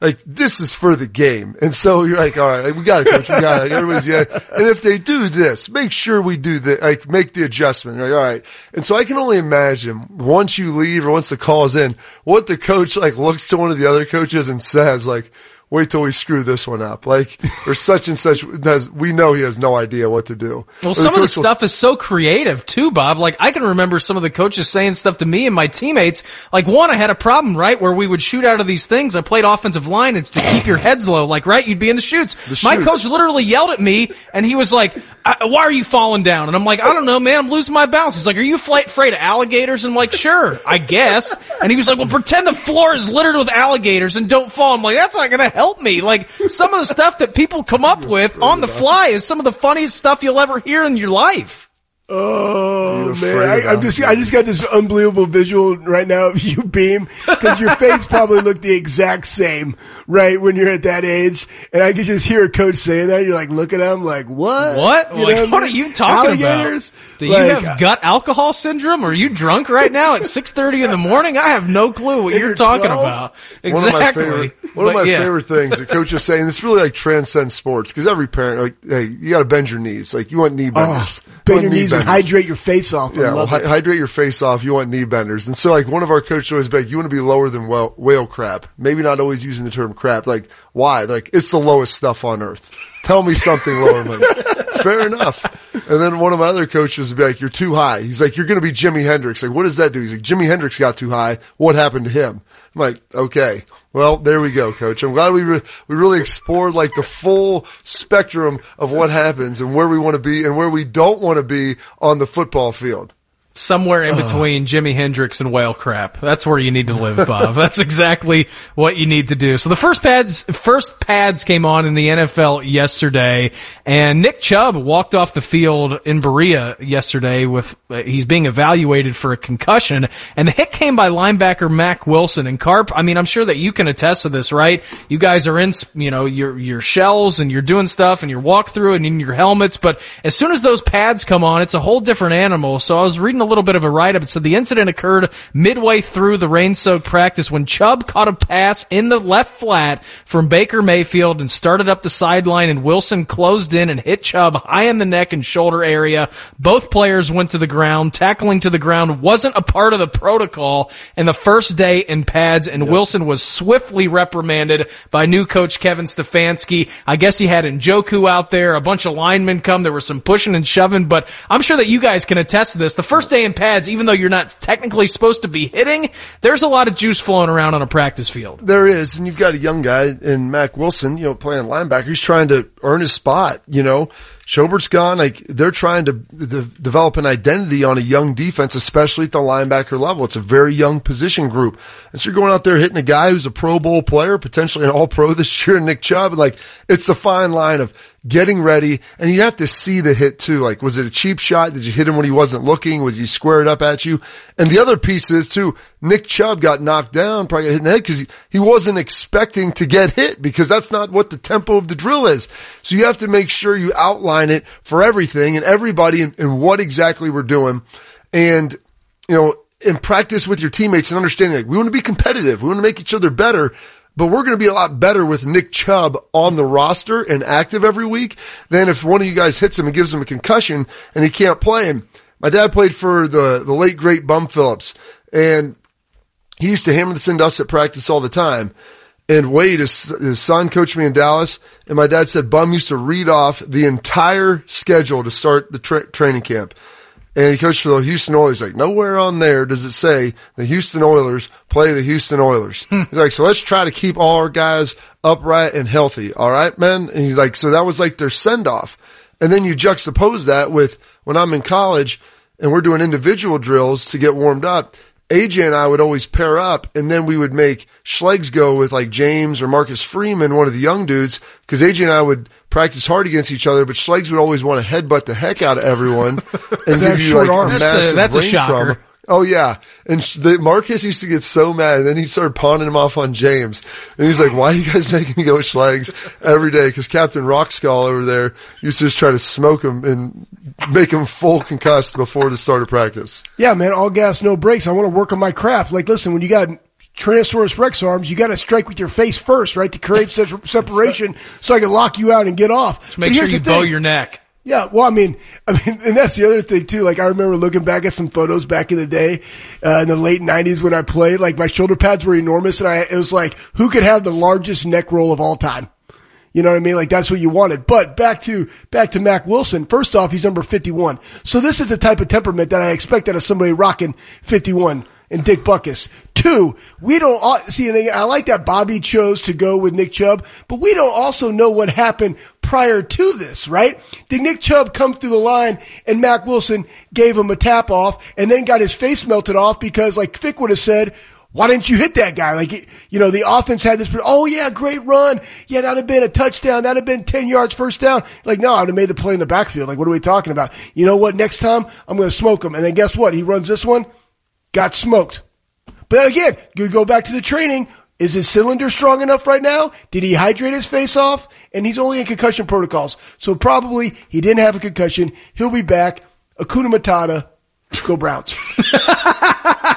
Like this is for the game, and so you're like, all right, we got it, coach. We got it. Like, everybody's yeah. And if they do this, make sure we do the like make the adjustment. You're like, all right. And so I can only imagine once you leave or once the call is in, what the coach like looks to one of the other coaches and says like, wait till we screw this one up. Like or such and such. Has, we know he has no idea what to do. Well, Or some of the will- stuff is so creative too, Bob. Like I can remember some of the coaches saying stuff to me and my teammates. Like one, I had a problem, right, where we would shoot out of these things. I played offensive line. It's to keep your heads low, like right. You'd be in the shoots. my shoots. coach literally yelled at me, and he was like, I, "Why are you falling down?" And I'm like, "I don't know, man. I'm losing my balance." He's like, "Are you fla- afraid of alligators?" And I'm like, "Sure, I guess." And he was like, "Well, pretend the floor is littered with alligators and don't fall." I'm like, "That's not going to help me." Like some of the stuff that people come up with on the fly is some of the funniest stuff you'll ever hear in your life. Oh man, I, I'm just I just got this unbelievable visual right now of you [LAUGHS] beam because your face probably looked the exact same right when you're at that age, and I could just hear a coach saying that. You're like look at him like what? What? You like, know what I are you talking Alligators? about? Do you Like, have gut alcohol syndrome? Are you drunk right now at [LAUGHS] 6.30 in the morning? I have no clue what you're you're talking 12? about. One of my Exactly. favorite, one of my yeah. favorite things that coach is saying. This really like transcends sports because every parent, like, hey, you got to bend your knees. Like you want knee Oh, benders. You bend want your knee knees and hydrate your face off. I Yeah, well, love hy- it. hydrate your face off. You want knee benders, and so like one of our coaches always be like, you want to be lower than whale, whale crap. Maybe not always using the term crap. Like why? Like it's the lowest stuff on earth. Tell me something lower fair enough. And then one of my other coaches would be like, "You're too high." He's like, "You're going to be Jimi Hendrix." Like, what does that do? He's like, "Jimi Hendrix got too high. What happened to him?" I'm like, "Okay, well, there we go, coach. I'm glad we re- we really explored like the full spectrum of what happens and where we want to be and where we don't want to be on the football field." Somewhere in between Jimi Hendrix and whale crap. That's where you need to live, Bob. [LAUGHS] That's exactly what you need to do. So the first pads, first pads came on in the NFL yesterday, and Nick Chubb walked off the field in Berea yesterday with uh, he's being evaluated for a concussion, and the hit came by linebacker Mac Wilson and Carp. I mean, I'm sure that you can attest to this, right? You guys are in, you know, your your shells and you're doing stuff and you're walk through and in your helmets, but as soon as those pads come on, it's a whole different animal. So I was reading a little bit of a write up. It said the incident occurred midway through the rain soaked practice when Chubb caught a pass in the left flat from Baker Mayfield and started up the sideline and Wilson closed in and hit Chubb high in the neck and shoulder area. Both players went to the ground. Tackling to the ground wasn't a part of the protocol in the first day in pads and Wilson was swiftly reprimanded by new coach Kevin Stefanski. I guess he had Njoku out there, a bunch of linemen come. There was some pushing and shoving, but I'm sure that you guys can attest to this. The first day in pads, even though you're not technically supposed to be hitting, there's a lot of juice flowing around on a practice field. There is, and you've got a young guy in Mac Wilson, you know, playing linebacker. He's trying to earn his spot, you know. Schobert's gone. Like they're trying to de- develop an identity on a young defense, especially at the linebacker level. It's a very young position group, and so you're going out there hitting a guy who's a Pro Bowl player, potentially an All Pro [LAUGHS] this year, Nick Chubb. And like it's the fine line of getting ready, and you have to see the hit too. Like, was it a cheap shot? Did you hit him when he wasn't looking? Was he squared up at you? And the other piece is too, Nick Chubb got knocked down, probably got hit in the head because he, he wasn't expecting to get hit because that's not what the tempo of the drill is. So you have to make sure you outline it for everything and everybody and, and what exactly we're doing. And, you know, in practice with your teammates and understanding like we want to be competitive. We want to make each other better but we're going to be a lot better with Nick Chubb on the roster and active every week than if one of you guys hits him and gives him a concussion and he can't play. And my dad played for the, the late great Bum Phillips and he used to hammer this into us at practice all the time. And Wade, his, his son, coached me in Dallas, and my dad said Bum used to read off the entire schedule to start the tra- training camp. And he coached for the Houston Oilers. Like nowhere on there does it say the Houston Oilers play the Houston Oilers. Hmm. He's like, so let's try to keep all our guys upright and healthy. All right, man. And he's like, so that was like their send off. And then you juxtapose that with when I'm in college and we're doing individual drills to get warmed up. AJ and I would always pair up and then we would make Schlegs go with like James or Marcus Freeman, one of the young dudes, because AJ and I would practice hard against each other, but Schlegs would always want to headbutt the heck out of everyone [LAUGHS] and give you short like arms. That's a- massive that's a brain shocker. trauma. Oh yeah, and the, Marcus used to get so mad, and then he started pawning him off on James, and he's like, "Why are you guys [LAUGHS] making me go with Schlegs every day?" Because Captain Rockskull over there used to just try to smoke him and make him full concussed before the start of practice. Yeah, man, all gas, no brakes. I want to work on my craft. Like, listen, when you got Tyrannosaurus Rex arms, you got to strike with your face first, right, to create se- separation, so I can lock you out and get off. Just make But sure you bow your neck. Yeah, well, I mean, [LAUGHS] I mean, and that's the other thing too. Like, I remember looking back at some photos back in the day, uh, in the late '90s when I played. Like, my shoulder pads were enormous, and I it was like, who could have the largest neck roll of all time? You know what I mean? Like that's what you wanted. But back to back to Mac Wilson. First off, he's number 51. So this is the type of temperament that I expect out of somebody rocking 51 and Dick Butkus. Two, we don't see. I like that Bobby chose to go with Nick Chubb, but we don't also know what happened prior to this, right? Did Nick Chubb come through the line and Mac Wilson gave him a tap off and then got his face melted off because, like Fick would have said, why didn't you hit that guy? Like, you know, the offense had this, oh yeah, great run. Yeah, that'd have been a touchdown. That'd have been 10 yards first down. Like, no, I would have made the play in the backfield. Like, what are we talking about? You know what? Next time I'm going to smoke him. And then guess what? He runs this one, got smoked. But again, you go back to the training. Is his cylinder strong enough right now? Did he hydrate his face off? And he's only in concussion protocols. So probably he didn't have a concussion. He'll be back. Hakuna Matata. Go Browns.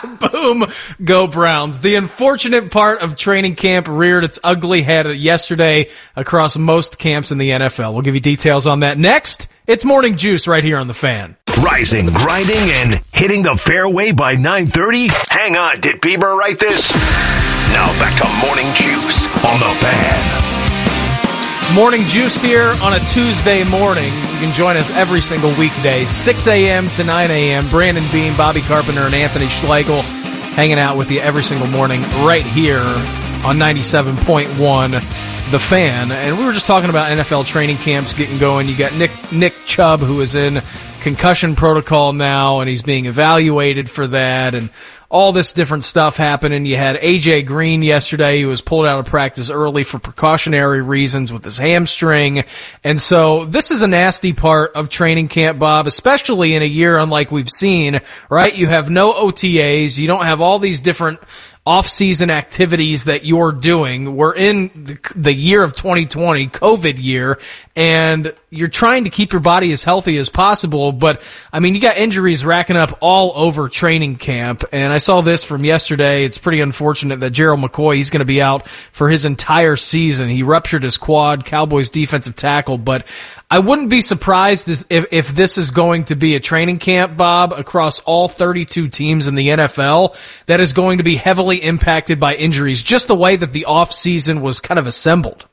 [LAUGHS] Boom, go Browns. The unfortunate part of training camp reared its ugly head yesterday across most camps in the NFL. We'll give you details on that next. It's Morning Juice right here on the fan. Rising, grinding, and hitting the fairway by 9.30? Hang on, did Bieber write this? Now back to Morning Juice on the Fan. Morning Juice here on a Tuesday morning. You can join us every single weekday, 6 a.m. to 9 a.m. Brandon Beam, Bobby Carpenter, and Anthony Schlegel hanging out with you every single morning right here on 97.1 The Fan. And we were just talking about NFL training camps getting going. You got Nick, Nick Chubb, who is in concussion protocol now, and he's being evaluated for that. And all this different stuff happening. You had AJ Green yesterday who was pulled out of practice early for precautionary reasons with his hamstring. And so this is a nasty part of training camp, Bob, especially in a year unlike we've seen, right? You have no OTAs. You don't have all these different off-season activities that you're doing. We're in the, year of 2020, COVID year, and you're trying to keep your body as healthy as possible. But I mean, you got injuries racking up all over training camp, and I saw this from yesterday. It's pretty unfortunate that Gerald McCoy he's going to be out for his entire season. He ruptured his quad, Cowboys defensive tackle, but I wouldn't be surprised if, if this is going to be a training camp, Bob, across all 32 teams in the NFL that is going to be heavily impacted by injuries, just the way that the offseason was kind of assembled.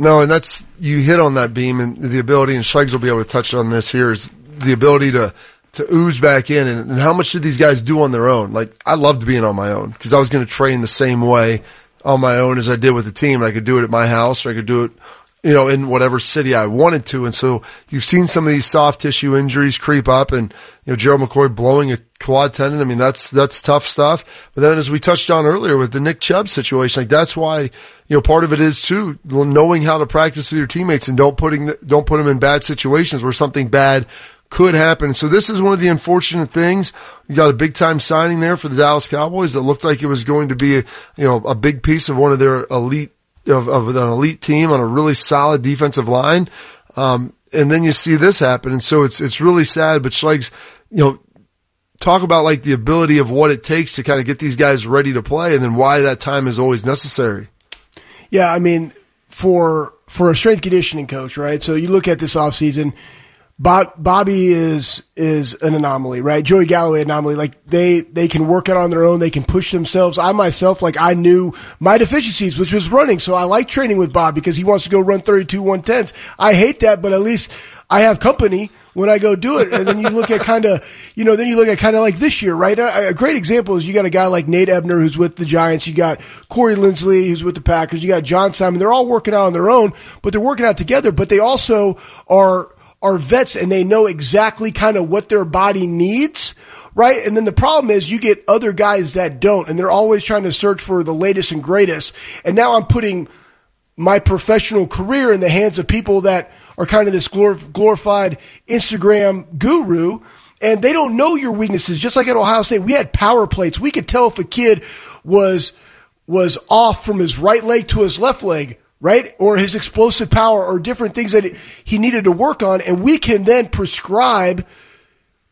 No, and that's, you hit on that beam and the ability, and Schlegs will be able to touch on this here, is the ability to, to ooze back in and, and how much did these guys do on their own? Like, I loved being on my own because I was going to train the same way on my own as I did with the team. I could do it at my house or I could do it you know, in whatever city I wanted to. And so you've seen some of these soft tissue injuries creep up and, you know, Gerald McCoy blowing a quad tendon. I mean, that's, that's tough stuff. But then as we touched on earlier with the Nick Chubb situation, like that's why, you know, part of it is too, knowing how to practice with your teammates and don't putting, don't put them in bad situations where something bad could happen. So this is one of the unfortunate things. You got a big time signing there for the Dallas Cowboys that looked like it was going to be, you know, a big piece of one of their elite of, of an elite team on a really solid defensive line. Um, and then you see this happen. And so it's, it's really sad, but Schlegs, you know, talk about like the ability of what it takes to kind of get these guys ready to play and then why that time is always necessary. Yeah. I mean, for, for a strength conditioning coach, right? So you look at this offseason, Bob, Bobby is is an anomaly, right? Joey Galloway anomaly. Like they they can work it on their own. They can push themselves. I myself, like I knew my deficiencies, which was running. So I like training with Bob because he wants to go run 32 110s. I hate that, but at least I have company when I go do it. And then you look at kind of, you know, then you look at kind of like this year, right? A, great example is you got a guy like Nate Ebner who's with the Giants. You got Corey Linsley who's with the Packers. You got John Simon. They're all working out on their own, but they're working out together. But they also are are vets and they know exactly kind of what their body needs, right? And then the problem is you get other guys that don't and they're always trying to search for the latest and greatest. And now I'm putting my professional career in the hands of people that are kind of this glorified Instagram guru and they don't know your weaknesses. Just like at Ohio State, we had power plates. We could tell if a kid was, was off from his right leg to his left leg right? Or his explosive power or different things that he needed to work on. And we can then prescribe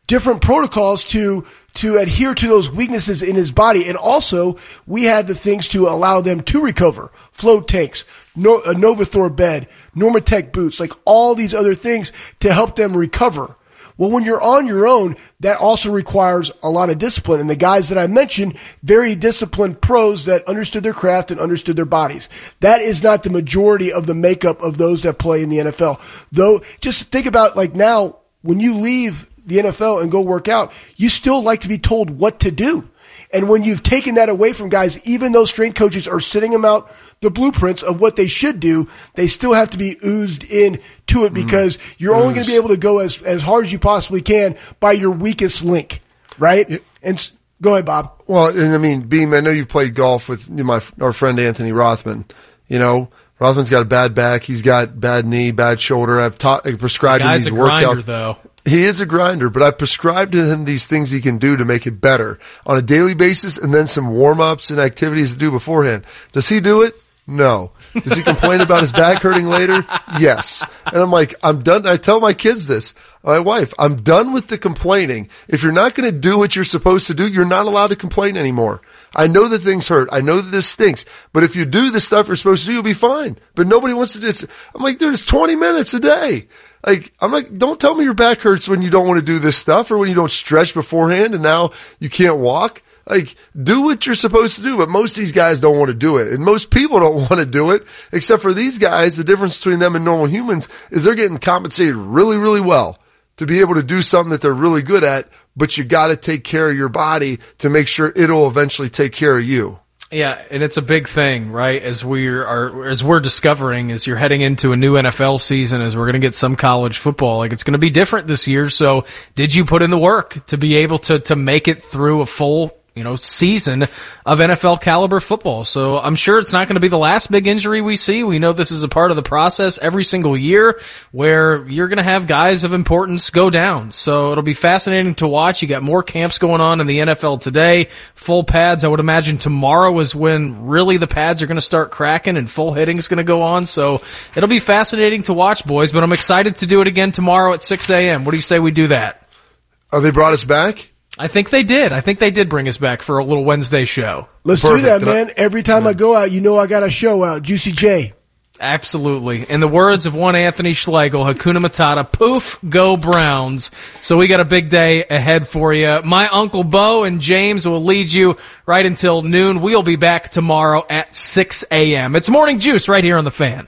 different protocols to, to adhere to those weaknesses in his body. And also we had the things to allow them to recover. Float tanks, no, a uh, NovoTHOR bed, Normatec boots, like all these other things to help them recover. Well, when you're on your own, that also requires a lot of discipline. And the guys that I mentioned, very disciplined pros that understood their craft and understood their bodies. That is not the majority of the makeup of those that play in the NFL. Though, just think about like now, when you leave the NFL and go work out, you still like to be told what to do. And when you've taken that away from guys, even though strength coaches are sitting them out the blueprints of what they should do, they still have to be oozed in to it mm-hmm. because mm. you're Ooze. only going to be able to go as, as hard as you possibly can by your weakest link, right? It, and go ahead, Bob. Well, and I mean, Beam, I know you've played golf with my, our friend Anthony Rothman, you know, Rothman's got a bad back. He's got bad knee, bad shoulder. I've taught, I prescribed him these workouts. though. He is a grinder, but I prescribed to him these things he can do to make it better on a daily basis and then some warm ups and activities to do beforehand. Does he do it? No. Does he complain about his back hurting later? Yes. And I'm like, I'm done. I tell my kids this, my wife, I'm done with the complaining. If you're not going to do what you're supposed to do, you're not allowed to complain anymore. I know that things hurt. I know that this stinks. But if you do the stuff you're supposed to do, you'll be fine. But nobody wants to do it. I'm like, there's 20 minutes a day. Like, I'm like, don't tell me your back hurts when you don't want to do this stuff or when you don't stretch beforehand and now you can't walk. Like, do what you're supposed to do, but most of these guys don't want to do it. And most people don't [LAUGHS] want to do it, except for these guys. The difference between them and normal humans is they're getting compensated really, really well to be able to do something that they're really good at, but you got to take care of your body to make sure it'll eventually take care of you. Yeah, and it's a big thing, right? As we are, as we're discovering, as you're heading into a new NFL season, as we're going to get some college football, like it's going to be different this year. So, did you put in the work to be able to to make it through a full you know, season of NFL caliber football. So I'm sure it's not going to be the last big injury we see. We know this is a part of the process every single year where you're going to have guys of importance go down. So it'll be fascinating to watch. You got more camps going on in the NFL today, full pads. I would imagine tomorrow is when really the pads are going to start cracking and full hitting is going to go on. So it'll be fascinating to watch, boys, but I'm excited to do it again tomorrow at 6 a.m. What do you say we do that? Oh, they brought us back? I think they did. I think they did bring us back for a little Wednesday show. Let's Perfect. do that, man. Every time I go out, you know I got a show out. Juicy J. Absolutely. In the words of one Anthony Schlegel, Hakuna Matata, poof, go Browns. So we got a big day ahead for you. My Uncle Bo and James will lead you right until noon. We'll be back tomorrow at 6 a.m. It's Morning Juice right here on the fan.